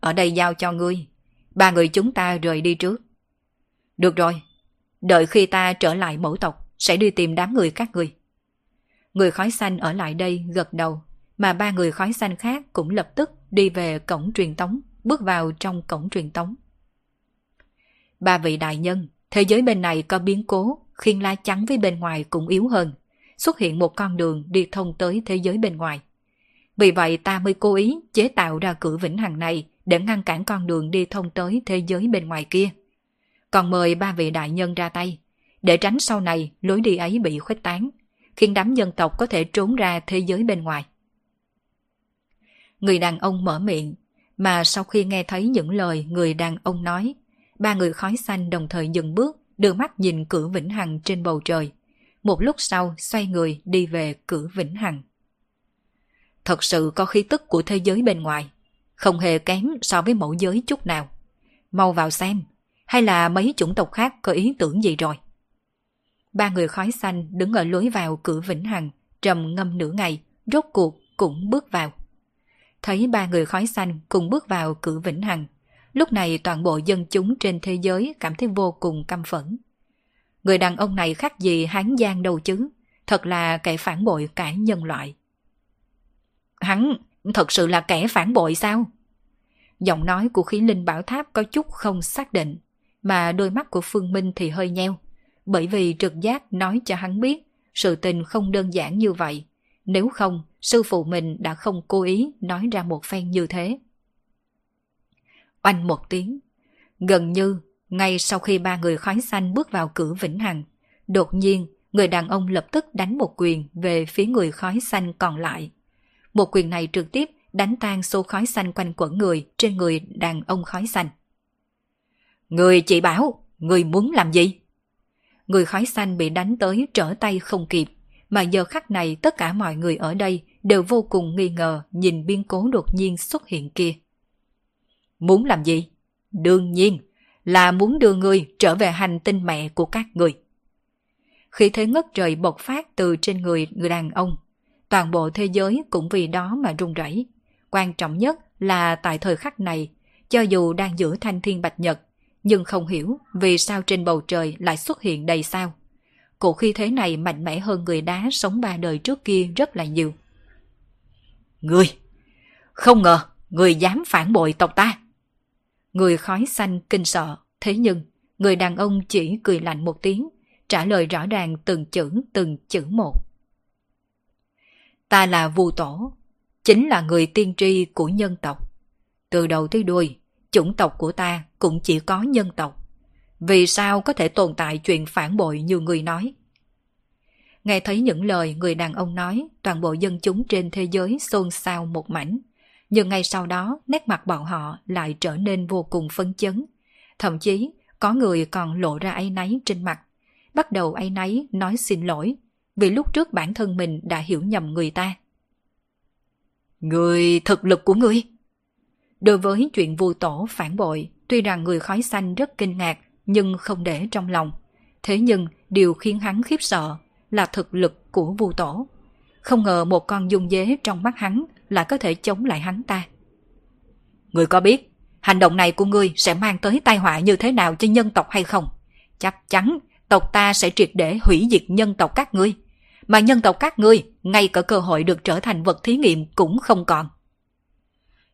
ở đây giao cho ngươi, ba người chúng ta rời đi trước. Được rồi, Đợi khi ta trở lại mẫu tộc, sẽ đi tìm đám người các người. Người khói xanh ở lại đây gật đầu, mà ba người khói xanh khác cũng lập tức đi về cổng truyền tống, bước vào trong cổng truyền tống. Ba vị đại nhân, thế giới bên này có biến cố, khiên lá chắn với bên ngoài cũng yếu hơn, xuất hiện một con đường đi thông tới thế giới bên ngoài. Vì vậy ta mới cố ý chế tạo ra cửa vĩnh hằng này để ngăn cản con đường đi thông tới thế giới bên ngoài kia. Còn mời ba vị đại nhân ra tay, để tránh sau này lối đi ấy bị khuếch tán, khiến đám dân tộc có thể trốn ra thế giới bên ngoài. Người đàn ông mở miệng, mà sau khi nghe thấy những lời người đàn ông nói, ba người khói xanh đồng thời dừng bước, đưa mắt nhìn cửa vĩnh hằng trên bầu trời. Một lúc sau xoay người đi về cửa vĩnh hằng. Thật sự có khí tức của thế giới bên ngoài, không hề kém so với mẫu giới chút nào. Mau vào xem, hay là mấy chủng tộc khác có ý tưởng gì rồi? Ba người khói xanh đứng ở lối vào cửa vĩnh hằng, trầm ngâm nửa ngày, rốt cuộc cũng bước vào. Thấy ba người khói xanh cùng bước vào cửa vĩnh hằng, lúc này toàn bộ dân chúng trên thế giới cảm thấy vô cùng căm phẫn. Người đàn ông này khác gì hán giang đâu chứ, thật là kẻ phản bội cả nhân loại. Hắn thật sự là kẻ phản bội sao? Giọng nói của khí linh bảo tháp có chút không xác định, mà đôi mắt của Phương Minh thì hơi nheo, bởi vì trực giác nói cho hắn biết sự tình không đơn giản như vậy. Nếu không, sư phụ mình đã không cố ý nói ra một phen như thế. Oanh một tiếng. Gần như, ngay sau khi ba người khói xanh bước vào cửa vĩnh hằng, đột nhiên, người đàn ông lập tức đánh một quyền về phía người khói xanh còn lại. Một quyền này trực tiếp đánh tan số khói xanh quanh quẩn người trên người đàn ông khói xanh. Người chị bảo, người muốn làm gì? Người khói xanh bị đánh tới trở tay không kịp, mà giờ khắc này tất cả mọi người ở đây đều vô cùng nghi ngờ nhìn biên cố đột nhiên xuất hiện kia. Muốn làm gì? Đương nhiên là muốn đưa người trở về hành tinh mẹ của các người. Khi thế ngất trời bộc phát từ trên người người đàn ông, toàn bộ thế giới cũng vì đó mà rung rẩy. Quan trọng nhất là tại thời khắc này, cho dù đang giữ thanh thiên bạch nhật, nhưng không hiểu vì sao trên bầu trời lại xuất hiện đầy sao. Cổ khi thế này mạnh mẽ hơn người đá sống ba đời trước kia rất là nhiều. Người! Không ngờ, người dám phản bội tộc ta. Người khói xanh kinh sợ, thế nhưng người đàn ông chỉ cười lạnh một tiếng, trả lời rõ ràng từng chữ từng chữ một. Ta là Vu Tổ, chính là người tiên tri của nhân tộc. Từ đầu tới đuôi, chủng tộc của ta cũng chỉ có nhân tộc. Vì sao có thể tồn tại chuyện phản bội như người nói? Nghe thấy những lời người đàn ông nói, toàn bộ dân chúng trên thế giới xôn xao một mảnh. Nhưng ngay sau đó, nét mặt bọn họ lại trở nên vô cùng phấn chấn. Thậm chí, có người còn lộ ra áy náy trên mặt. Bắt đầu áy náy nói xin lỗi, vì lúc trước bản thân mình đã hiểu nhầm người ta. Người thực lực của ngươi? Đối với chuyện vu tổ phản bội, tuy rằng người khói xanh rất kinh ngạc, nhưng không để trong lòng. Thế nhưng, điều khiến hắn khiếp sợ là thực lực của vu tổ. Không ngờ một con dung dế trong mắt hắn là có thể chống lại hắn ta. Người có biết, hành động này của ngươi sẽ mang tới tai họa như thế nào cho nhân tộc hay không? Chắc chắn tộc ta sẽ triệt để hủy diệt nhân tộc các ngươi. Mà nhân tộc các ngươi, ngay cả cơ hội được trở thành vật thí nghiệm cũng không còn.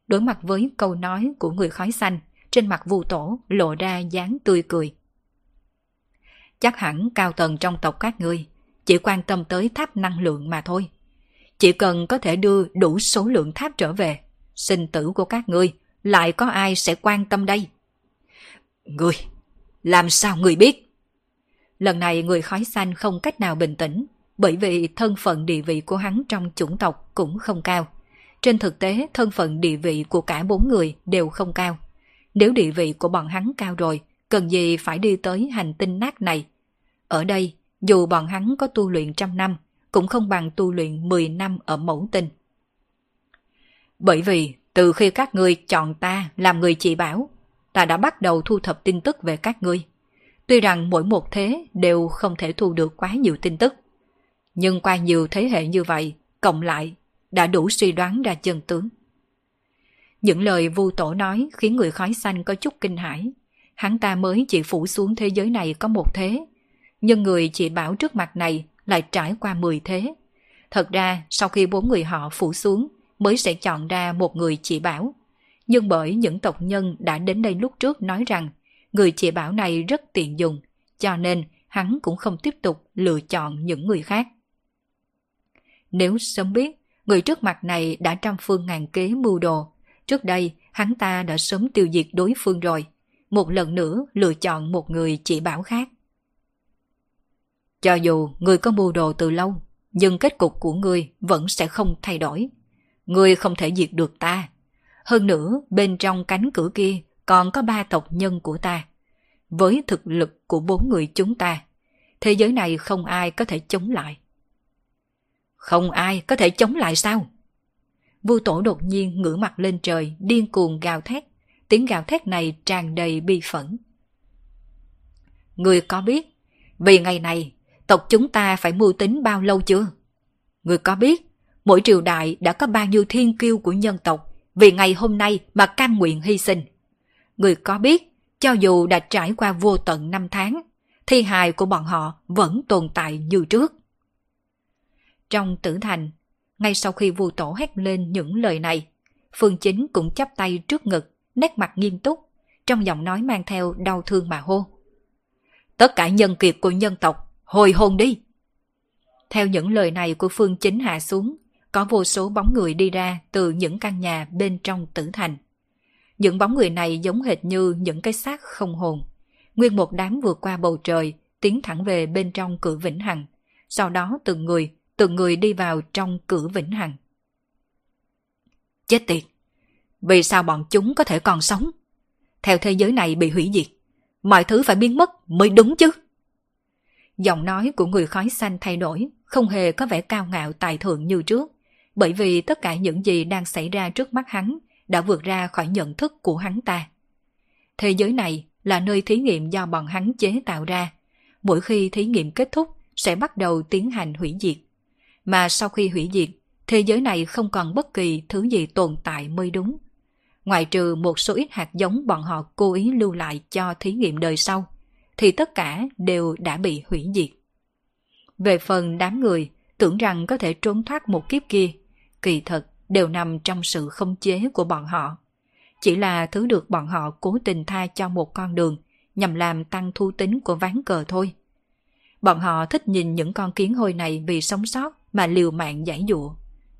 Đối mặt với câu nói của người khói xanh, trên mặt vu tổ lộ ra dáng tươi cười. Chắc hẳn cao tầng trong tộc các ngươi chỉ quan tâm tới tháp năng lượng mà thôi. Chỉ cần có thể đưa đủ số lượng tháp trở về, sinh tử của các ngươi lại có ai sẽ quan tâm đây? Ngươi, làm sao ngươi biết? Lần này người khói xanh không cách nào bình tĩnh, bởi vì thân phận địa vị của hắn trong chủng tộc cũng không cao. Trên thực tế, thân phận địa vị của cả bốn người đều không cao. Nếu địa vị của bọn hắn cao rồi, cần gì phải đi tới hành tinh nát này? Ở đây, dù bọn hắn có tu luyện trăm năm, cũng không bằng tu luyện 10 năm ở mẫu tinh. Bởi vì, từ khi các ngươi chọn ta làm người chỉ bảo, ta đã bắt đầu thu thập tin tức về các ngươi. Tuy rằng mỗi một thế đều không thể thu được quá nhiều tin tức, nhưng qua nhiều thế hệ như vậy, cộng lại, đã đủ suy đoán ra chân tướng. Những lời vu tổ nói khiến người khói xanh có chút kinh hãi. Hắn ta mới chỉ phủ xuống thế giới này có một thế, Nhưng người chỉ bảo trước mặt này lại trải qua 10 thế. Thật ra, sau khi bốn người họ phủ xuống, mới sẽ chọn ra một người chỉ bảo. Nhưng bởi những tộc nhân đã đến đây lúc trước nói rằng người chỉ bảo này rất tiện dùng, cho nên hắn cũng không tiếp tục lựa chọn những người khác. Nếu sớm biết, người trước mặt này đã trăm phương ngàn kế mưu đồ, trước đây hắn ta đã sớm tiêu diệt đối phương rồi, một lần nữa lựa chọn một người chỉ bảo khác. Cho dù người có mưu đồ từ lâu, nhưng kết cục của người vẫn sẽ không thay đổi. Người không thể diệt được ta. Hơn nữa, bên trong cánh cửa kia còn có ba tộc nhân của ta. Với thực lực của bốn người chúng ta, thế giới này không ai có thể chống lại. Không ai có thể chống lại sao? Vu tổ đột nhiên ngửa mặt lên trời, điên cuồng gào thét. Tiếng gào thét này tràn đầy bi phẫn. Người có biết, vì ngày này, tộc chúng ta phải mưu tính bao lâu chưa? Người có biết, mỗi triều đại đã có bao nhiêu thiên kiêu của nhân tộc vì ngày hôm nay mà cam nguyện hy sinh. Người có biết, cho dù đã trải qua vô tận năm tháng, thi hài của bọn họ vẫn tồn tại như trước. Trong tử thành, ngay sau khi vu tổ hét lên những lời này, Phương Chính cũng chắp tay trước ngực, nét mặt nghiêm túc, trong giọng nói mang theo đau thương mà hô. Tất cả nhân kiệt của nhân tộc, hồi hồn đi! Theo những lời này của Phương Chính hạ xuống, có vô số bóng người đi ra từ những căn nhà bên trong tử thành. Những bóng người này giống hệt như những cái xác không hồn. Nguyên một đám vượt qua bầu trời, tiến thẳng về bên trong cửa Vĩnh Hằng. Sau đó từng người, từng người đi vào trong cửa Vĩnh Hằng. Chết tiệt! Vì sao bọn chúng có thể còn sống? Theo thế giới này bị hủy diệt, mọi thứ phải biến mất mới đúng chứ. Giọng nói của người khói xanh thay đổi, không hề có vẻ cao ngạo tài thượng như trước, bởi vì tất cả những gì đang xảy ra trước mắt hắn đã vượt ra khỏi nhận thức của hắn ta. Thế giới này là nơi thí nghiệm do bọn hắn chế tạo ra. Mỗi khi thí nghiệm kết thúc sẽ bắt đầu tiến hành hủy diệt. Mà sau khi hủy diệt, thế giới này không còn bất kỳ thứ gì tồn tại mới đúng. Ngoại trừ một số ít hạt giống bọn họ cố ý lưu lại cho thí nghiệm đời sau, thì tất cả đều đã bị hủy diệt. Về phần đám người, tưởng rằng có thể trốn thoát một kiếp kia, kỳ thật đều nằm trong sự không chế của bọn họ. Chỉ là thứ được bọn họ cố tình tha cho một con đường nhằm làm tăng thu tính của ván cờ thôi. Bọn họ thích nhìn những con kiến hôi này vì sống sót mà liều mạng giải dụ,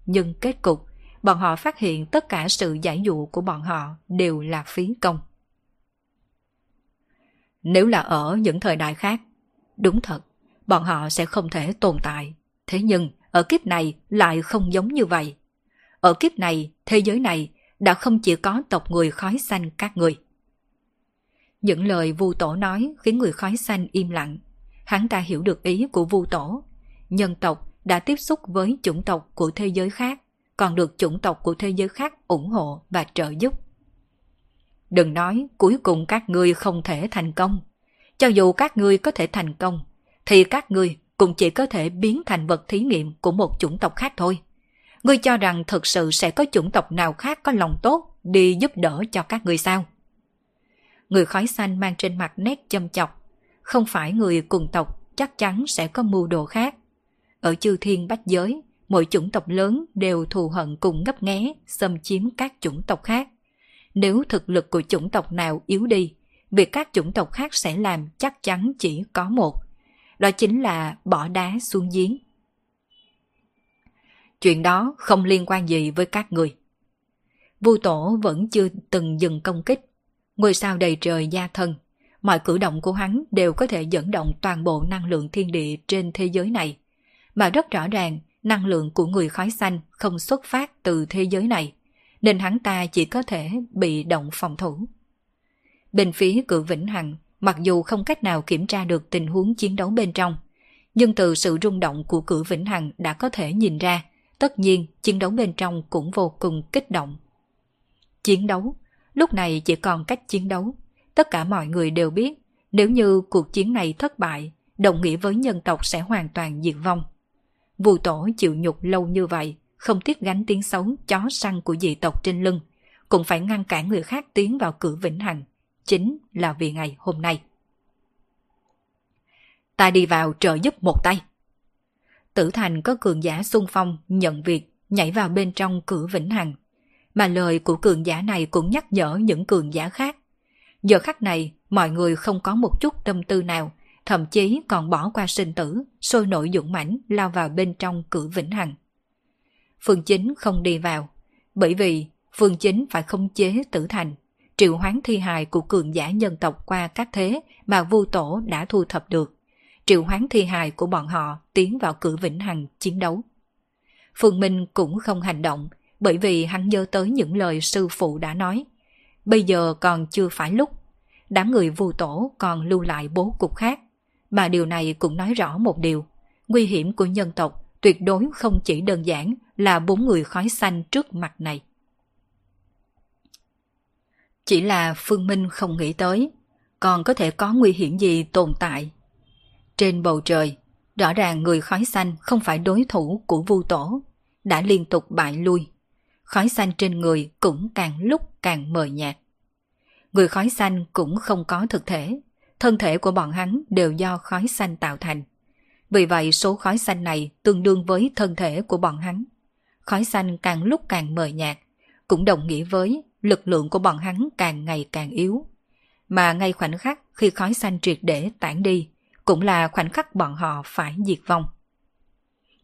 Nhưng kết cục, bọn họ phát hiện tất cả sự giải dụ của bọn họ đều là phí công. Nếu là ở những thời đại khác, đúng thật, bọn họ sẽ không thể tồn tại. Thế nhưng, ở kiếp này lại không giống như vậy. Ở kiếp này, thế giới này đã không chỉ có tộc người khói xanh các người. Những lời Vu Tổ nói khiến người khói xanh im lặng. Hắn ta hiểu được ý của Vu Tổ. Nhân tộc đã tiếp xúc với chủng tộc của thế giới khác, còn được chủng tộc của thế giới khác ủng hộ và trợ giúp. Đừng nói cuối cùng các ngươi không thể thành công. Cho dù các ngươi có thể thành công, thì các ngươi cũng chỉ có thể biến thành vật thí nghiệm của một chủng tộc khác thôi. Ngươi cho rằng thực sự sẽ có chủng tộc nào khác có lòng tốt đi giúp đỡ cho các ngươi sao? Người khói xanh mang trên mặt nét châm chọc. Không phải người cùng tộc chắc chắn sẽ có mưu đồ khác. Ở chư thiên bách giới, mỗi chủng tộc lớn đều thù hận cùng ngấp nghé, xâm chiếm các chủng tộc khác. Nếu thực lực của chủng tộc nào yếu đi, việc các chủng tộc khác sẽ làm chắc chắn chỉ có một. Đó chính là bỏ đá xuống giếng. Chuyện đó không liên quan gì với các người. Vu tổ vẫn chưa từng dừng công kích. Ngôi sao đầy trời gia thân. Mọi cử động của hắn đều có thể dẫn động toàn bộ năng lượng thiên địa trên thế giới này. Mà rất rõ ràng, năng lượng của người khói xanh không xuất phát từ thế giới này, nên hắn ta chỉ có thể bị động phòng thủ. Bên phía cửa Vĩnh Hằng, mặc dù không cách nào kiểm tra được tình huống chiến đấu bên trong, nhưng từ sự rung động của cửa Vĩnh Hằng đã có thể nhìn ra Tất nhiên, chiến đấu bên trong cũng vô cùng kích động. Chiến đấu, lúc này chỉ còn cách chiến đấu. Tất cả mọi người đều biết, nếu như cuộc chiến này thất bại, đồng nghĩa với nhân tộc sẽ hoàn toàn diệt vong. Vu tổ chịu nhục lâu như vậy, không tiếc gánh tiếng xấu chó săn của dị tộc trên lưng, cũng phải ngăn cản người khác tiến vào cửa vĩnh hằng, chính là vì ngày hôm nay. ta đi vào trợ giúp một tay. Tử thành có cường giả xung phong, nhận việc, nhảy vào bên trong cửa vĩnh hằng. Mà lời của cường giả này cũng nhắc nhở những cường giả khác. Giờ khắc này, mọi người không có một chút tâm tư nào, thậm chí còn bỏ qua sinh tử, sôi nổi dũng mãnh lao vào bên trong cửa vĩnh hằng. Phương Chính không đi vào, bởi vì Phương Chính phải khống chế tử thành, triệu hoán thi hài của cường giả nhân tộc qua các thế mà Vu Tổ đã thu thập được, triệu hoán thi hài của bọn họ tiến vào cửa vĩnh hằng chiến đấu. Phương Minh cũng không hành động, bởi vì hắn nhớ tới những lời sư phụ đã nói. Bây giờ còn chưa phải lúc, đám người Vu Tổ còn lưu lại bố cục khác, mà điều này cũng nói rõ một điều, nguy hiểm của nhân tộc tuyệt đối không chỉ đơn giản là bốn người khói xanh trước mặt này. Chỉ là Phương Minh không nghĩ tới, còn có thể có nguy hiểm gì tồn tại. Trên bầu trời, rõ ràng người khói xanh không phải đối thủ của Vu Tổ, đã liên tục bại lui. Khói xanh trên người cũng càng lúc càng mờ nhạt. Người khói xanh cũng không có thực thể, thân thể của bọn hắn đều do khói xanh tạo thành. Vì vậy số khói xanh này tương đương với thân thể của bọn hắn. Khói xanh càng lúc càng mờ nhạt, cũng đồng nghĩa với lực lượng của bọn hắn càng ngày càng yếu. Mà ngay khoảnh khắc khi khói xanh triệt để tản đi, cũng là khoảnh khắc bọn họ phải diệt vong.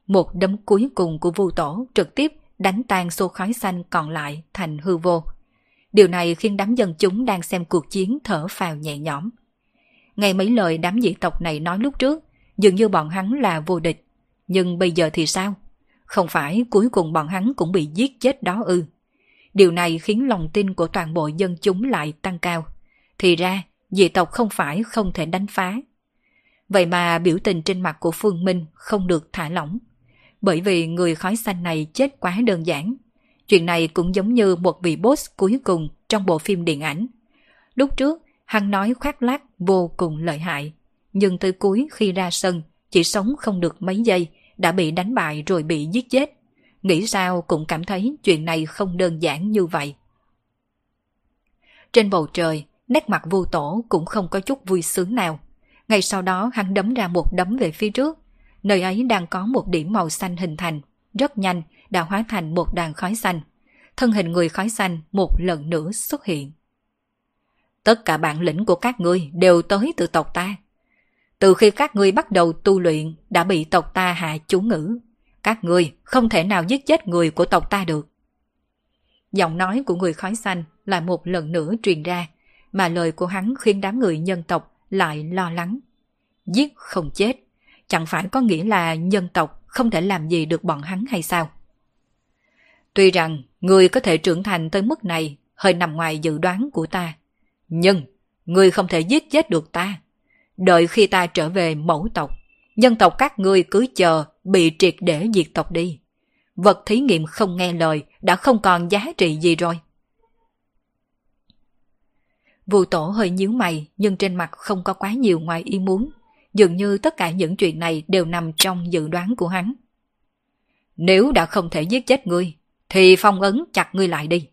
Một đấm cuối cùng của vu tổ trực tiếp đánh tan xô khói xanh còn lại thành hư vô. Điều này khiến đám dân chúng đang xem cuộc chiến thở phào nhẹ nhõm nghe mấy lời đám dị tộc này nói lúc trước, dường như bọn hắn là vô địch. Nhưng bây giờ thì sao? Không phải cuối cùng bọn hắn cũng bị giết chết đó ư. Điều này khiến lòng tin của toàn bộ dân chúng lại tăng cao. Thì ra, dị tộc không phải không thể đánh phá. Vậy mà biểu tình trên mặt của Phương Minh không được thả lỏng. Bởi vì người khói xanh này chết quá đơn giản. Chuyện này cũng giống như một vị boss cuối cùng trong bộ phim điện ảnh. Lúc trước, hắn nói khoác lác vô cùng lợi hại. Nhưng tới cuối khi ra sân, chỉ sống không được mấy giây, đã bị đánh bại rồi bị giết chết. Nghĩ sao cũng cảm thấy chuyện này không đơn giản như vậy. Trên bầu trời, nét mặt vô tổ cũng không có chút vui sướng nào. Ngay sau đó hắn đấm ra một đấm về phía trước. Nơi ấy đang có một điểm màu xanh hình thành, rất nhanh đã hóa thành một đàn khói xanh. Thân hình người khói xanh một lần nữa xuất hiện. Tất cả bản lĩnh của các ngươi đều tới từ tộc ta. Từ khi các ngươi bắt đầu tu luyện đã bị tộc ta hạ chú ngữ. Các ngươi không thể nào giết chết người của tộc ta được. Giọng nói của người khói xanh lại một lần nữa truyền ra, mà lời của hắn khiến đám người nhân tộc lại lo lắng. Giết không chết, chẳng phải có nghĩa là nhân tộc không thể làm gì được bọn hắn hay sao? Tuy rằng người có thể trưởng thành tới mức này hơi nằm ngoài dự đoán của ta, nhưng người không thể giết chết được ta. Đợi khi ta trở về mẫu tộc, nhân tộc các ngươi cứ chờ bị triệt để diệt tộc đi. Vật thí nghiệm không nghe lời đã không còn giá trị gì rồi. Vụ tổ hơi nhíu mày nhưng trên mặt không có quá nhiều ngoài ý muốn. Dường như tất cả những chuyện này đều nằm trong dự đoán của hắn. Nếu đã không thể giết chết ngươi, thì phong ấn chặt ngươi lại đi.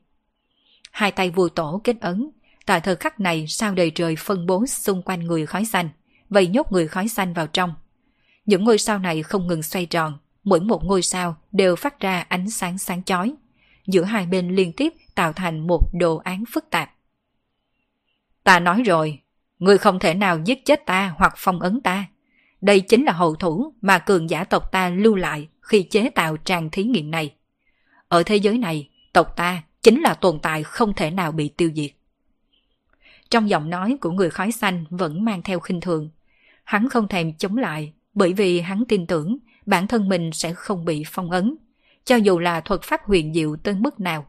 Hai tay vua tổ kết ấn, tại thời khắc này sao đầy trời phân bố xung quanh người khói xanh, vây nhốt người khói xanh vào trong. Những ngôi sao này không ngừng xoay tròn, mỗi một ngôi sao đều phát ra ánh sáng sáng chói. Giữa hai bên liên tiếp tạo thành một đồ án phức tạp. Ta nói rồi, ngươi không thể nào giết chết ta hoặc phong ấn ta. Đây chính là hậu thủ mà cường giả tộc ta lưu lại khi chế tạo trang thí nghiệm này. Ở thế giới này, tộc ta chính là tồn tại không thể nào bị tiêu diệt. Trong giọng nói của người khói xanh vẫn mang theo khinh thường. Hắn không thèm chống lại bởi vì hắn tin tưởng bản thân mình sẽ không bị phong ấn. Cho dù là thuật pháp huyền diệu tới mức nào,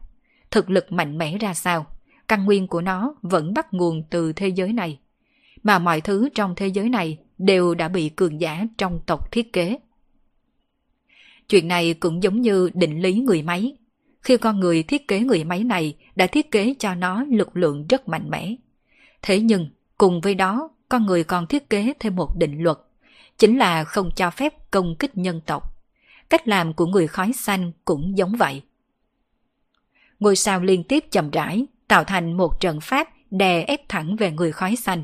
thực lực mạnh mẽ ra sao, căn nguyên của nó vẫn bắt nguồn từ thế giới này. Mà mọi thứ trong thế giới này đều đã bị cường giả trong tộc thiết kế. Chuyện này cũng giống như định lý người máy. Khi con người thiết kế người máy này đã thiết kế cho nó lực lượng rất mạnh mẽ. Thế nhưng, cùng với đó, con người còn thiết kế thêm một định luật, chính là không cho phép công kích nhân tộc. Cách làm của người khói xanh cũng giống vậy. Ngôi sao liên tiếp chậm rãi, tạo thành một trận pháp đè ép thẳng về người khói xanh.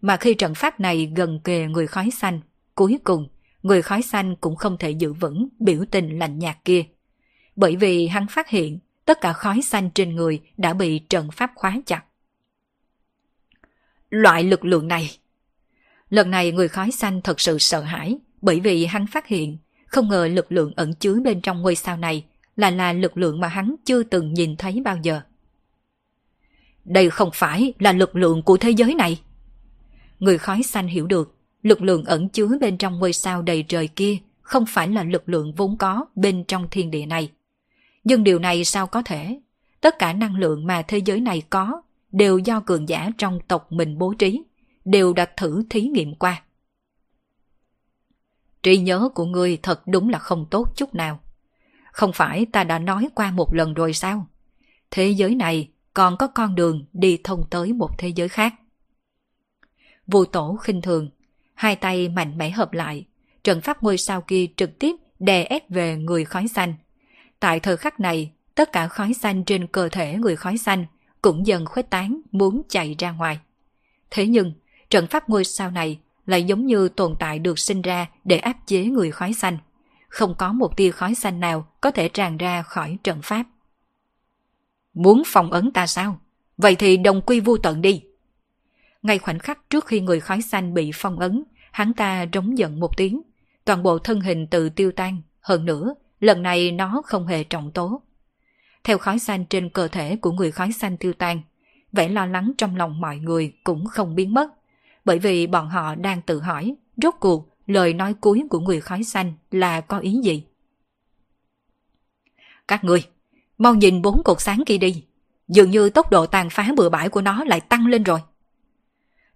Mà khi trận pháp này gần kề người khói xanh, cuối cùng, người khói xanh cũng không thể giữ vững biểu tình lạnh nhạt kia. Bởi vì hắn phát hiện tất cả khói xanh trên người đã bị trận pháp khóa chặt. Loại lực lượng này Lần này người khói xanh thật sự sợ hãi bởi vì hắn phát hiện không ngờ lực lượng ẩn chứa bên trong ngôi sao này là là lực lượng mà hắn chưa từng nhìn thấy bao giờ. Đây không phải là lực lượng của thế giới này. Người khói xanh hiểu được, lực lượng ẩn chứa bên trong ngôi sao đầy trời kia không phải là lực lượng vốn có bên trong thiên địa này. Nhưng điều này sao có thể? Tất cả năng lượng mà thế giới này có đều do cường giả trong tộc mình bố trí, đều đã thử thí nghiệm qua. Trí nhớ của ngươi thật đúng là không tốt chút nào. Không phải ta đã nói qua một lần rồi sao? Thế giới này còn có con đường đi thông tới một thế giới khác. Vô tổ khinh thường, hai tay mạnh mẽ hợp lại, trận pháp ngôi sao kia trực tiếp đè ép về người khói xanh. Tại thời khắc này, tất cả khói xanh trên cơ thể người khói xanh cũng dần khuếch tán muốn chạy ra ngoài. Thế nhưng, trận pháp ngôi sao này lại giống như tồn tại được sinh ra để áp chế người khói xanh. Không có một tia khói xanh nào có thể tràn ra khỏi trận pháp. Muốn phòng ấn ta sao? Vậy thì đồng quy vu tận đi. Ngay khoảnh khắc trước khi người khói xanh bị phong ấn, hắn ta rống giận một tiếng. Toàn bộ thân hình tự tiêu tan. Hơn nữa, lần này nó không hề trọng tố. Theo khói xanh trên cơ thể của người khói xanh tiêu tan, vẻ lo lắng trong lòng mọi người cũng không biến mất. Bởi vì bọn họ đang tự hỏi, rốt cuộc lời nói cuối của người khói xanh là có ý gì? Các người, mau nhìn bốn cột sáng kia đi. Dường như tốc độ tàn phá bừa bãi của nó lại tăng lên rồi.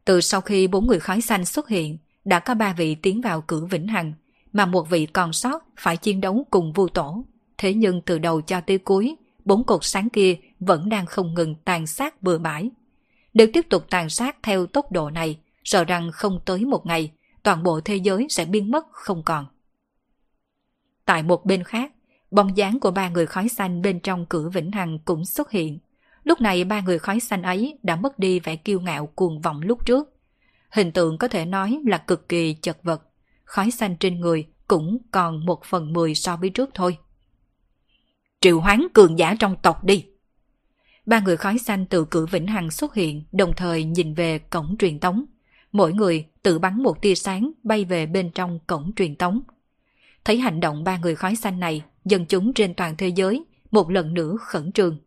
Từ sau khi bốn người khói xanh xuất hiện, đã có ba vị tiến vào cử Vĩnh Hằng, mà một vị còn sót phải chiến đấu cùng vu tổ. Thế nhưng từ đầu cho tới cuối, bốn cột sáng kia vẫn đang không ngừng tàn sát bừa bãi. Nếu tiếp tục tàn sát theo tốc độ này, sợ rằng không tới một ngày, toàn bộ thế giới sẽ biến mất không còn. Tại một bên khác, bóng dáng của ba người khói xanh bên trong cửa Vĩnh Hằng cũng xuất hiện. Lúc này ba người khói xanh ấy đã mất đi vẻ kiêu ngạo cuồng vọng lúc trước. Hình tượng có thể nói là cực kỳ chật vật. Khói xanh trên người cũng còn một phần mười so với trước thôi. Triệu hoán cường giả trong tộc đi. Ba người khói xanh từ cửa Vĩnh Hằng xuất hiện đồng thời nhìn về cổng truyền tống. Mỗi người tự bắn một tia sáng bay về bên trong cổng truyền tống. Thấy hành động ba người khói xanh này, dân chúng trên toàn thế giới một lần nữa khẩn trương.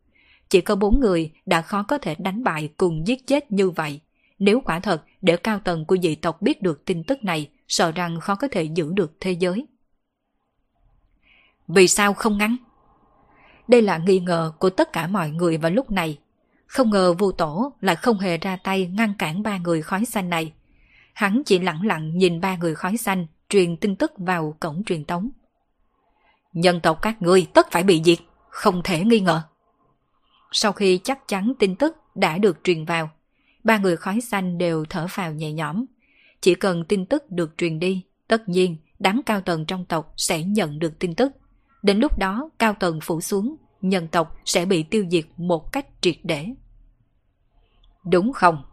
Chỉ có bốn người đã khó có thể đánh bại cùng giết chết như vậy. Nếu quả thật để cao tầng của dị tộc biết được tin tức này, sợ rằng khó có thể giữ được thế giới. Vì sao không ngắn? Đây là nghi ngờ của tất cả mọi người vào lúc này. Không ngờ vu tổ lại không hề ra tay ngăn cản ba người khói xanh này. Hắn chỉ lặng lặng nhìn ba người khói xanh truyền tin tức vào cổng truyền tống. Nhân tộc các ngươi tất phải bị diệt, không thể nghi ngờ. Sau khi chắc chắn tin tức đã được truyền vào, ba người khói xanh đều thở phào nhẹ nhõm. Chỉ cần tin tức được truyền đi, tất nhiên đám cao tầng trong tộc sẽ nhận được tin tức. Đến lúc đó cao tầng phủ xuống, nhân tộc sẽ bị tiêu diệt một cách triệt để. Đúng không?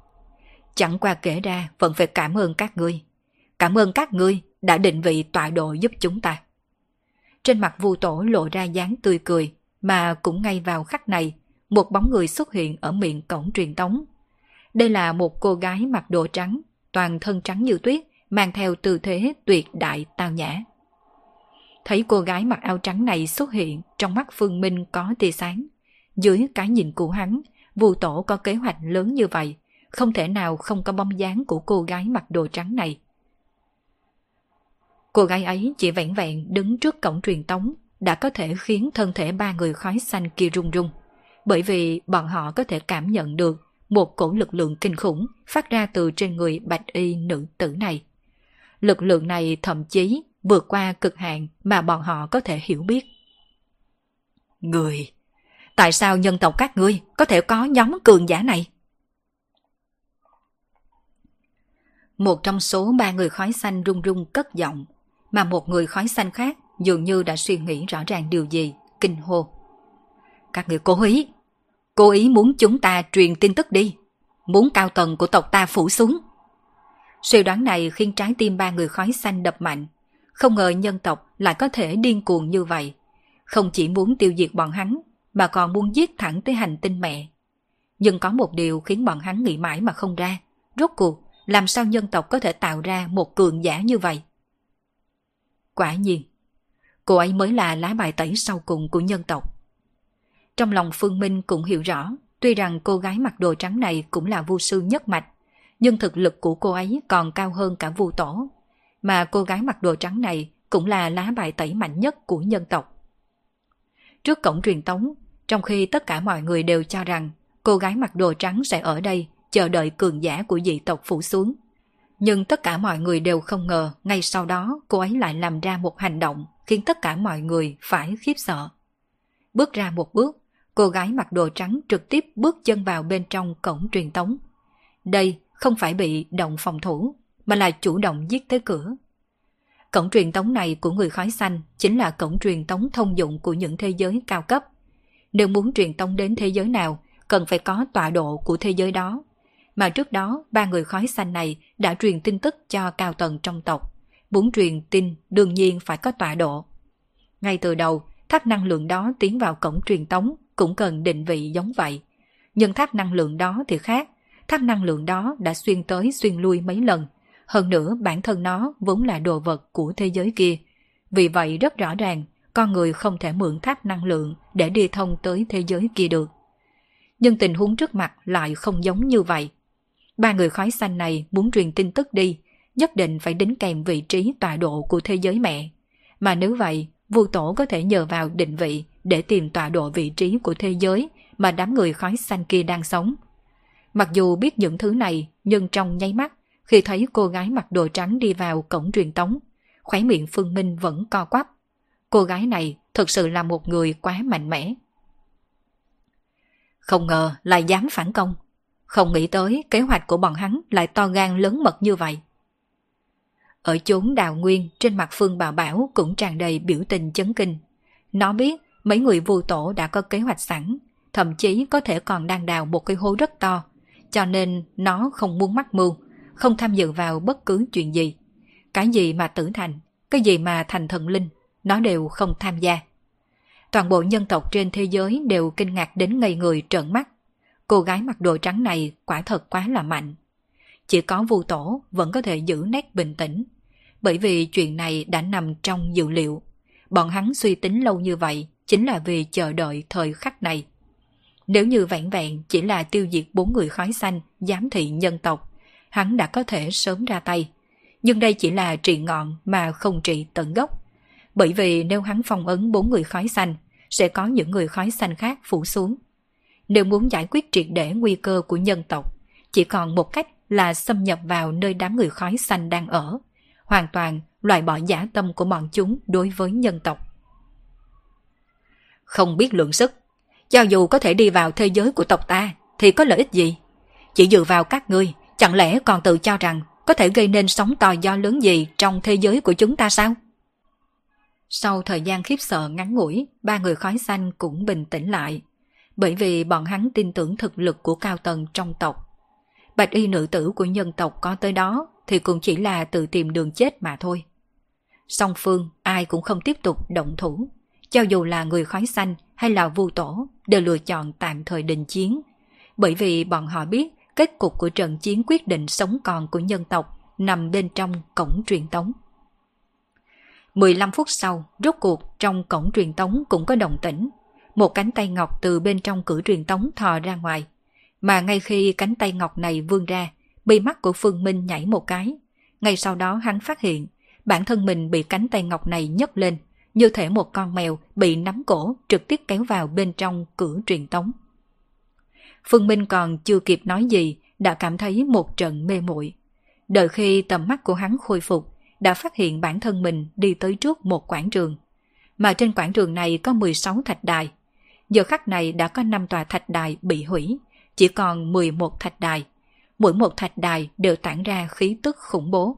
Chẳng qua kể ra vẫn phải cảm ơn các ngươi. Cảm ơn các ngươi đã định vị tọa độ giúp chúng ta. Trên mặt vu tổ lộ ra dáng tươi cười, mà cũng ngay vào khắc này, một bóng người xuất hiện ở miệng cổng truyền tống. Đây là một cô gái mặc đồ trắng, toàn thân trắng như tuyết, mang theo tư thế tuyệt đại tao nhã. Thấy cô gái mặc áo trắng này xuất hiện, trong mắt Phương Minh có tia sáng. Dưới cái nhìn của hắn, Vu tổ có kế hoạch lớn như vậy, không thể nào không có bóng dáng của cô gái mặc đồ trắng này. Cô gái ấy chỉ vẹn vẹn đứng trước cổng truyền tống đã có thể khiến thân thể ba người khói xanh kia rung rung. Bởi vì bọn họ có thể cảm nhận được một cổ lực lượng kinh khủng phát ra từ trên người bạch y nữ tử này. Lực lượng này thậm chí vượt qua cực hạn mà bọn họ có thể hiểu biết. Người, tại sao nhân tộc các ngươi có thể có nhóm cường giả này? Một trong số ba người khói xanh rung rung cất giọng, mà một người khói xanh khác dường như đã suy nghĩ rõ ràng điều gì, kinh hô. Các người cố ý, cố ý muốn chúng ta truyền tin tức đi, muốn cao tầng của tộc ta phủ xuống. Suy đoán này khiến trái tim ba người khói xanh đập mạnh. Không ngờ nhân tộc lại có thể điên cuồng như vậy. Không chỉ muốn tiêu diệt bọn hắn, mà còn muốn giết thẳng tới hành tinh mẹ. Nhưng có một điều khiến bọn hắn nghĩ mãi mà không ra. Rốt cuộc, làm sao nhân tộc có thể tạo ra một cường giả như vậy? Quả nhiên, cô ấy mới là lá bài tẩy sau cùng của nhân tộc. Trong lòng Phương Minh cũng hiểu rõ, tuy rằng cô gái mặc đồ trắng này cũng là vu sư nhất mạch, nhưng thực lực của cô ấy còn cao hơn cả vu tổ. Mà cô gái mặc đồ trắng này cũng là lá bài tẩy mạnh nhất của nhân tộc. Trước cổng truyền tống, trong khi tất cả mọi người đều cho rằng cô gái mặc đồ trắng sẽ ở đây chờ đợi cường giả của dị tộc phủ xuống. Nhưng tất cả mọi người đều không ngờ ngay sau đó cô ấy lại làm ra một hành động khiến tất cả mọi người phải khiếp sợ. Bước ra một bước, cô gái mặc đồ trắng trực tiếp bước chân vào bên trong cổng truyền tống. Đây không phải bị động phòng thủ, mà là chủ động giết tới cửa. Cổng truyền tống này của người khói xanh chính là cổng truyền tống thông dụng của những thế giới cao cấp. Nếu muốn truyền tống đến thế giới nào, cần phải có tọa độ của thế giới đó. Mà trước đó, ba người khói xanh này đã truyền tin tức cho cao tầng trong tộc. Muốn truyền tin đương nhiên phải có tọa độ. Ngay từ đầu, tháp năng lượng đó tiến vào cổng truyền tống cũng cần định vị giống vậy. Nhưng tháp năng lượng đó thì khác. Tháp năng lượng đó đã xuyên tới xuyên lui mấy lần. Hơn nữa bản thân nó vốn là đồ vật của thế giới kia. Vì vậy rất rõ ràng, con người không thể mượn tháp năng lượng để đi thông tới thế giới kia được. Nhưng tình huống trước mặt lại không giống như vậy. Ba người khói xanh này muốn truyền tin tức đi, nhất định phải đính kèm vị trí tọa độ của thế giới mẹ. Mà nếu vậy, vua tổ có thể nhờ vào định vị để tìm tọa độ vị trí của thế giới mà đám người khói xanh kia đang sống. Mặc dù biết những thứ này, nhưng trong nháy mắt, khi thấy cô gái mặc đồ trắng đi vào cổng truyền tống, khóe miệng Phương Minh vẫn co quắp. Cô gái này thực sự là một người quá mạnh mẽ. Không ngờ lại dám phản công. Không nghĩ tới kế hoạch của bọn hắn lại to gan lớn mật như vậy. Ở chốn đào nguyên trên mặt Phương Bảo Bảo cũng tràn đầy biểu tình chấn kinh. Nó biết mấy người vô tổ đã có kế hoạch sẵn, thậm chí có thể còn đang đào một cái hố rất to, cho nên nó không muốn mắc mưu, không tham dự vào bất cứ chuyện gì. Cái gì mà tử thành, cái gì mà thành thần linh, nó đều không tham gia. Toàn bộ nhân tộc trên thế giới đều kinh ngạc đến ngây người trợn mắt. Cô gái mặc đồ trắng này quả thật quá là mạnh. Chỉ có vu tổ vẫn có thể giữ nét bình tĩnh. Bởi vì chuyện này đã nằm trong dự liệu. Bọn hắn suy tính lâu như vậy chính là vì chờ đợi thời khắc này. Nếu như vẹn vẹn chỉ là tiêu diệt bốn người khói xanh, giám thị nhân tộc, hắn đã có thể sớm ra tay. Nhưng đây chỉ là trị ngọn mà không trị tận gốc. Bởi vì nếu hắn phong ấn bốn người khói xanh, sẽ có những người khói xanh khác phủ xuống. Nếu muốn giải quyết triệt để nguy cơ của nhân tộc, chỉ còn một cách là xâm nhập vào nơi đám người khói xanh đang ở, hoàn toàn loại bỏ giả tâm của bọn chúng đối với nhân tộc. Không biết lượng sức, cho dù có thể đi vào thế giới của tộc ta thì có lợi ích gì? Chỉ dựa vào các ngươi, chẳng lẽ còn tự cho rằng có thể gây nên sóng to do lớn gì trong thế giới của chúng ta sao? Sau thời gian khiếp sợ ngắn ngủi, ba người khói xanh cũng bình tĩnh lại, bởi vì bọn hắn tin tưởng thực lực của cao tầng trong tộc. Bạch y nữ tử của nhân tộc có tới đó thì cũng chỉ là tự tìm đường chết mà thôi. Song phương ai cũng không tiếp tục động thủ, cho dù là người khói xanh hay là vu tổ đều lựa chọn tạm thời đình chiến, bởi vì bọn họ biết kết cục của trận chiến quyết định sống còn của nhân tộc nằm bên trong cổng truyền tống. 15 phút sau, rốt cuộc trong cổng truyền tống cũng có động tĩnh. Một cánh tay ngọc từ bên trong cửa truyền tống thò ra ngoài. Mà ngay khi cánh tay ngọc này vươn ra, bị mắt của Phương Minh nhảy một cái. Ngay sau đó hắn phát hiện, bản thân mình bị cánh tay ngọc này nhấc lên, như thể một con mèo bị nắm cổ trực tiếp kéo vào bên trong cửa truyền tống. Phương Minh còn chưa kịp nói gì, đã cảm thấy một trận mê muội. Đợi khi tầm mắt của hắn khôi phục, đã phát hiện bản thân mình đi tới trước một quảng trường. Mà trên quảng trường này có 16 thạch đài. Giờ khắc này đã có 5 tòa thạch đài bị hủy, chỉ còn 11 thạch đài. Mỗi một thạch đài đều tản ra khí tức khủng bố.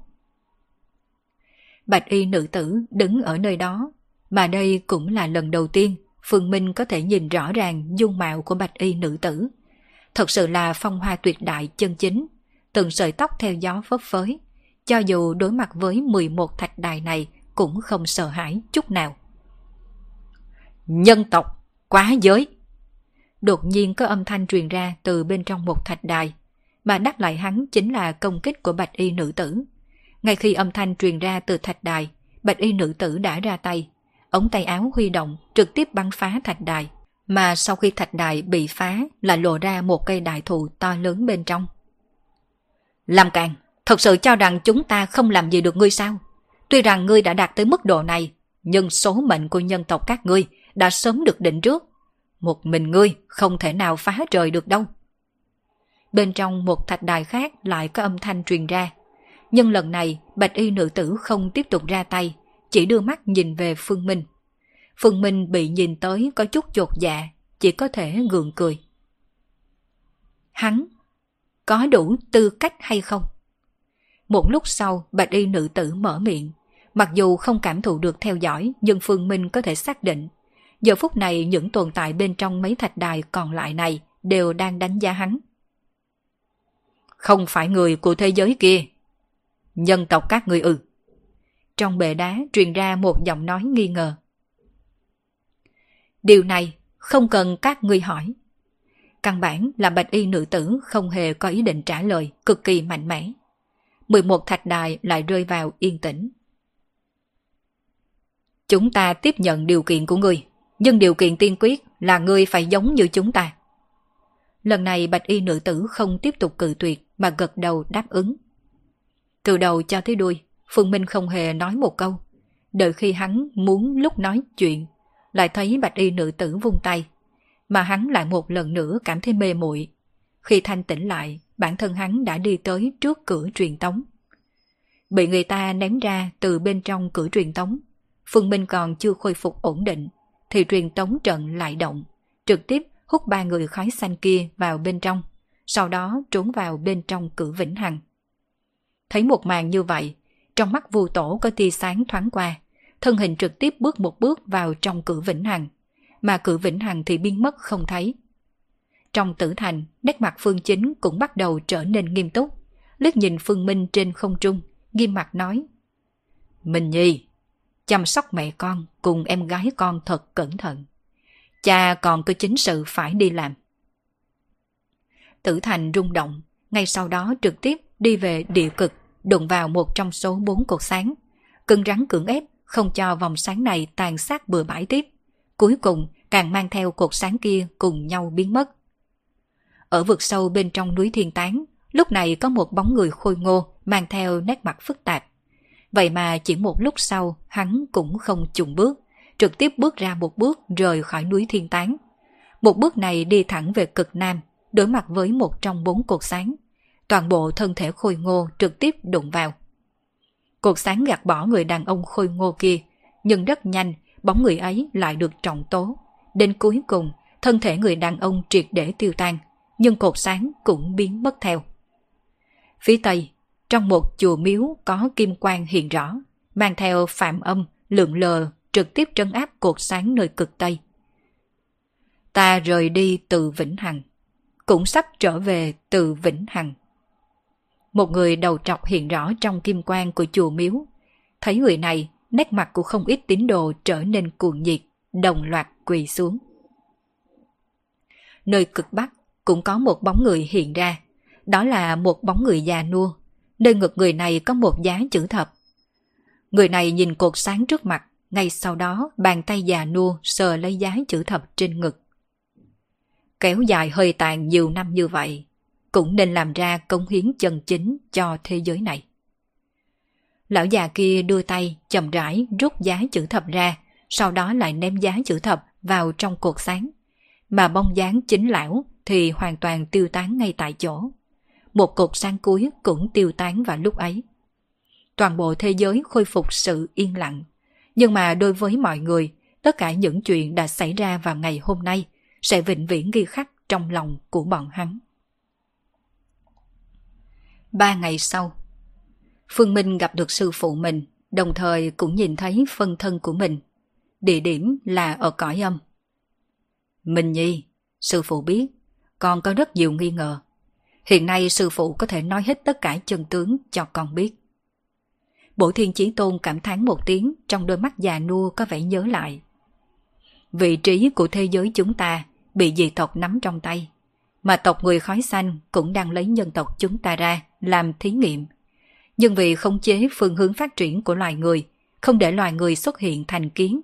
Bạch y nữ tử đứng ở nơi đó, mà đây cũng là lần đầu tiên Phương Minh có thể nhìn rõ ràng dung mạo của bạch y nữ tử. Thật sự là phong hoa tuyệt đại chân chính, từng sợi tóc theo gió phấp phới, cho dù đối mặt với 11 thạch đài này cũng không sợ hãi chút nào. Nhân tộc, quá giới! Đột nhiên có âm thanh truyền ra từ bên trong một thạch đài, mà đáp lại hắn chính là công kích của bạch y nữ tử. Ngay khi âm thanh truyền ra từ thạch đài, bạch y nữ tử đã ra tay. Ống tay áo huy động, trực tiếp bắn phá thạch đài. Mà sau khi thạch đài bị phá, lại lộ ra một cây đại thụ to lớn bên trong. Làm càng, thật sự cho rằng chúng ta không làm gì được ngươi sao? Tuy rằng ngươi đã đạt tới mức độ này, nhưng số mệnh của nhân tộc các ngươi đã sớm được định trước. Một mình ngươi không thể nào phá trời được đâu. Bên trong một thạch đài khác lại có âm thanh truyền ra. Nhưng lần này bạch y nữ tử không tiếp tục ra tay, chỉ đưa mắt nhìn về Phương Minh. Phương Minh bị nhìn tới có chút chột dạ, chỉ có thể gượng cười. Hắn có đủ tư cách hay không? Một lúc sau, bạch y nữ tử mở miệng. Mặc dù không cảm thụ được theo dõi, nhưng Phương Minh có thể xác định. Giờ phút này những tồn tại bên trong mấy thạch đài còn lại này đều đang đánh giá hắn. Không phải người của thế giới kia. Nhân tộc các người ư. Trong bệ đá truyền ra một giọng nói nghi ngờ. Điều này không cần các ngươi hỏi. Căn bản là bạch y nữ tử không hề có ý định trả lời, cực kỳ mạnh mẽ. 11 thạch đài lại rơi vào yên tĩnh. Chúng ta tiếp nhận điều kiện của ngươi, nhưng điều kiện tiên quyết là ngươi phải giống như chúng ta. Lần này bạch y nữ tử không tiếp tục cự tuyệt mà gật đầu đáp ứng. Từ đầu cho tới đuôi, Phương Minh không hề nói một câu. Đợi khi hắn muốn lúc nói chuyện, lại thấy bạch y nữ tử vung tay. Mà hắn lại một lần nữa cảm thấy mê muội. Khi thanh tỉnh lại, bản thân hắn đã đi tới trước cửa truyền tống. Bị người ta ném ra từ bên trong cửa truyền tống. Phương Minh còn chưa khôi phục ổn định, thì truyền tống trận lại động, trực tiếp hút ba người khói xanh kia vào bên trong, sau đó trốn vào bên trong cửa vĩnh hằng. Thấy một màn như vậy, trong mắt vu tổ có tia sáng thoáng qua, thân hình trực tiếp bước một bước vào trong cửa vĩnh hằng, mà cửa vĩnh hằng thì biến mất không thấy. Trong tử thành, nét mặt Phương Chính cũng bắt đầu trở nên nghiêm túc, liếc nhìn Phương Minh trên không trung, nghiêm mặt nói. Minh Nhi, chăm sóc mẹ con cùng em gái con thật cẩn thận. Cha còn có chính sự phải đi làm. Tử Thành rung động, ngay sau đó trực tiếp đi về địa cực, đụng vào một trong số bốn cột sáng. Cưng rắn cưỡng ép, không cho vòng sáng này tàn sát bừa bãi tiếp. Cuối cùng càng mang theo cột sáng kia cùng nhau biến mất. Ở vực sâu bên trong núi thiên tán, lúc này có một bóng người khôi ngô mang theo nét mặt phức tạp. Vậy mà chỉ một lúc sau hắn cũng không chùng bước, trực tiếp bước ra một bước rời khỏi núi thiên tán. Một bước này đi thẳng về cực nam, đối mặt với một trong bốn cột sáng. Toàn bộ thân thể khôi ngô trực tiếp đụng vào. Cột sáng gạt bỏ người đàn ông khôi ngô kia, nhưng rất nhanh, bóng người ấy lại được trọng tố. Đến cuối cùng, thân thể người đàn ông triệt để tiêu tan, nhưng cột sáng cũng biến mất theo. Phía tây, trong một chùa miếu có kim quang hiện rõ, mang theo phạm âm, lượng lờ, trực tiếp trấn áp cột sáng nơi cực tây. Ta rời đi từ Vĩnh Hằng, cũng sắp trở về từ Vĩnh Hằng. Một người đầu trọc hiện rõ trong kim quang của chùa miếu. Thấy người này, nét mặt của không ít tín đồ trở nên cuồng nhiệt, đồng loạt quỳ xuống. Nơi cực bắc cũng có một bóng người hiện ra. Đó là một bóng người già nua. Nơi ngực người này có một giá chữ thập. Người này nhìn cột sáng trước mặt, ngay sau đó bàn tay già nua sờ lấy giá chữ thập trên ngực. Kéo dài hơi tàn nhiều năm như vậy, cũng nên làm ra công hiến chân chính cho thế giới này. Lão già kia đưa tay chậm rãi rút giá chữ thập ra, sau đó lại ném giá chữ thập vào trong cột sáng. Mà bông dáng chính lão thì hoàn toàn tiêu tán ngay tại chỗ. Một cột sáng cuối cũng tiêu tán vào lúc ấy. Toàn bộ thế giới khôi phục sự yên lặng. Nhưng mà đối với mọi người, tất cả những chuyện đã xảy ra vào ngày hôm nay sẽ vĩnh viễn ghi khắc trong lòng của bọn hắn. Ba ngày sau, Phương Minh gặp được sư phụ mình, đồng thời cũng nhìn thấy phân thân của mình. Địa điểm là ở cõi âm. Minh Nhi, sư phụ biết, con có rất nhiều nghi ngờ. Hiện nay sư phụ có thể nói hết tất cả chân tướng cho con biết. Bổ Thiên Chí Tôn cảm thán một tiếng trong đôi mắt già nua có vẻ nhớ lại. Vị trí của thế giới chúng ta bị dị tộc nắm trong tay, mà tộc người khói xanh cũng đang lấy nhân tộc chúng ta ra làm thí nghiệm. Nhưng vì khống chế phương hướng phát triển của loài người, không để loài người xuất hiện thành kiến.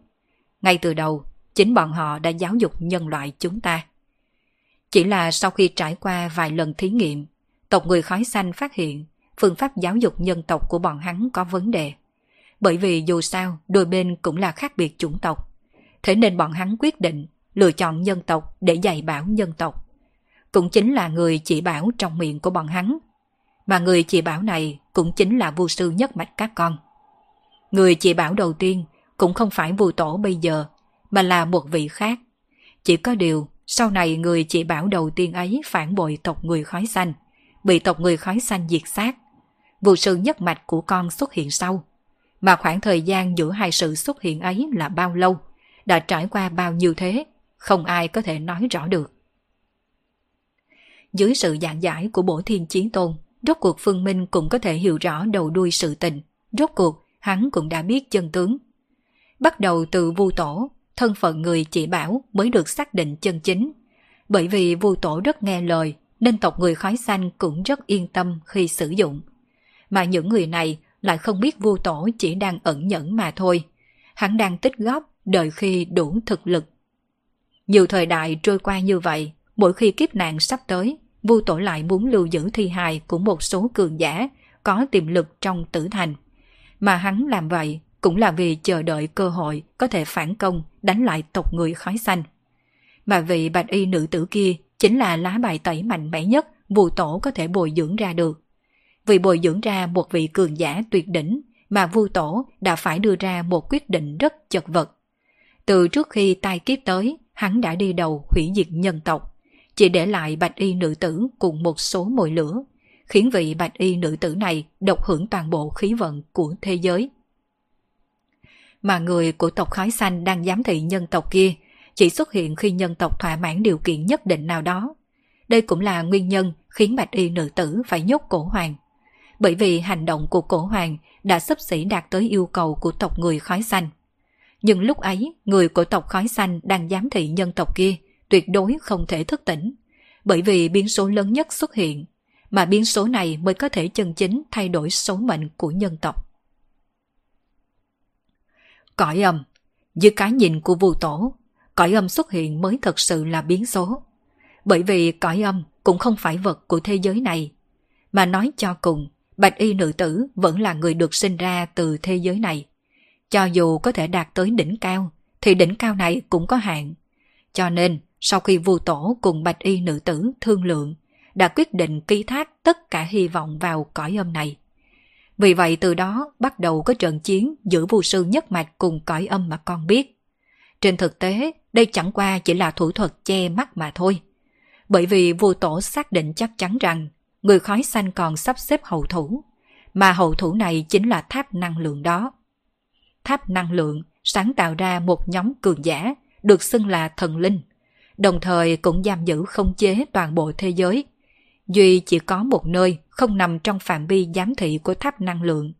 Ngay từ đầu, chính bọn họ đã giáo dục nhân loại chúng ta. Chỉ là sau khi trải qua vài lần thí nghiệm, tộc người khói xanh phát hiện phương pháp giáo dục nhân tộc của bọn hắn có vấn đề. Bởi vì dù sao, đôi bên cũng là khác biệt chủng tộc. Thế nên bọn hắn quyết định lựa chọn nhân tộc để dạy bảo nhân tộc. Cũng chính là người chỉ bảo trong miệng của bọn hắn. Mà người chị bảo này cũng chính là vu sư nhất mạch các con. Người chị bảo đầu tiên cũng không phải vu tổ bây giờ, mà là một vị khác. Chỉ có điều, sau này người chị bảo đầu tiên ấy phản bội tộc người khói xanh, bị tộc người khói xanh diệt sát. Vụ sự nhất mạch của con xuất hiện sau. Mà khoảng thời gian giữa hai sự xuất hiện ấy là bao lâu, đã trải qua bao nhiêu thế, không ai có thể nói rõ được. Dưới sự giảng giải của bổ thiên chiến tôn, rốt cuộc Phương Minh cũng có thể hiểu rõ đầu đuôi sự tình. Rốt cuộc, hắn cũng đã biết chân tướng. Bắt đầu từ vu tổ, thân phận người chỉ bảo mới được xác định chân chính. Bởi vì vu tổ rất nghe lời, nên tộc người khói xanh cũng rất yên tâm khi sử dụng. Mà những người này lại không biết vu tổ chỉ đang ẩn nhẫn mà thôi. Hắn đang tích góp đợi khi đủ thực lực. Nhiều thời đại trôi qua như vậy, mỗi khi kiếp nạn sắp tới, vu tổ lại muốn lưu giữ thi hài của một số cường giả có tiềm lực trong tử thành. Mà hắn làm vậy cũng là vì chờ đợi cơ hội có thể phản công đánh lại tộc người khói xanh. Mà vị bạch y nữ tử kia chính là lá bài tẩy mạnh mẽ nhất Vu tổ có thể bồi dưỡng ra được. Vì bồi dưỡng ra một vị cường giả tuyệt đỉnh mà vu tổ đã phải đưa ra một quyết định rất chật vật. Từ trước khi tai kiếp tới, hắn đã đi đầu hủy diệt nhân tộc, chỉ để lại bạch y nữ tử cùng một số mồi lửa, khiến vị bạch y nữ tử này độc hưởng toàn bộ khí vận của thế giới. Mà người của tộc khói xanh đang giám thị nhân tộc kia chỉ xuất hiện khi nhân tộc thỏa mãn điều kiện nhất định nào đó. Đây cũng là nguyên nhân khiến bạch y nữ tử phải nhốt cổ hoàng. Bởi vì hành động của cổ hoàng đã sắp xỉ đạt tới yêu cầu của tộc người khói xanh. Nhưng lúc ấy, người của tộc khói xanh đang giám thị nhân tộc kia tuyệt đối không thể thức tỉnh. Bởi vì biến số lớn nhất xuất hiện, mà biến số này mới có thể chân chính thay đổi số mệnh của nhân tộc. Cõi âm Dưới cái nhìn của vua tổ, cõi âm xuất hiện mới thật sự là biến số. Bởi vì cõi âm cũng không phải vật của thế giới này. Mà nói cho cùng, bạch y nữ tử vẫn là người được sinh ra từ thế giới này. Cho dù có thể đạt tới đỉnh cao, thì đỉnh cao này cũng có hạn. Cho nên, sau khi vua tổ cùng bạch y nữ tử thương lượng, đã quyết định ký thác tất cả hy vọng vào cõi âm này. Vì vậy từ đó bắt đầu có trận chiến giữa vua sư nhất mạch cùng cõi âm mà con biết. Trên thực tế, đây chẳng qua chỉ là thủ thuật che mắt mà thôi. Bởi vì vua tổ xác định chắc chắn rằng người khói xanh còn sắp xếp hậu thủ, mà hậu thủ này chính là tháp năng lượng đó. Tháp năng lượng sáng tạo ra một nhóm cường giả được xưng là thần linh, đồng thời cũng giam giữ không chế toàn bộ thế giới. Duy chỉ có một nơi không nằm trong phạm vi giám thị của tháp năng lượng,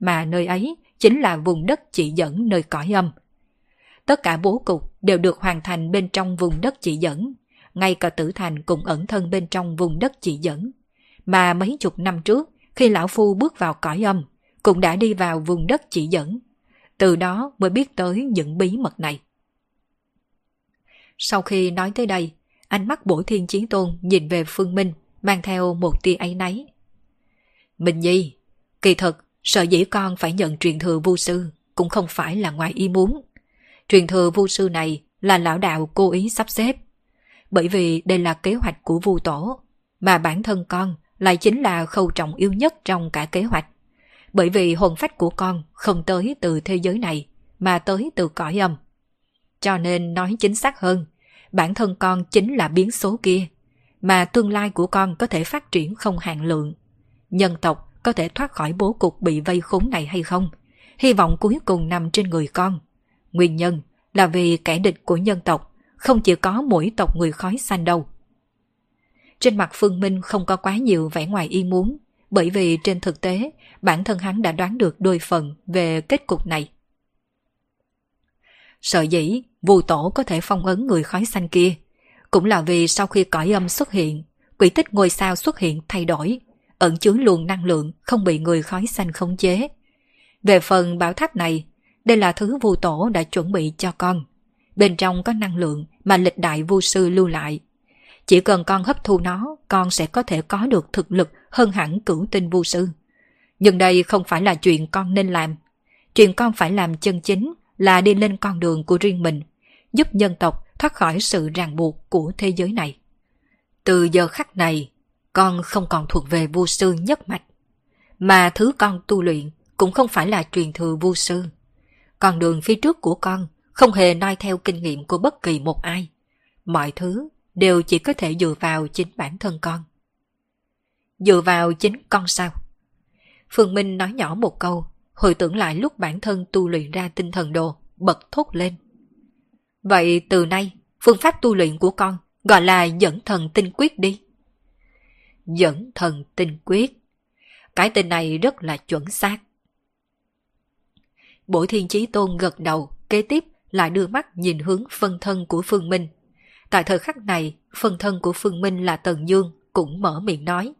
mà nơi ấy chính là vùng đất chỉ dẫn nơi cõi âm. Tất cả bố cục đều được hoàn thành bên trong vùng đất chỉ dẫn, ngay cả tử thành cũng ẩn thân bên trong vùng đất chỉ dẫn. Mà mấy chục năm trước, khi lão phu bước vào cõi âm, cũng đã đi vào vùng đất chỉ dẫn. Từ đó mới biết tới những bí mật này. Sau khi nói tới đây, ánh mắt bổ thiên chiến tôn nhìn về Phương Minh, mang theo một tia ấy náy. Minh Nhi, kỳ thật, sợ dĩ con phải nhận truyền thừa vu sư cũng không phải là ngoài ý muốn. Truyền thừa vu sư này là lão đạo cố ý sắp xếp. Bởi vì đây là kế hoạch của vu tổ, mà bản thân con lại chính là khâu trọng yếu nhất trong cả kế hoạch. Bởi vì hồn phách của con không tới từ thế giới này, mà tới từ cõi âm. Cho nên nói chính xác hơn, bản thân con chính là biến số kia, mà tương lai của con có thể phát triển không hạn lượng. Nhân tộc có thể thoát khỏi bố cục bị vây khốn này hay không? Hy vọng cuối cùng nằm trên người con. Nguyên nhân là vì kẻ địch của nhân tộc không chỉ có mỗi tộc người khói xanh đâu. Trên mặt Phương Minh không có quá nhiều vẻ ngoài y muốn, bởi vì trên thực tế, bản thân hắn đã đoán được đôi phần về kết cục này. Sợ dĩ, vù tổ có thể phong ấn người khói xanh kia, cũng là vì sau khi cõi âm xuất hiện, quỷ tích ngôi sao xuất hiện thay đổi, ẩn chứa luồng năng lượng không bị người khói xanh khống chế. Về phần bảo tháp này, đây là thứ vu tổ đã chuẩn bị cho con. Bên trong có năng lượng mà lịch đại vu sư lưu lại. Chỉ cần con hấp thu nó, con sẽ có thể có được thực lực hơn hẳn cửu tinh vu sư. Nhưng đây không phải là chuyện con nên làm. Chuyện con phải làm chân chính là đi lên con đường của riêng mình, giúp nhân tộc thoát khỏi sự ràng buộc của thế giới này. Từ giờ khắc này, con không còn thuộc về vua sư nhất mạch, mà thứ con tu luyện cũng không phải là truyền thừa vua sư. Con đường phía trước của con không hề noi theo kinh nghiệm của bất kỳ một ai. Mọi thứ đều chỉ có thể dựa vào chính bản thân con. Dựa vào chính con sao? Phương Minh nói nhỏ một câu, hồi tưởng lại lúc bản thân tu luyện ra tinh thần đồ, bật thốt lên. Vậy từ nay, phương pháp tu luyện của con gọi là dẫn thần tinh quyết đi. Dẫn thần tinh quyết. Cái tên này rất là chuẩn xác. Bổ Thiên Chí Tôn gật đầu, kế tiếp lại đưa mắt nhìn hướng phân thân của Phương Minh. Tại thời khắc này, phân thân của Phương Minh là Tần Dương cũng mở miệng nói.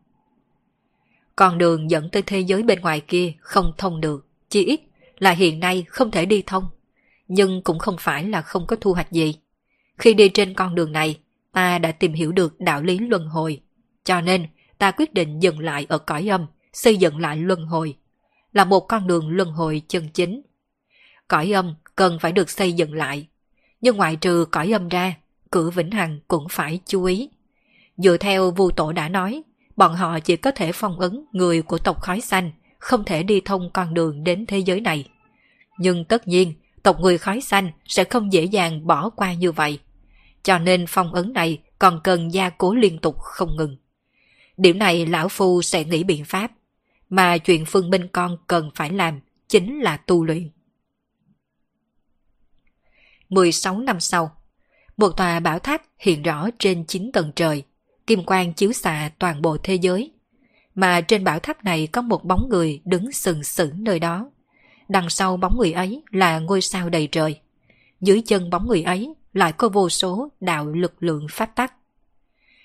Con đường dẫn tới thế giới bên ngoài kia không thông được, chỉ ít là hiện nay không thể đi thông. Nhưng cũng không phải là không có thu hoạch gì. Khi đi trên con đường này, ta đã tìm hiểu được đạo lý luân hồi. Cho nên, ta quyết định dừng lại ở cõi âm, xây dựng lại luân hồi. Là một con đường luân hồi chân chính. Cõi âm cần phải được xây dựng lại. Nhưng ngoại trừ cõi âm ra, cử Vĩnh Hằng cũng phải chú ý. Dựa theo vu tổ đã nói, bọn họ chỉ có thể phong ấn người của tộc khói xanh, không thể đi thông con đường đến thế giới này. Nhưng tất nhiên, tộc người khói xanh sẽ không dễ dàng bỏ qua như vậy. Cho nên phong ấn này còn cần gia cố liên tục không ngừng. Điểm này lão phu sẽ nghĩ biện pháp, mà chuyện phương minh con cần phải làm chính là tu luyện. 16 năm sau, một tòa bảo tháp hiện rõ trên 9 tầng trời, kim quang chiếu xạ toàn bộ thế giới. Mà trên bảo tháp này có một bóng người đứng sừng sững nơi đó. Đằng sau bóng người ấy là ngôi sao đầy trời. Dưới chân bóng người ấy lại có vô số đạo lực lượng phát tắc.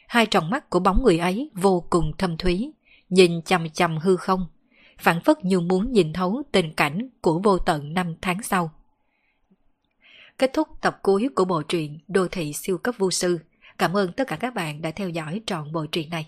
Hai tròng mắt của bóng người ấy vô cùng thâm thúy, nhìn chằm chằm hư không, phản phất như muốn nhìn thấu tình cảnh của vô tận năm tháng sau. Kết thúc tập cuối của bộ truyện Đô thị siêu cấp vô sư. Cảm ơn tất cả các bạn đã theo dõi trọn bộ truyện này.